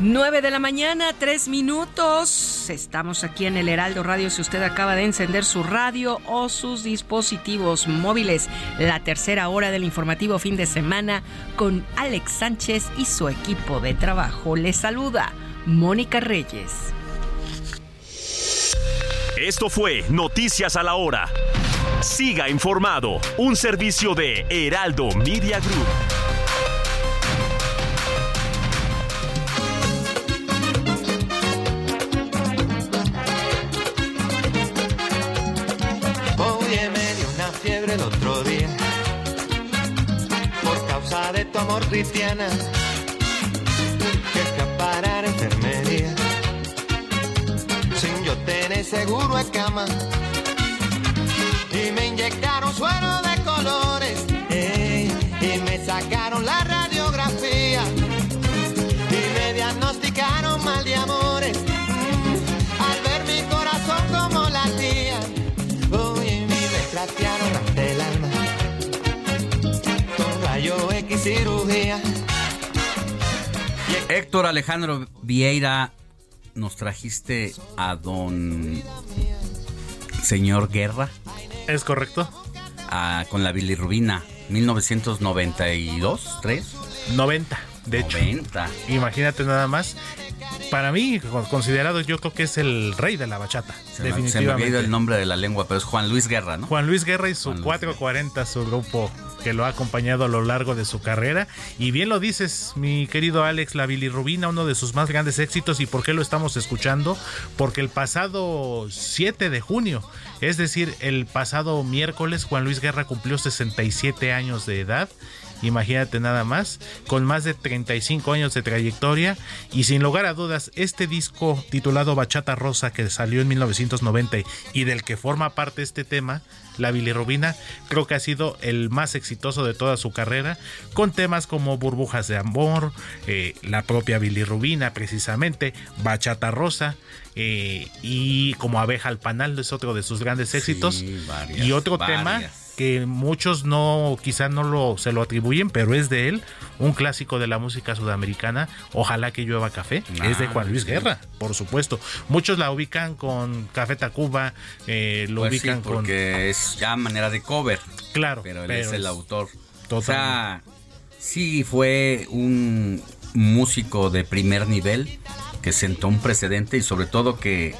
Nueve de la mañana, tres minutos. Estamos aquí en el Heraldo Radio. Si usted acaba de encender su radio o sus dispositivos móviles, la tercera hora del informativo fin de semana con Alex Sánchez y su equipo de trabajo. Les saluda Mónica Reyes. Esto fue Noticias a la Hora. Siga informado, un servicio de Heraldo Media Group. Oye, me dio una fiebre el otro día por causa de tu amor cristiana que escapara de enfermería tener seguro de cama. Y me inyectaron suero de colores ey, y me sacaron la radiografía. Y me diagnosticaron mal de amores Mm, al ver mi corazón como latía Oye, mi desgraciaron hasta el alma con rayo X cirugía. Héctor Alejandro Vieira, nos trajiste a don señor Guerra. ¿Es correcto? con la bilirrubina, 1992, 3. 90, de hecho. 90. Imagínate nada más. Para mí, con- considerado, yo creo que es el rey de la bachata. Se me, se me definitivamente. había ido el nombre de la lengua, pero es Juan Luis Guerra, ¿no? Juan Luis Guerra y su 440, su grupo que lo ha acompañado a lo largo de su carrera. Y bien lo dices, mi querido Alex, la bilirrubina, uno de sus más grandes éxitos. ¿Y por qué lo estamos escuchando? Porque el pasado 7 de junio, es decir, el pasado miércoles, Juan Luis Guerra cumplió 67 años de edad. Imagínate nada más, con más de 35 años de trayectoria y sin lugar a dudas, este disco titulado Bachata Rosa que salió en 1990 y del que forma parte este tema, la bilirrubina, creo que ha sido el más exitoso de toda su carrera, con temas como Burbujas de Amor, eh, la propia bilirrubina precisamente, Bachata Rosa, eh, y como Abeja al Panal es otro de sus grandes éxitos. varias, y otro varias. tema que muchos no quizá no lo se lo atribuyen, pero es de él, un clásico de la música sudamericana, Ojalá que llueva café, es de Ah, Juan Luis. Guerra, por supuesto. Muchos la ubican con Café Tacuba, eh, lo Pues sí, ubican con porque es ya manera de cover. Claro, pero él pero es el autor. O sea, sí fue un músico de primer nivel que sentó un precedente y sobre todo que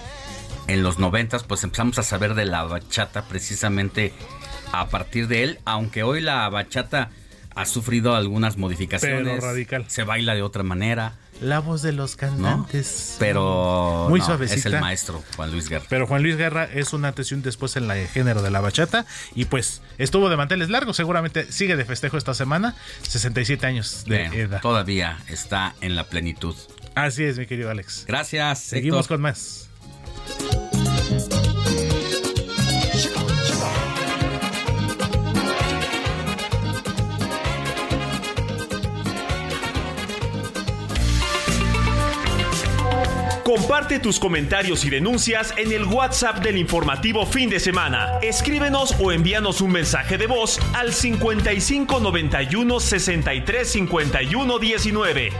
en los noventas pues empezamos a saber de la bachata precisamente a partir de él, aunque hoy la bachata ha sufrido algunas modificaciones. Pero radical. Se baila de otra manera, la voz de los ¿no? cantantes. Pero Muy no, suavecita. es el maestro Juan Luis Guerra. Pero Juan Luis Guerra es un antes y un después en el género de la bachata. Y pues estuvo de manteles largos. Seguramente sigue de festejo esta semana. 67 años de edad. todavía está en la plenitud. Así es, mi querido Alex. Gracias. Seguimos Héctor. con más. Comparte tus comentarios y denuncias en el WhatsApp del informativo fin de semana. Escríbenos o envíanos un mensaje de voz al 55 91 63 51 19.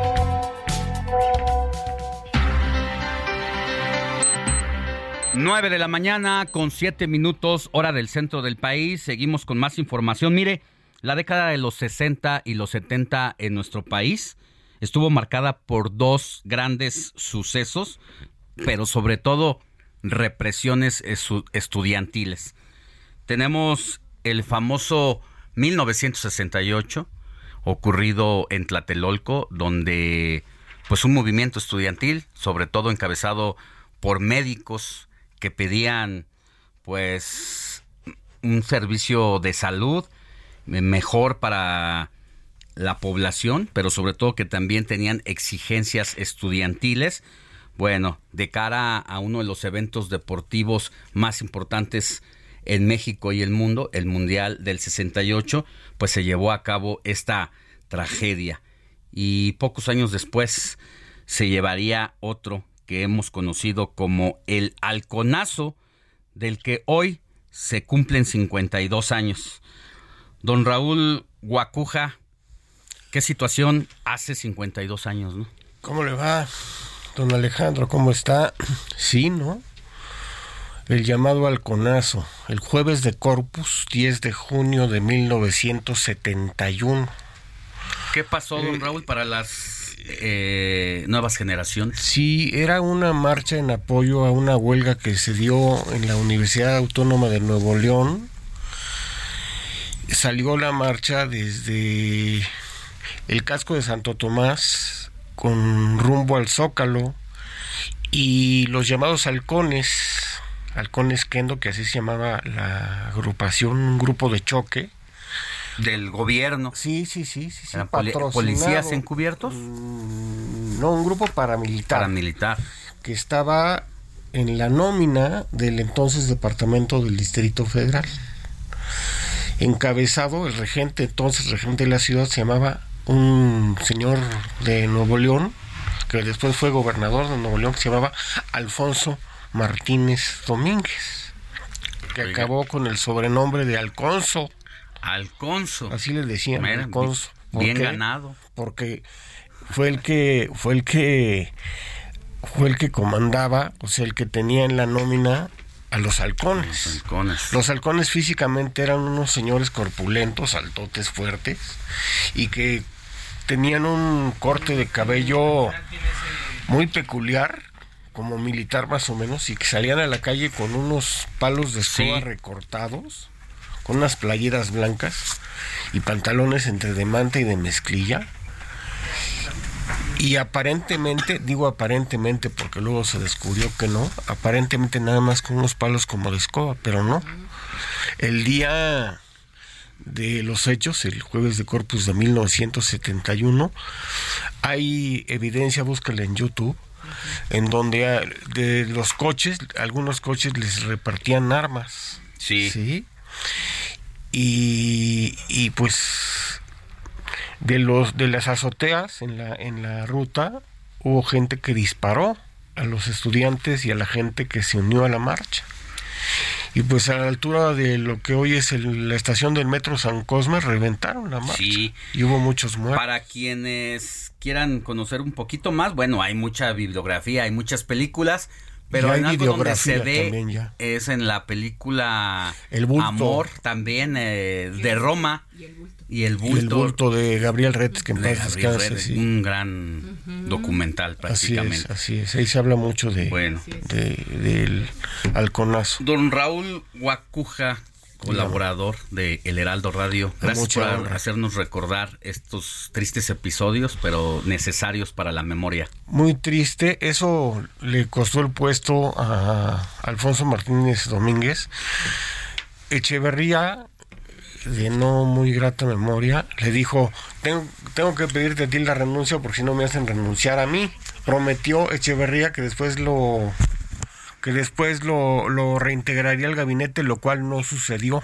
Nueve de la mañana con siete minutos, hora del centro del país. Seguimos con más información. Mire, la década de los 60 y los 70 en nuestro país estuvo marcada por dos grandes sucesos, pero sobre todo represiones estu- estudiantiles. Tenemos el famoso 1968 ocurrido en Tlatelolco, donde pues un movimiento estudiantil, sobre todo encabezado por médicos que pedían pues un servicio de salud eh, mejor para la población, pero sobre todo que también tenían exigencias estudiantiles. Bueno, de cara a uno de los eventos deportivos más importantes en México y el mundo, el Mundial del 68, pues se llevó a cabo esta tragedia. Y pocos años después se llevaría otro que hemos conocido como el halconazo, del que hoy se cumplen 52 años. Don Raúl Guacuja, ¿qué situación hace 52 años, no? ¿Cómo le va, don Alejandro? ¿Cómo está? Sí, ¿no? El llamado halconazo, el jueves de Corpus, 10 de junio de 1971. ¿Qué pasó, don Raúl, para las eh, nuevas generaciones? Sí, era una marcha en apoyo a una huelga que se dio en la Universidad Autónoma de Nuevo León. Salió la marcha desde el casco de Santo Tomás con rumbo al Zócalo y los llamados halcones, halcones Kendo, que así se llamaba la agrupación, un grupo de choque. Del gobierno. Sí, sí, sí, sí. sí, ¿Eran policías encubiertos? No, un grupo paramilitar. Paramilitar. Que estaba en la nómina del entonces Departamento del Distrito Federal. Encabezado, el regente, entonces regente de la ciudad, se llamaba un señor de Nuevo León, que después fue gobernador de Nuevo León, que se llamaba Alfonso Martínez Domínguez, que Oiga. acabó con el sobrenombre de Alconso. Alconso. Así le decían, Mira, Alconso. ¿Por bien qué? ganado. Porque fue el que fue el que fue el que comandaba, o sea, el que tenía en la nómina a los halcones. Los halcones físicamente eran unos señores corpulentos, altotes fuertes y que tenían un corte de cabello muy peculiar, como militar más o menos, y que salían a la calle con unos palos de escoba Sí. recortados, con unas playeras blancas y pantalones entre de manta y de mezclilla. Y aparentemente, digo aparentemente porque luego se descubrió que no, aparentemente nada más con unos palos como de escoba, pero no. El día de los hechos, el jueves de Corpus de 1971, hay evidencia, búscala en YouTube, en donde ah, de los coches, algunos coches les repartían armas. Sí. Sí. Y, y pues de los de las azoteas en la en la ruta hubo gente que disparó a los estudiantes y a la gente que se unió a la marcha. Y pues a la altura de lo que hoy es el- la estación del metro San Cosme reventaron la marcha. Sí. Y hubo muchos muertos. Para quienes quieran conocer un poquito más, bueno, hay mucha bibliografía, hay muchas películas, pero hay en algo donde se ve es en la película El bulto. Amor, también eh, de Roma y el bulto. Y el bulto de Gabriel Retes, que en de paz Gabriel descanse, Redes, sí. un gran documental Así prácticamente. es, así es. Ahí se habla mucho de, Bueno. de- del halconazo. Don Raúl Guacuja, colaborador de El Heraldo Radio, gracias mucha por honra. hacernos recordar estos tristes episodios, pero necesarios para la memoria. Muy triste, eso le costó el puesto a Alfonso Martínez Domínguez. Echeverría, de no muy grata memoria, le dijo, tengo, tengo que pedirte a ti la renuncia porque si no me hacen renunciar a mí. Prometió Echeverría que después lo que después lo, lo reintegraría al gabinete, lo cual no sucedió.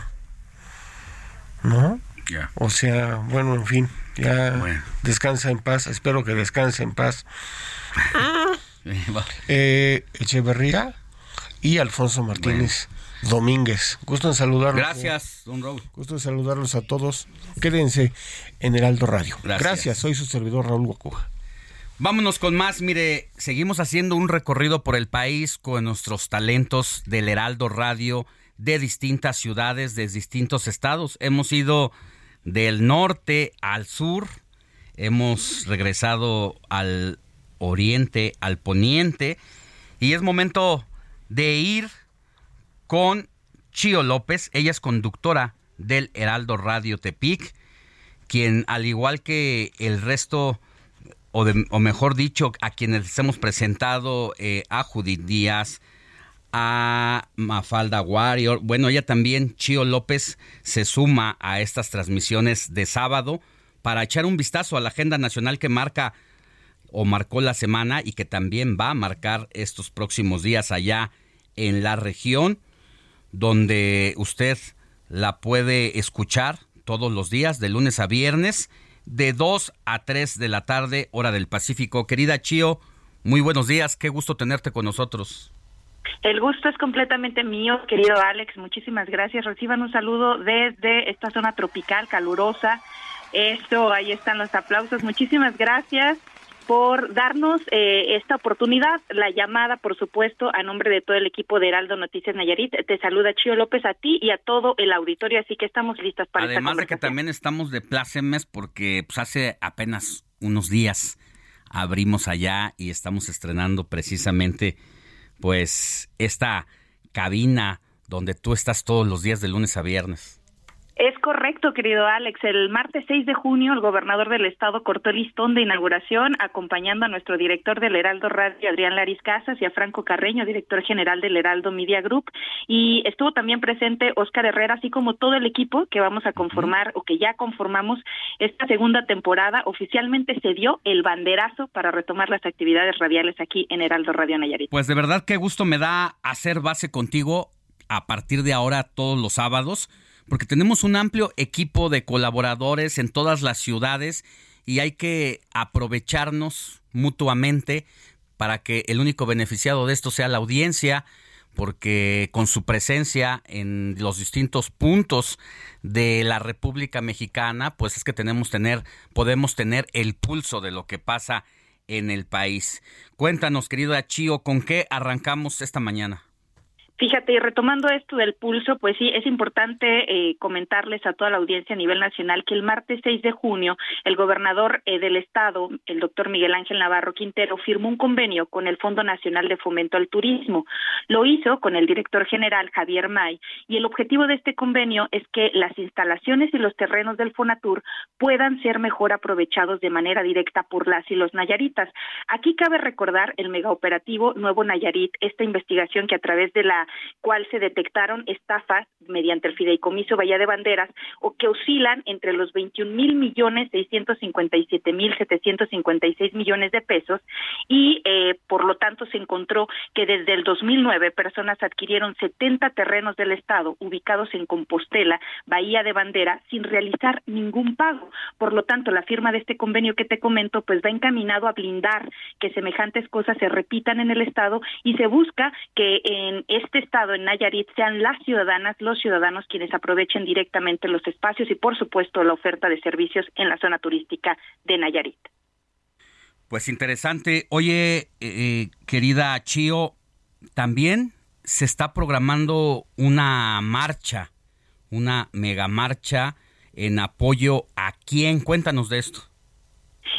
¿No? Ya. O sea, bueno, en fin, ya descansa en paz, espero que descanse en paz. eh, Echeverría y Alfonso Martínez Domínguez. Gusto en saludarlos. Gracias, don Raúl. Gusto en saludarlos a todos. Quédense en Heraldo Radio. Gracias. Gracias. Soy su servidor Raúl Guacuja. Vámonos con más. Mire, seguimos haciendo un recorrido por el país con nuestros talentos del Heraldo Radio de distintas ciudades, de distintos estados. Hemos ido del norte al sur, hemos regresado al oriente, al poniente, y es momento de ir con Chio López. Ella es conductora del Heraldo Radio Tepic, quien al igual que el resto o, de- o mejor dicho, a quienes hemos presentado, eh, a Judith Díaz, a Mafalda Warrior, bueno, ella también, Chio López, se suma a estas transmisiones de sábado para echar un vistazo a la agenda nacional que marca o marcó la semana y que también va a marcar estos próximos días allá en la región, donde usted la puede escuchar todos los días, de lunes a viernes, de 2 a 3 de la tarde, hora del Pacífico. Querida Chio, muy buenos días, qué gusto tenerte con nosotros. El gusto es completamente mío, querido Alex. Muchísimas gracias. Reciban un saludo desde esta zona tropical, calurosa. Esto, ahí están los aplausos. Muchísimas gracias por darnos eh, esta oportunidad, la llamada, por supuesto, a nombre de todo el equipo de Heraldo Noticias Nayarit. Te saluda Chío López a ti y a todo el auditorio, así que estamos listas para esta Además de que también estamos de plácemes porque pues, hace apenas unos días abrimos allá y estamos estrenando precisamente pues esta cabina donde tú estás todos los días de lunes a viernes. Es correcto, querido Alex. El martes 6 de junio, el gobernador del estado cortó el listón de inauguración, acompañando a nuestro director del Heraldo Radio, Adrián Laris Casas, y a Franco Carreño, director general del Heraldo Media Group. Y estuvo también presente Óscar Herrera, así como todo el equipo que vamos a conformar o que ya conformamos esta segunda temporada. Oficialmente se dio el banderazo para retomar las actividades radiales aquí en Heraldo Radio Nayarit. Pues de verdad qué gusto me da hacer base contigo a partir de ahora todos los sábados, porque tenemos un amplio equipo de colaboradores en todas las ciudades y hay que aprovecharnos mutuamente para que el único beneficiado de esto sea la audiencia, porque con su presencia en los distintos puntos de la República Mexicana, pues es que tenemos tener, podemos tener el pulso de lo que pasa en el país. Cuéntanos, querido Achío, ¿con qué arrancamos esta mañana? Fíjate, y retomando esto del pulso, pues sí, es importante eh, comentarles a toda la audiencia a nivel nacional que el martes 6 de junio el gobernador eh, del estado, el doctor Miguel Ángel Navarro Quintero, firmó un convenio con el Fondo Nacional de Fomento al Turismo. Lo hizo con el director general Javier May y el objetivo de este convenio es que las instalaciones y los terrenos del Fonatur puedan ser mejor aprovechados de manera directa por las y los nayaritas. Aquí cabe recordar el megaoperativo Nuevo Nayarit, esta investigación que a través de la cual se detectaron estafas mediante el fideicomiso Bahía de Banderas o que oscilan entre los 21 mil millones 657 mil 756 millones de pesos y eh, por lo tanto se encontró que desde el 2009 personas adquirieron 70 terrenos del Estado ubicados en Compostela, Bahía de Bandera, sin realizar ningún pago. Por lo tanto, la firma de este convenio que te comento pues va encaminado a blindar que semejantes cosas se repitan en el Estado y se busca que en este Estado, en Nayarit, sean las ciudadanas, los ciudadanos quienes aprovechen directamente los espacios y, por supuesto, la oferta de servicios en la zona turística de Nayarit. Pues interesante. Oye, eh, querida Chio, también se está programando una marcha, una mega marcha en apoyo a quién. Cuéntanos de esto.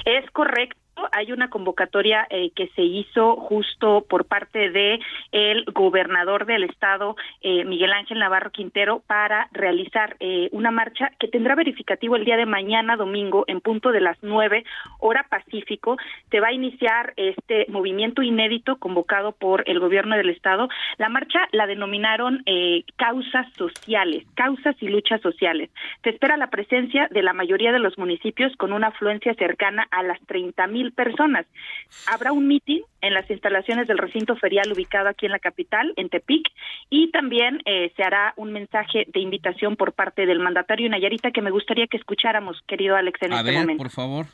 Es correcto. Hay una convocatoria eh, que se hizo justo por parte de el gobernador del estado, eh, Miguel Ángel Navarro Quintero, para realizar eh, una marcha que tendrá verificativo el día de mañana, domingo, en punto de las nueve, hora Pacífico. Se va a iniciar este movimiento inédito convocado por el gobierno del estado. La marcha la denominaron causas sociales, causas y luchas sociales. Se espera la presencia de la mayoría de los municipios con una afluencia cercana a las 30 mil personas. Habrá un mitin en las instalaciones del recinto ferial ubicado aquí en la capital, en Tepic, y también eh, se hará un mensaje de invitación por parte del mandatario Nayarita que me gustaría que escucháramos, querido Alex, en a este ver, momento. por favor.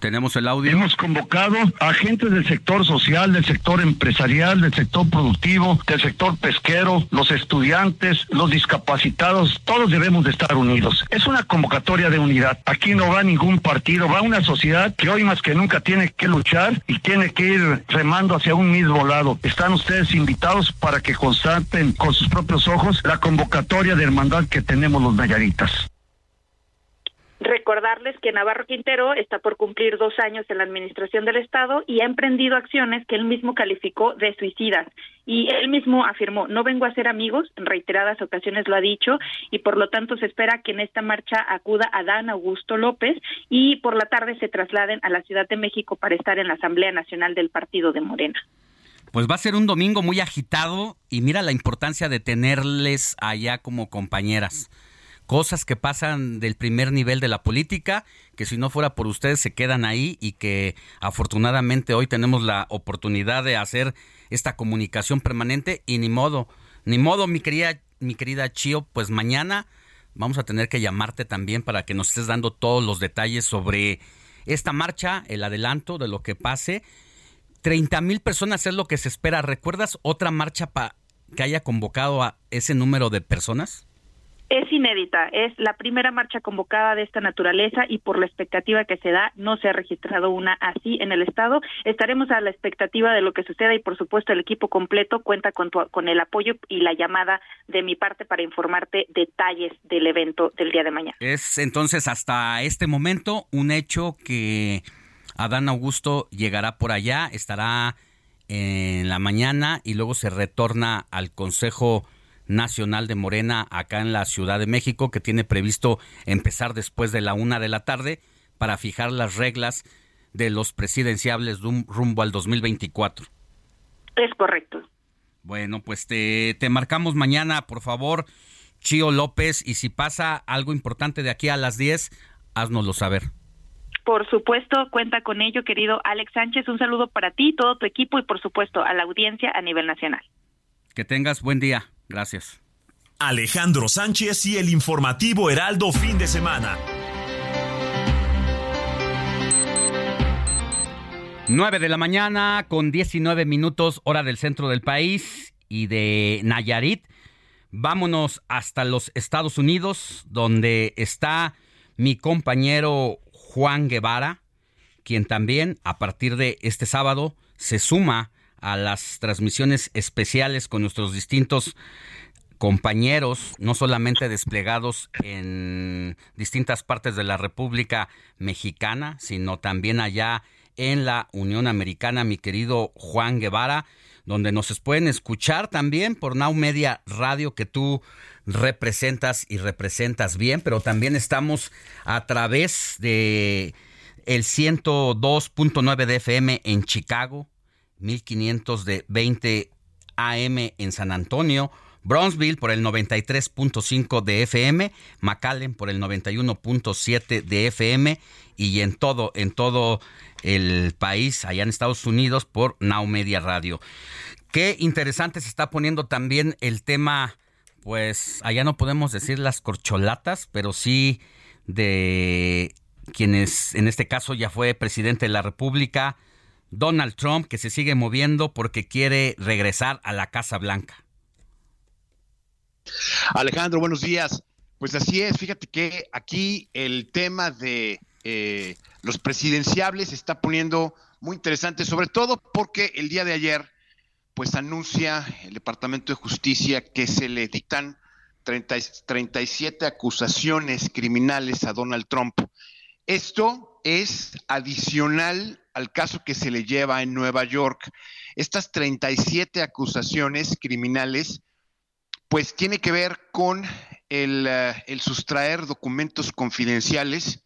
Tenemos el audio. Hemos convocado a agentes del sector social, del sector empresarial, del sector productivo, del sector pesquero, los estudiantes, los discapacitados, todos debemos de estar unidos. Es una convocatoria de unidad. Aquí no va ningún partido, va una sociedad que hoy más que nunca tiene que luchar y tiene que ir remando hacia un mismo lado. Están ustedes invitados para que constaten con sus propios ojos la convocatoria de hermandad que tenemos los Nayaritas. Recordarles que Navarro Quintero está por cumplir dos años en la administración del Estado y ha emprendido acciones que él mismo calificó de suicidas. Y él mismo afirmó, no vengo a ser amigos, en reiteradas ocasiones lo ha dicho, y por lo tanto se espera que en esta marcha acuda Adán Augusto López y por la tarde se trasladen a la Ciudad de México para estar en la Asamblea Nacional del Partido de Morena. Pues va a ser un domingo muy agitado y mira la importancia de tenerles allá como compañeras cosas que pasan del primer nivel de la política, que si no fuera por ustedes se quedan ahí y que afortunadamente hoy tenemos la oportunidad de hacer esta comunicación permanente y ni modo, ni modo, mi querida, mi querida Chio, pues mañana vamos a tener que llamarte también para que nos estés dando todos los detalles sobre esta marcha, el adelanto de lo que pase. 30 mil personas es lo que se espera. ¿Recuerdas otra marcha pa que haya convocado a ese número de personas? Es inédita, es la primera marcha convocada de esta naturaleza y por la expectativa que se da no se ha registrado una así en el estado. Estaremos a la expectativa de lo que suceda y por supuesto el equipo completo cuenta con, con el apoyo y la llamada de mi parte para informarte detalles del evento del día de mañana. Es entonces hasta este momento un hecho que Adán Augusto llegará por allá, estará en la mañana y luego se retorna al Consejo Nacional de Morena acá en la Ciudad de México, que tiene previsto empezar después de la una de la tarde para fijar las reglas de los presidenciables rumbo al 2024. Es correcto. Bueno, pues te, te marcamos mañana, por favor, Chío López, y si pasa algo importante de aquí a las 10, haznoslo saber. Por supuesto, cuenta con ello, querido Alex Sánchez. Un saludo para ti, todo tu equipo y, por supuesto, a la audiencia a nivel nacional. Que tengas buen día. Gracias. Alejandro Sánchez y el informativo Heraldo fin de semana. 9 de la mañana con 19 minutos hora del centro del país y de Nayarit. Vámonos hasta los Estados Unidos, donde está mi compañero Juan Guevara, quien también a partir de este sábado se suma a las transmisiones especiales con nuestros distintos compañeros, no solamente desplegados en distintas partes de la República Mexicana, sino también allá en la Unión Americana, mi querido Juan Guevara, donde nos pueden escuchar también por Now Media Radio que tú representas y representas bien, pero también estamos a través de el 102.9 de FM en Chicago, 1500 de 20 AM en San Antonio, Bronzeville por el 93.5 de FM, McAllen por el 91.7 de FM y en todo en todo el país allá en Estados Unidos por Now Media Radio. Qué interesante se está poniendo también el tema pues allá no podemos decir las corcholatas, pero sí de quienes en este caso ya fue presidente de la República, Donald Trump, que se sigue moviendo porque quiere regresar a la Casa Blanca. Alejandro, buenos días. Pues así es, fíjate que aquí el tema de eh, los presidenciables se está poniendo muy interesante, sobre todo porque el día de ayer, pues anuncia el Departamento de Justicia que se le dictan 30, 37 acusaciones criminales a Donald Trump. Esto es adicional al caso que se le lleva en Nueva York. Estas 37 acusaciones criminales, pues tiene que ver con el, uh, el sustraer documentos confidenciales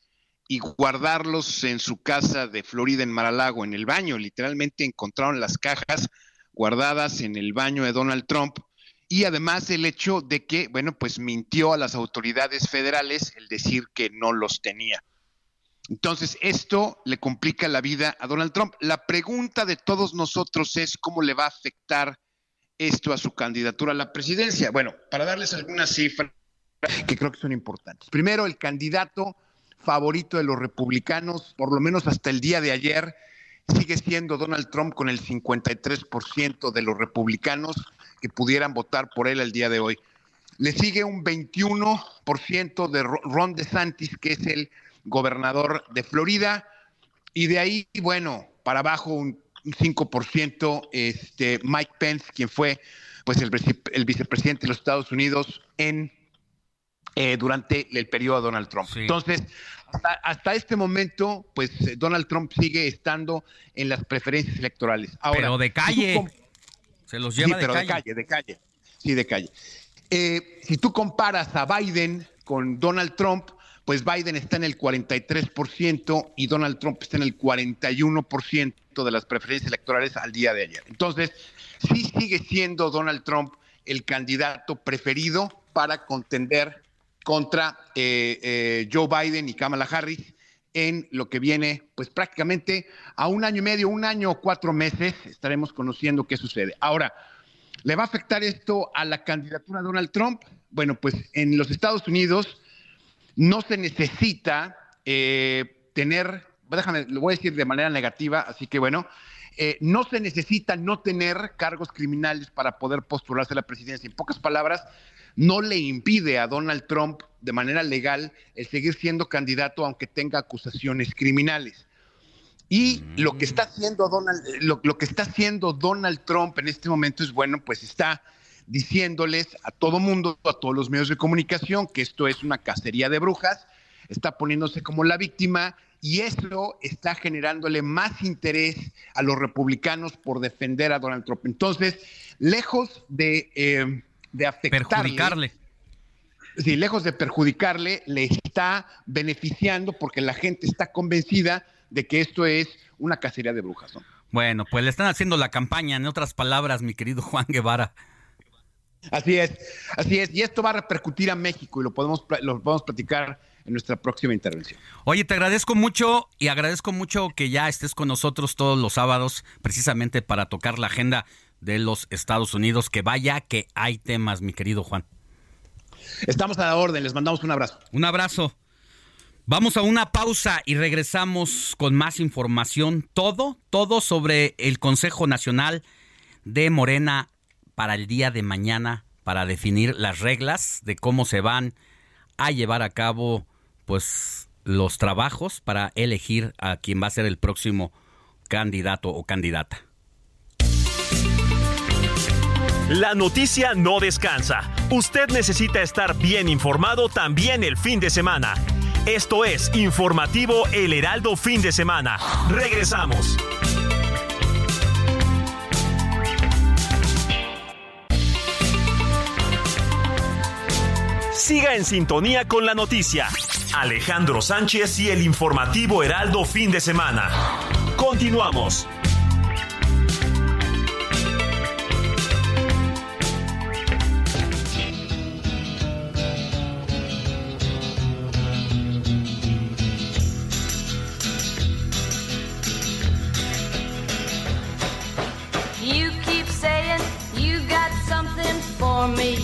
y guardarlos en su casa de Florida en Maralago, en el baño. Literalmente encontraron las cajas guardadas en el baño de Donald Trump. Y además el hecho de que, bueno, pues mintió a las autoridades federales el decir que no los tenía. Entonces, esto le complica la vida a Donald Trump. La pregunta de todos nosotros es cómo le va a afectar esto a su candidatura a la presidencia. Bueno, para darles algunas cifras que creo que son importantes. Primero, el candidato favorito de los republicanos, por lo menos hasta el día de ayer, sigue siendo Donald Trump con el 53% de los republicanos que pudieran votar por él el día de hoy. Le sigue un 21% de Ron DeSantis, que es el gobernador de Florida, y de ahí, bueno, para abajo un 5% este, Mike Pence, quien fue pues el, el vicepresidente de los Estados Unidos en eh, durante el periodo de Donald Trump. Entonces, hasta, este momento, pues Donald Trump sigue estando en las preferencias electorales. Ahora, pero de calle. Se los lleva sí, pero de calle. de calle, Sí, de calle. Eh, si tú comparas a Biden con Donald Trump, pues Biden está en el 43% y Donald Trump está en el 41% de las preferencias electorales al día de ayer. Entonces, sí sigue siendo Donald Trump el candidato preferido para contender contra eh, eh, Joe Biden y Kamala Harris en lo que viene, pues prácticamente a un año y medio, un año o cuatro meses, estaremos conociendo qué sucede. Ahora, ¿le va a afectar esto a la candidatura de Donald Trump? Bueno, pues en los Estados Unidos no se necesita eh, tener, déjame, lo voy a decir de manera negativa, así que bueno, no se necesita no tener cargos criminales para poder postularse a la presidencia. En pocas palabras, no le impide a Donald Trump de manera legal el seguir siendo candidato aunque tenga acusaciones criminales. Y lo que está haciendo Donald, lo, que está haciendo Donald Trump en este momento es bueno, pues está diciéndoles a todo mundo, a todos los medios de comunicación, que esto es una cacería de brujas, está poniéndose como la víctima y eso está generándole más interés a los republicanos por defender a Donald Trump. Entonces, lejos de eh, de afectarle. Perjudicarle. Sí, lejos de perjudicarle, le está beneficiando porque la gente está convencida de que esto es una cacería de brujas. Bueno, pues le están haciendo la campaña, en otras palabras, mi querido Juan Guevara. Así es, así es. Y esto va a repercutir a México y lo podemos, lo podemos platicar en nuestra próxima intervención. Oye, te agradezco mucho y agradezco mucho que ya estés con nosotros todos los sábados precisamente para tocar la agenda de los Estados Unidos. Que vaya que hay temas, mi querido Juan. Estamos a la orden, les mandamos un abrazo. Un abrazo. Vamos a una pausa y regresamos con más información. Todo, todo sobre el Consejo Nacional de Morena para el día de mañana, para definir las reglas de cómo se van a llevar a cabo, pues, los trabajos para elegir a quien va a ser el próximo candidato o candidata. La noticia no descansa. Usted necesita estar bien informado también el fin de semana. Esto es Informativo El Heraldo Fin de Semana. Regresamos. Siga en sintonía con la noticia. Alejandro Sánchez y el informativo Heraldo Fin de Semana. Continuamos. me.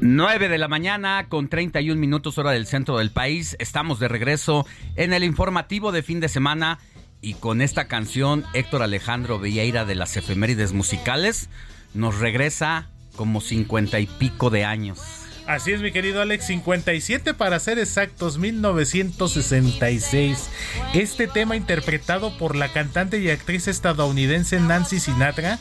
9 de la mañana con 31 minutos hora del centro del país. Estamos de regreso en el informativo de fin de semana y con esta canción Héctor Alejandro Vieira de las efemérides musicales nos regresa como 50 y pico de años. Así es, mi querido Alex, 57 para ser exactos, 1966. Este tema interpretado por la cantante y actriz estadounidense Nancy Sinatra,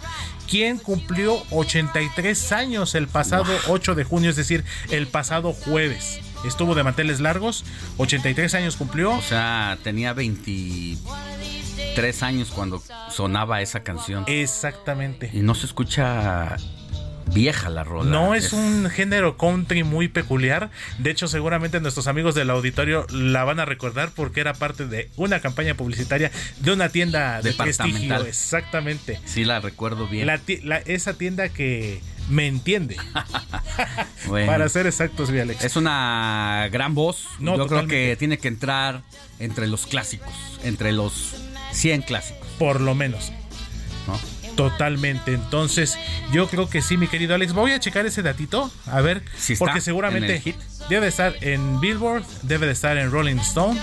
quien cumplió 83 años el pasado 8 de junio, es decir, el pasado jueves. Estuvo de manteles largos, 83 años cumplió. O sea, tenía 23 años cuando sonaba esa canción. Exactamente. Y no se escucha Vieja la rola. No es un género country muy peculiar. De hecho, seguramente nuestros amigos del auditorio la van a recordar porque era parte de una campaña publicitaria de una tienda de prestigio. Exactamente. Sí, la recuerdo bien. La la- esa tienda que me entiende. Bueno. Para ser exactos, mi Alex. Es una gran voz. No, Yo creo que tiene que entrar entre los clásicos, entre los 100 clásicos. Por lo menos. ¿no? Totalmente. Entonces, yo creo que sí, mi querido Alex. Voy a checar ese datito. A ver. Si porque en seguramente debe de estar en Billboard, debe de estar en Rolling Stone.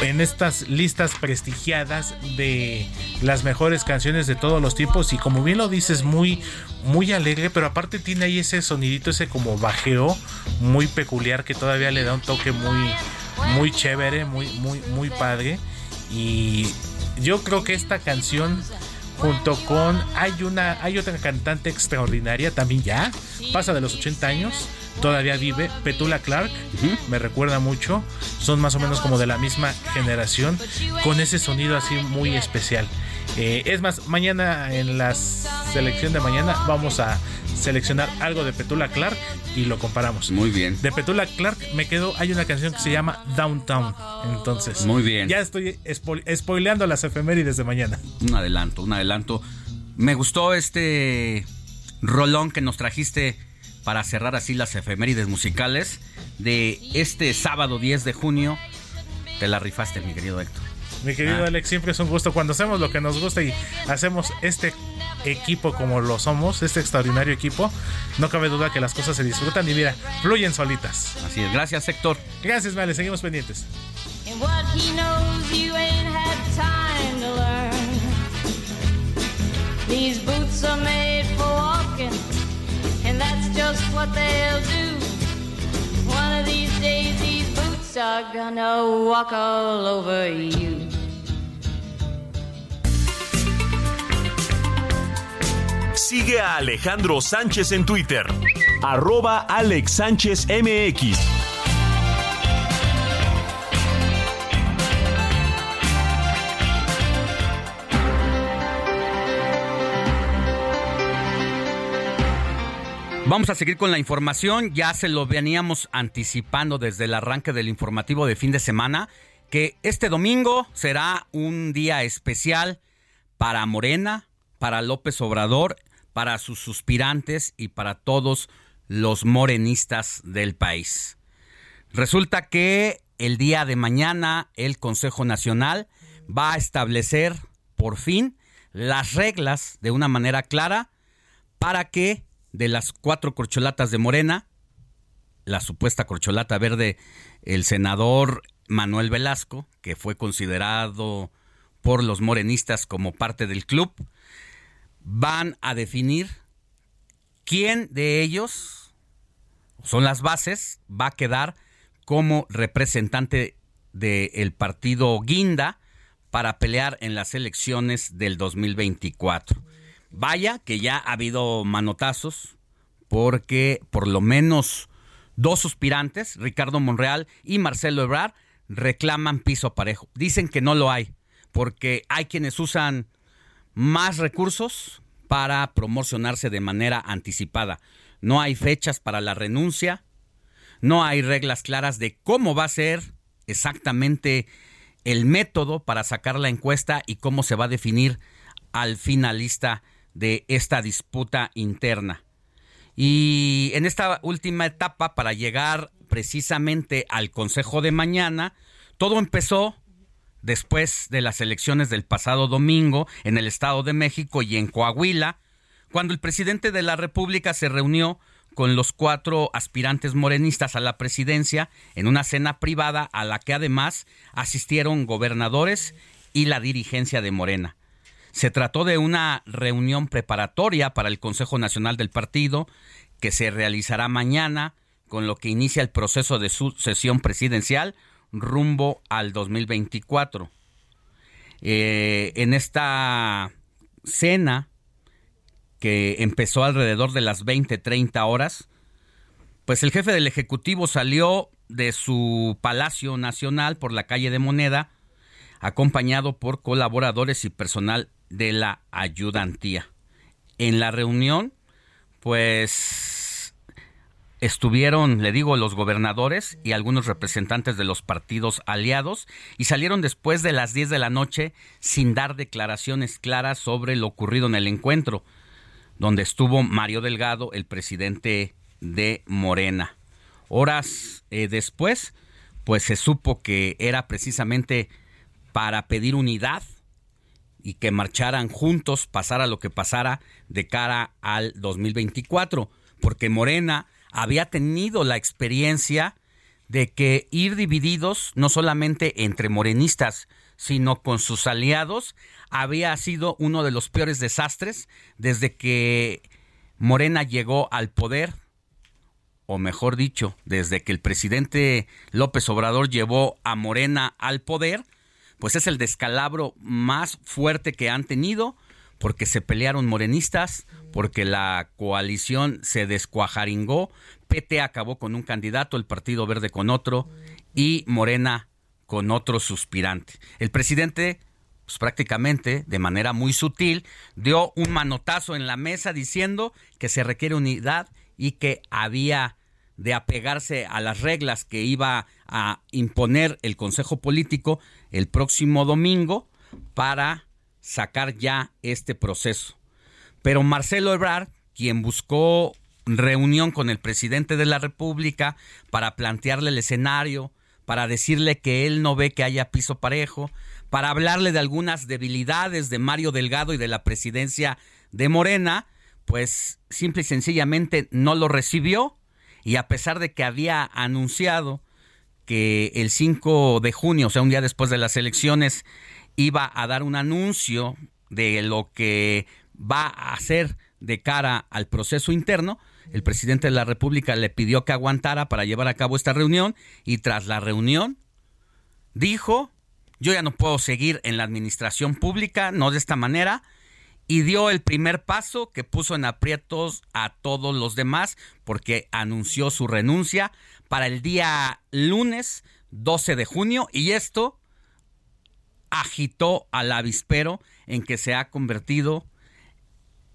En estas listas prestigiadas de las mejores canciones de todos los tiempos. Y como bien lo dices, muy, muy alegre. Pero aparte tiene ahí ese sonidito, ese como bajeo muy peculiar que todavía le da un toque muy, muy chévere, muy, muy, muy padre. Y yo creo que esta canción junto con hay una hay otra cantante extraordinaria también ya pasa de los 80 años todavía vive Petula Clark me recuerda mucho son más o menos como de la misma generación con ese sonido así muy especial Eh, es más mañana en la selección de mañana vamos a seleccionar algo de Petula Clark y lo comparamos Muy bien. de Petula Clark me quedo hay una canción que se llama Downtown entonces Muy bien. ya estoy spo- spoileando las efemérides de mañana Un adelanto, un adelanto. Me gustó este rolón que nos trajiste para cerrar así las efemérides musicales de este sábado 10 de junio. Te la rifaste, mi querido Héctor. Mi querido Ah. Alex, siempre es un gusto cuando hacemos lo que nos gusta y hacemos este equipo como lo somos, este extraordinario equipo. No cabe duda que las cosas se disfrutan y mira, fluyen solitas. Así es, gracias Héctor. Gracias, Vale, seguimos pendientes. These boots are made for walking, and that's just what they'll do. One of these days, these boots are gonna walk all over you. Sigue a Alejandro Sánchez en Twitter. Arroba Alex Sánchez MX. Vamos a seguir con la información. Ya se lo veníamos anticipando desde el arranque del informativo de fin de semana, que este domingo será un día especial para Morena, para López Obrador, para sus suspirantes y para todos los morenistas del país. Resulta que el día de mañana el Consejo Nacional va a establecer por fin las reglas de una manera clara para que de las cuatro corcholatas de Morena, la supuesta corcholata verde, el senador Manuel Velasco, que fue considerado por los morenistas como parte del club, van a definir quién de ellos, son las bases, va a quedar como representante del partido Guinda para pelear en las elecciones del 2024. Vaya que ya ha habido manotazos porque por lo menos dos suspirantes, Ricardo Monreal y Marcelo Ebrard, reclaman piso parejo. Dicen que no lo hay porque hay quienes usan más recursos para promocionarse de manera anticipada. No hay fechas para la renuncia, no hay reglas claras de cómo va a ser exactamente el método para sacar la encuesta y cómo se va a definir al finalista de esta disputa interna. Y en esta última etapa, para llegar precisamente al Consejo de mañana, todo empezó después de las elecciones del pasado domingo en el Estado de México y en Coahuila, cuando el presidente de la República se reunió con los cuatro aspirantes morenistas a la presidencia en una cena privada a la que además asistieron gobernadores y la dirigencia de Morena. Se trató de una reunión preparatoria para el Consejo Nacional del Partido que se realizará mañana, con lo que inicia el proceso de sucesión presidencial rumbo al 2024. Eh, en esta cena, que empezó alrededor de las 20, 30 horas, pues el jefe del Ejecutivo salió de su Palacio Nacional por la calle de Moneda, acompañado por colaboradores y personal de la ayudantía. En la reunión, pues estuvieron, le digo, los gobernadores y algunos representantes de los partidos aliados y salieron después de las 10 de la noche sin dar declaraciones claras sobre lo ocurrido en el encuentro, donde estuvo Mario Delgado, el presidente de Morena. Horas eh, después, pues se supo que era precisamente para pedir unidad y que marcharan juntos, pasara lo que pasara de cara al 2024, porque Morena había tenido la experiencia de que ir divididos, no solamente entre morenistas, sino con sus aliados, había sido uno de los peores desastres desde que Morena llegó al poder, o mejor dicho, desde que el presidente López Obrador llevó a Morena al poder, pues es el descalabro más fuerte que han tenido, porque se pelearon morenistas, porque la coalición se descuajaringó, PT acabó con un candidato, el Partido Verde con otro y Morena con otro suspirante. El presidente, pues prácticamente de manera muy sutil, dio un manotazo en la mesa diciendo que se requiere unidad y que había de apegarse a las reglas que iba a imponer el Consejo Político el próximo domingo para sacar ya este proceso. Pero Marcelo Ebrard, quien buscó reunión con el presidente de la República para plantearle el escenario, para decirle que él no ve que haya piso parejo, para hablarle de algunas debilidades de Mario Delgado y de la presidencia de Morena, pues simple y sencillamente no lo recibió. Y a pesar de que había anunciado que el 5 de junio, o sea, un día después de las elecciones, iba a dar un anuncio de lo que va a hacer de cara al proceso interno, el presidente de la República le pidió que aguantara para llevar a cabo esta reunión y tras la reunión dijo, yo ya no puedo seguir en la administración pública, no de esta manera, y dio el primer paso que puso en aprietos a todos los demás porque anunció su renuncia para el día lunes 12 de junio y esto agitó al avispero en que se ha convertido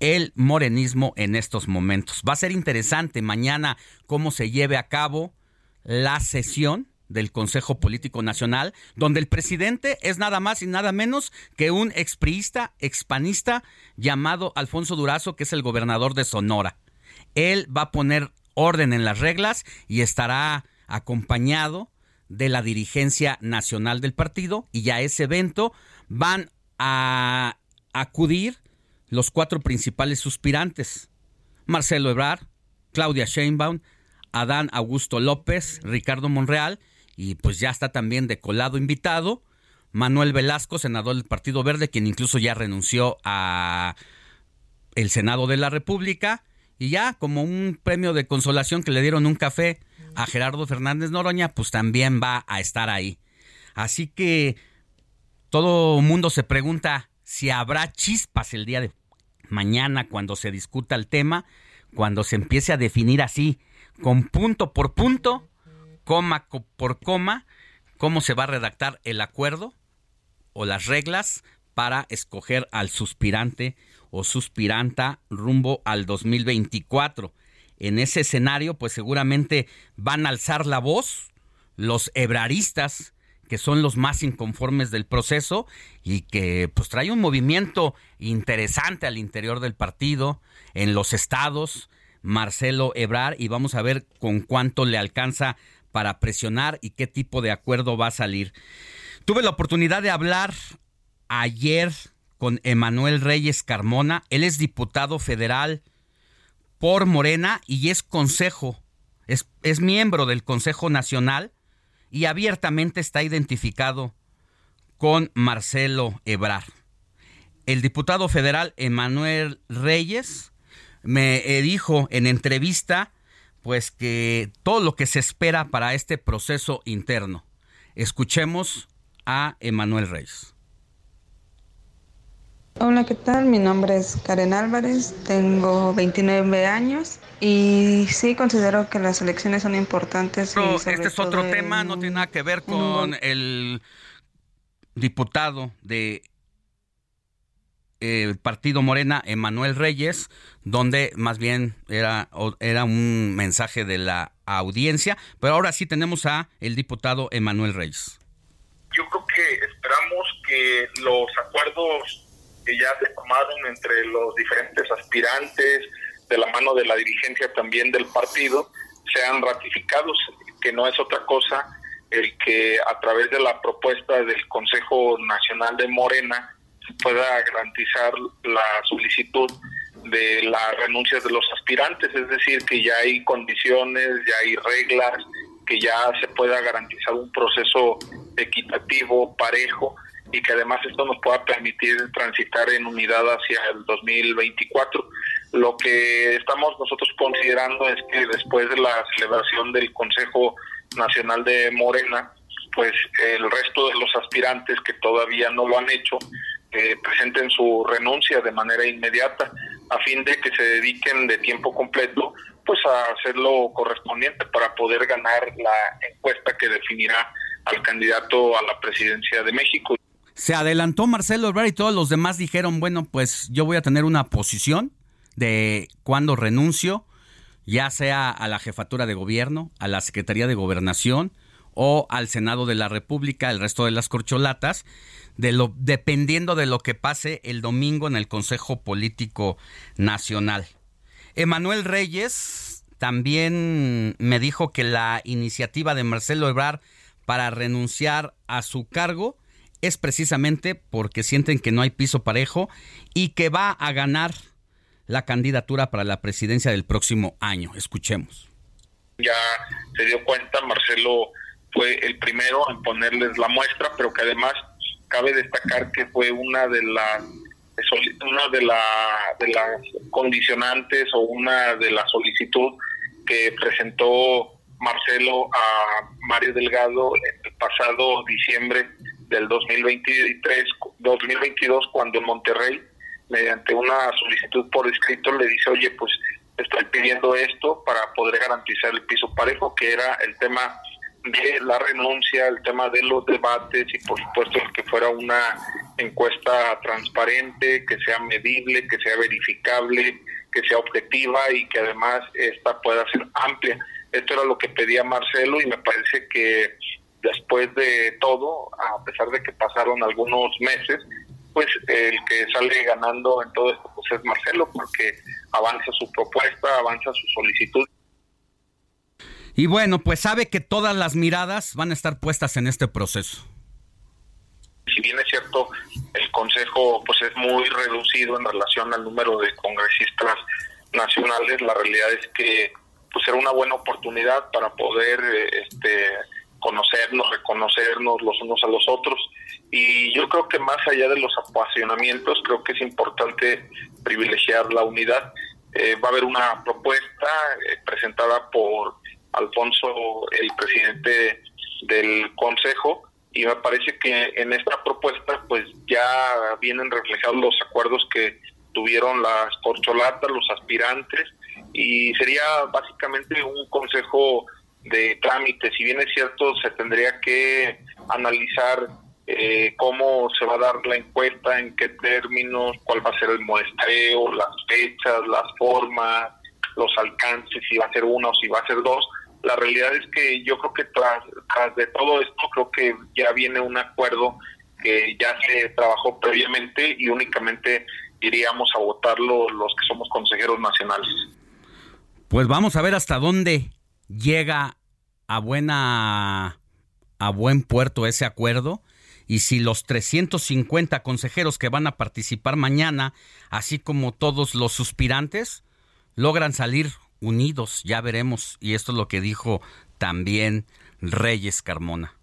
el morenismo en estos momentos. Va a ser interesante mañana cómo se lleve a cabo la sesión del Consejo Político Nacional, donde el presidente es nada más y nada menos que un expriista, expanista llamado Alfonso Durazo, que es el gobernador de Sonora. Él va a poner orden en las reglas y estará acompañado de la dirigencia nacional del partido y a ese evento van a acudir los cuatro principales suspirantes. Marcelo Ebrard, Claudia Sheinbaum, Adán Augusto López, Ricardo Monreal y pues ya está también de colado invitado Manuel Velasco, senador del Partido Verde, quien incluso ya renunció a el Senado de la República y ya como un premio de consolación que le dieron un café a Gerardo Fernández Noroña, pues también va a estar ahí. Así que todo mundo se pregunta si habrá chispas el día de mañana cuando se discuta el tema, cuando se empiece a definir así, con punto por punto, coma por coma, cómo se va a redactar el acuerdo o las reglas para escoger al suspirante o suspiranta rumbo al 2024. En ese escenario, pues seguramente van a alzar la voz los hebraristas, que son los más inconformes del proceso y que pues trae un movimiento interesante al interior del partido, en los estados, Marcelo Ebrar, y vamos a ver con cuánto le alcanza para presionar y qué tipo de acuerdo va a salir. Tuve la oportunidad de hablar ayer con Emanuel Reyes Carmona. Él es diputado federal por Morena y es consejo, es, es miembro del Consejo Nacional y abiertamente está identificado con Marcelo Ebrar. El diputado federal Emanuel Reyes me dijo en entrevista pues que todo lo que se espera para este proceso interno. Escuchemos a Emanuel Reyes. Hola, ¿qué tal? Mi nombre es Karen Álvarez, tengo 29 años y sí considero que las elecciones son importantes. Pero este es otro tema, no tiene nada que ver con el diputado de eh, partido Morena, Emanuel Reyes, donde más bien era, era un mensaje de la audiencia, pero ahora sí tenemos a el diputado Emanuel Reyes. Yo creo que esperamos que los acuerdos que ya se tomaron entre los diferentes aspirantes, de la mano de la dirigencia también del partido, sean ratificados, que no es otra cosa el que a través de la propuesta del Consejo Nacional de Morena se pueda garantizar la solicitud de las renuncias de los aspirantes, es decir, que ya hay condiciones, ya hay reglas, que ya se pueda garantizar un proceso equitativo, parejo, y que además esto nos pueda permitir transitar en unidad hacia el 2024. Lo que estamos nosotros considerando es que después de la celebración del Consejo Nacional de Morena, pues el resto de los aspirantes que todavía no lo han hecho eh, presenten su renuncia de manera inmediata a fin de que se dediquen de tiempo completo pues a hacer lo correspondiente para poder ganar la encuesta que definirá al candidato a la presidencia de México. Se adelantó Marcelo Ebrard y todos los demás dijeron, bueno, pues yo voy a tener una posición de cuando renuncio, ya sea a la jefatura de gobierno, a la Secretaría de Gobernación o al Senado de la República, el resto de las corcholatas, de lo, dependiendo de lo que pase el domingo en el Consejo Político Nacional. Emanuel Reyes también me dijo que la iniciativa de Marcelo Ebrard para renunciar a su cargo es precisamente porque sienten que no hay piso parejo y que va a ganar la candidatura para la presidencia del próximo año. Escuchemos. Ya se dio cuenta, Marcelo fue el primero en ponerles la muestra, pero que además cabe destacar que fue una de las una de, la, las condicionantes o una de las solicitud que presentó Marcelo a Mario Delgado el pasado diciembre del 2023 2022 cuando en Monterrey mediante una solicitud por escrito le dice, oye, pues estoy pidiendo esto para poder garantizar el piso parejo, que era el tema de la renuncia, el tema de los debates y por supuesto que fuera una encuesta transparente, que sea medible, que sea verificable, que sea objetiva y que además esta pueda ser amplia. Esto era lo que pedía Marcelo y me parece que después de todo, a pesar de que pasaron algunos meses, pues el que sale ganando en todo esto pues es Marcelo porque avanza su propuesta, avanza su solicitud. Y bueno, pues sabe que todas las miradas van a estar puestas en este proceso. Si bien es cierto, el Consejo pues es muy reducido en relación al número de congresistas nacionales, la realidad es que pues era una buena oportunidad para poder este conocernos, reconocernos los unos a los otros. Y yo creo que más allá de los apasionamientos, creo que es importante privilegiar la unidad. Eh, va a haber una propuesta eh, presentada por Alfonso, el presidente del Consejo, y me parece que en esta propuesta pues ya vienen reflejados los acuerdos que tuvieron las corcholatas, los aspirantes, y sería básicamente un consejo de trámite. Si bien es cierto, se tendría que analizar eh, cómo se va a dar la encuesta, en qué términos, cuál va a ser el muestreo, las fechas, las formas, los alcances, si va a ser uno o si va a ser dos. La realidad es que yo creo que tras, tras de todo esto, creo que ya viene un acuerdo que ya se trabajó previamente y únicamente iríamos a votarlo los que somos consejeros nacionales. Pues vamos a ver hasta dónde llega a buena a buen puerto ese acuerdo y si los 350 consejeros que van a participar mañana, así como todos los suspirantes, logran salir unidos, ya veremos. Y esto es lo que dijo también Reyes Carmona.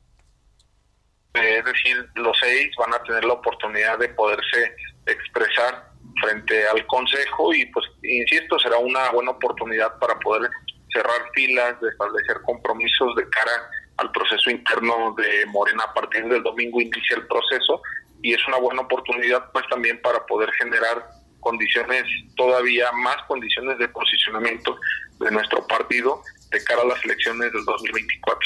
Es decir, los seis van a tener la oportunidad de poderse expresar frente al Consejo y pues, insisto, será una buena oportunidad para poder cerrar filas, de establecer compromisos de cara al proceso interno de Morena. A partir del domingo inicia el proceso y es una buena oportunidad pues también para poder generar condiciones, todavía más condiciones de posicionamiento de nuestro partido de cara a las elecciones del 2024.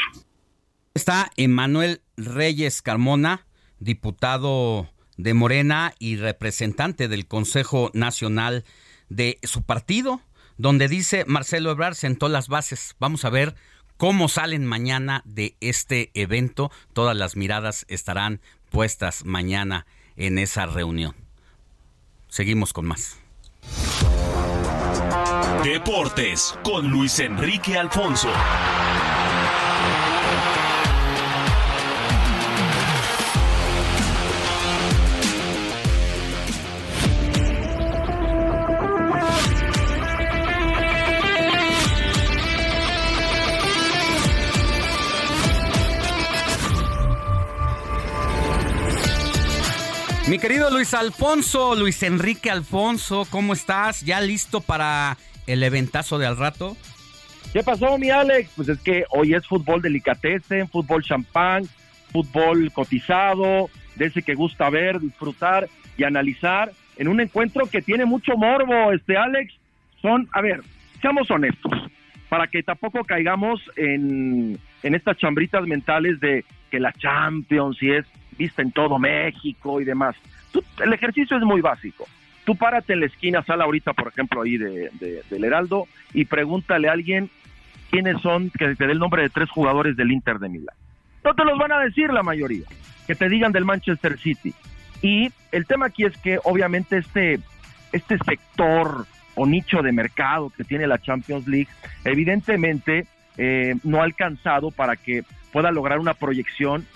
Está Emanuel Reyes Carmona, diputado de Morena y representante del Consejo Nacional de su partido, donde dice Marcelo Ebrard sentó las bases. Vamos a ver cómo salen mañana de este evento. Todas las miradas estarán puestas mañana en esa reunión. Seguimos con más. Deportes con Luis Enrique Alfonso. Mi querido Luis Alfonso, Luis Enrique Alfonso, ¿cómo estás? ¿Ya listo para el eventazo de al rato? ¿Qué pasó, mi Alex? Pues es que hoy es fútbol delicatessen, fútbol champán, fútbol cotizado, de ese que gusta ver, disfrutar y analizar en un encuentro que tiene mucho morbo, este Alex. Son, a ver, seamos honestos, para que tampoco caigamos en, en estas chambritas mentales de que la Champions y es en todo México y demás. El ejercicio es muy básico. Tú párate en la esquina, sal ahorita, por ejemplo, ahí de, de- del Heraldo y pregúntale a alguien quiénes son, que te dé el nombre de tres jugadores del Inter de Milán. No te los van a decir la mayoría, que te digan del Manchester City. Y el tema aquí es que obviamente este, este sector o nicho de mercado que tiene la Champions League, evidentemente eh, no ha alcanzado para que pueda lograr una proyección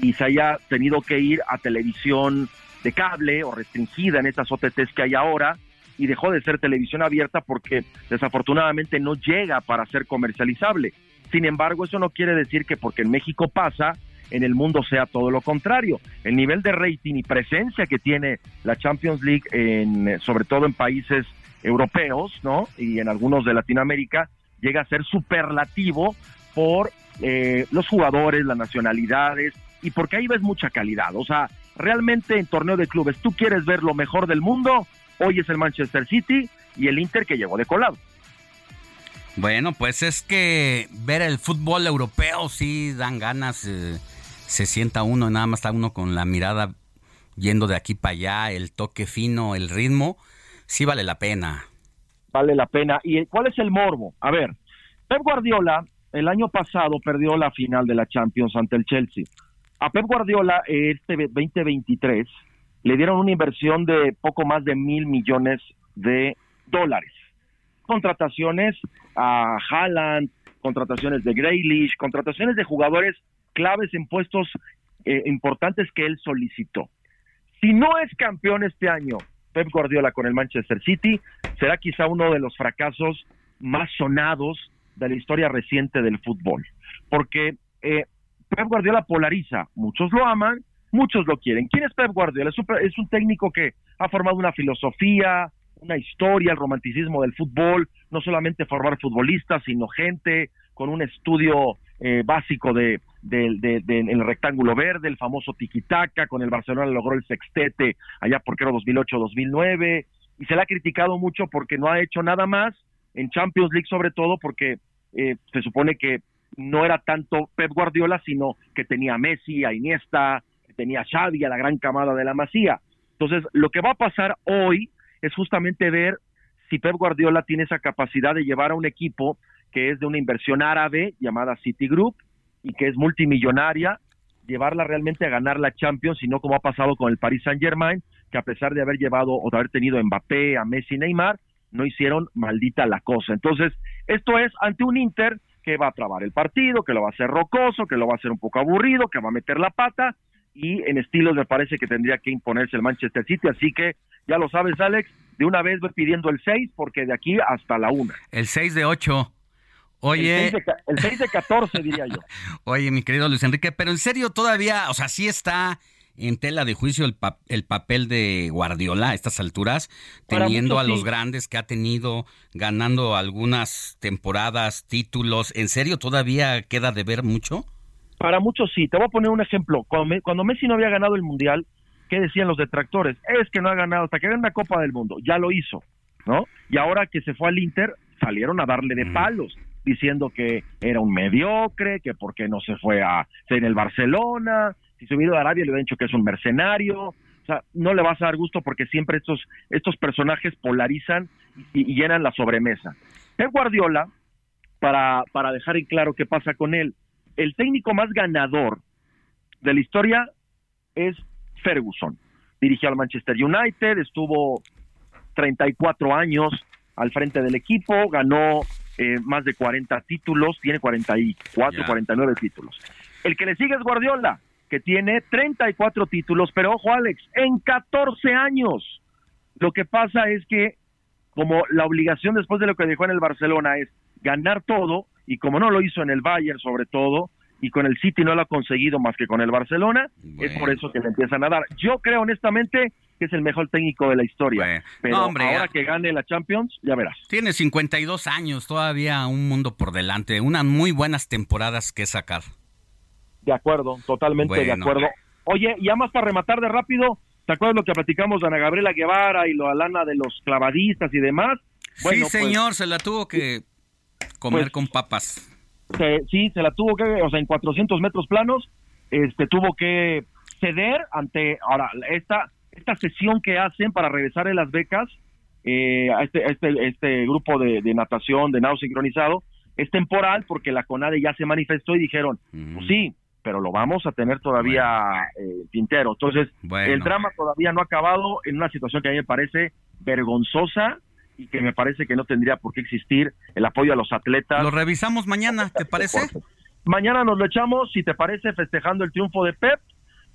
y se haya tenido que ir a televisión de cable o restringida en estas OTTs que hay ahora y dejó de ser televisión abierta porque desafortunadamente no llega para ser comercializable. Sin embargo, eso no quiere decir que porque en México pasa, en el mundo sea todo lo contrario. El nivel de rating y presencia que tiene la Champions League, en, sobre todo en países europeos, ¿no? Y en algunos de Latinoamérica, llega a ser superlativo por eh, los jugadores, las nacionalidades y porque ahí ves mucha calidad. O sea, realmente en torneo de clubes, tú quieres ver lo mejor del mundo, hoy es el Manchester City y el Inter que llegó de colado. Bueno, pues es que ver el fútbol europeo sí dan ganas, eh, se sienta uno, nada más está uno con la mirada yendo de aquí para allá, el toque fino, el ritmo, sí vale la pena. vale la pena. ¿Y cuál es el morbo? A ver, Pep Guardiola el año pasado perdió la final de la Champions ante el Chelsea. A Pep Guardiola este 2023 le dieron una inversión de poco más de mil millones de dólares. Contrataciones a Haaland, contrataciones de Grealish, contrataciones de jugadores claves en puestos eh, importantes que él solicitó. Si no es campeón este año Pep Guardiola con el Manchester City, será quizá uno de los fracasos más sonados de la historia reciente del fútbol. Porque eh, Pep Guardiola polariza, muchos lo aman, muchos lo quieren. ¿Quién es Pep Guardiola? Es un, es un técnico que ha formado una filosofía, una historia, el romanticismo del fútbol, no solamente formar futbolistas, sino gente con un estudio eh, básico de, de, de- de- el rectángulo verde, el famoso tiquitaca, con el Barcelona logró el sextete allá porque era 2008-2009, y se le ha criticado mucho porque no ha hecho nada más, en Champions League sobre todo porque eh, se supone que no era tanto Pep Guardiola, sino que tenía a Messi, a Iniesta, que tenía a Xavi, a la gran camada de la Masía. Entonces, lo que va a pasar hoy es justamente ver si Pep Guardiola tiene esa capacidad de llevar a un equipo que es de una inversión árabe llamada Citigroup y que es multimillonaria, llevarla realmente a ganar la Champions y no como ha pasado con el Paris Saint Germain, que a pesar de haber llevado o de haber tenido a Mbappé, a Messi, Neymar, no hicieron maldita la cosa. Entonces, esto es ante un Inter que va a trabar el partido, que lo va a hacer rocoso, que lo va a hacer un poco aburrido, que va a meter la pata y en estilos me parece que tendría que imponerse el Manchester City, así que ya lo sabes Alex, de una vez voy pidiendo el 6 porque de aquí hasta la 1. El 6 de 8. Oye, El 6 de, ca- el 6 de 14 diría yo. oye, mi querido Luis Enrique, pero en serio todavía, o sea, sí está en tela de juicio el, pa- el papel de Guardiola a estas alturas, Para teniendo muchos a los sí. grandes que ha tenido, ganando algunas temporadas, títulos. ¿En serio todavía queda de ver mucho? Para muchos sí. Te voy a poner un ejemplo. Cuando, Me- cuando Messi no había ganado el Mundial, ¿qué decían los detractores? Es que no ha ganado hasta que gane una Copa del Mundo. Ya lo hizo, ¿no? Y ahora que se fue al Inter, salieron a darle de palos, diciendo que era un mediocre, que por qué no se fue a en el Barcelona, si se hubiera ido a Arabia le hubieran dicho que es un mercenario. O sea, no le vas a dar gusto porque siempre estos, estos personajes polarizan y, y llenan la sobremesa. Pep Guardiola, para, para dejar en claro qué pasa con él, el técnico más ganador de la historia es Ferguson. Dirigió al Manchester United, estuvo 34 años al frente del equipo, ganó eh, más de 40 títulos, tiene 44, Ya. 49 títulos. El que le sigue es Guardiola, que tiene 34 títulos, pero ojo Alex, en 14 años. Lo que pasa es que como la obligación después de lo que dejó en el Barcelona es ganar todo, y como no lo hizo en el Bayern sobre todo, y con el City no lo ha conseguido más que con el Barcelona, es por eso que le empiezan a dar. Yo creo honestamente que es el mejor técnico de la historia, pero No, hombre, ahora ya. que gane la Champions, ya verás. Tiene 52 años, todavía un mundo por delante, unas muy buenas temporadas que sacar. De acuerdo, totalmente de acuerdo. Oye, y ya más para rematar de rápido, ¿te acuerdas lo que platicamos de Ana Gabriela Guevara y lo Alana de los clavadistas y demás? Bueno, sí, pues, señor, se la tuvo que comer Pues- con papas. se- sí, se la tuvo que, o sea, en 400 metros planos, este, tuvo que ceder ante, ahora, esta, esta sesión que hacen para regresar en las becas, eh, a este, a este, este grupo de, de natación, de nado sincronizado, es temporal porque la CONADE ya se manifestó y dijeron, pues sí, pero lo vamos a tener todavía eh, tintero. Entonces, Bueno. el drama todavía no ha acabado en una situación que a mí me parece vergonzosa y que me parece que no tendría por qué existir el apoyo a los atletas. Lo revisamos mañana, ¿te parece? Mañana nos lo echamos, si te parece, festejando el triunfo de Pep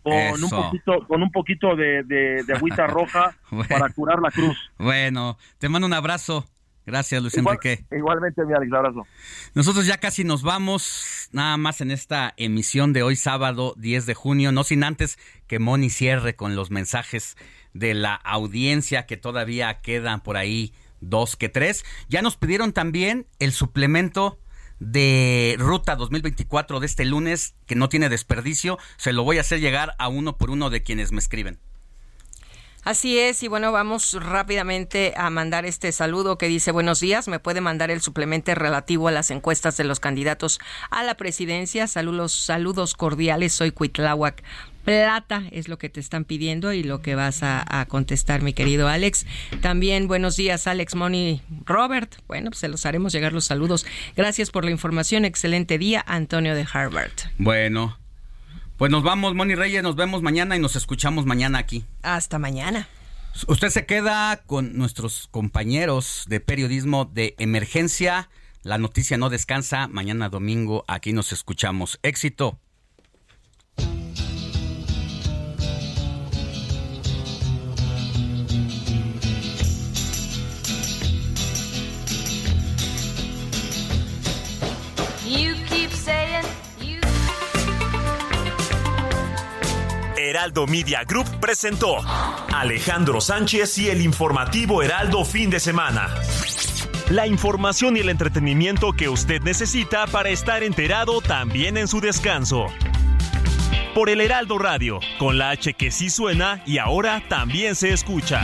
con un poquito con un poquito de, de, de agüita roja Bueno. para curar la cruz. Bueno, te mando un abrazo. Gracias, Luis Igual- Enrique. igualmente, mi Alex, abrazo. Nosotros ya casi nos vamos, nada más en esta emisión de hoy sábado 10 de junio, no sin antes que Moni cierre con los mensajes de la audiencia que todavía quedan por ahí dos que tres. Ya nos pidieron también el suplemento de Ruta 2024 de este lunes que no tiene desperdicio. Se lo voy a hacer llegar a uno por uno de quienes me escriben. Así es, y bueno, vamos rápidamente a mandar este saludo que dice buenos días, me puede mandar el suplemento relativo a las encuestas de los candidatos a la presidencia. Saludos, saludos cordiales, soy Cuitláhuac Plata, es lo que te están pidiendo y lo que vas a, contestar, mi querido Alex. También buenos días, Alex, Moni, Robert. Bueno, pues se los haremos llegar los saludos. Gracias por la información, excelente día, Antonio de Harvard. Bueno, pues nos vamos, Moni Reyes, nos vemos mañana y nos escuchamos mañana aquí. Hasta mañana. Usted se queda con nuestros compañeros de periodismo de emergencia. La noticia no descansa. Mañana domingo aquí nos escuchamos. Éxito. Heraldo Media Group presentó Alejandro Sánchez y el informativo Heraldo fin de semana. La información y el entretenimiento que usted necesita para estar enterado también en su descanso. Por el Heraldo Radio, con la H que sí suena y ahora también se escucha.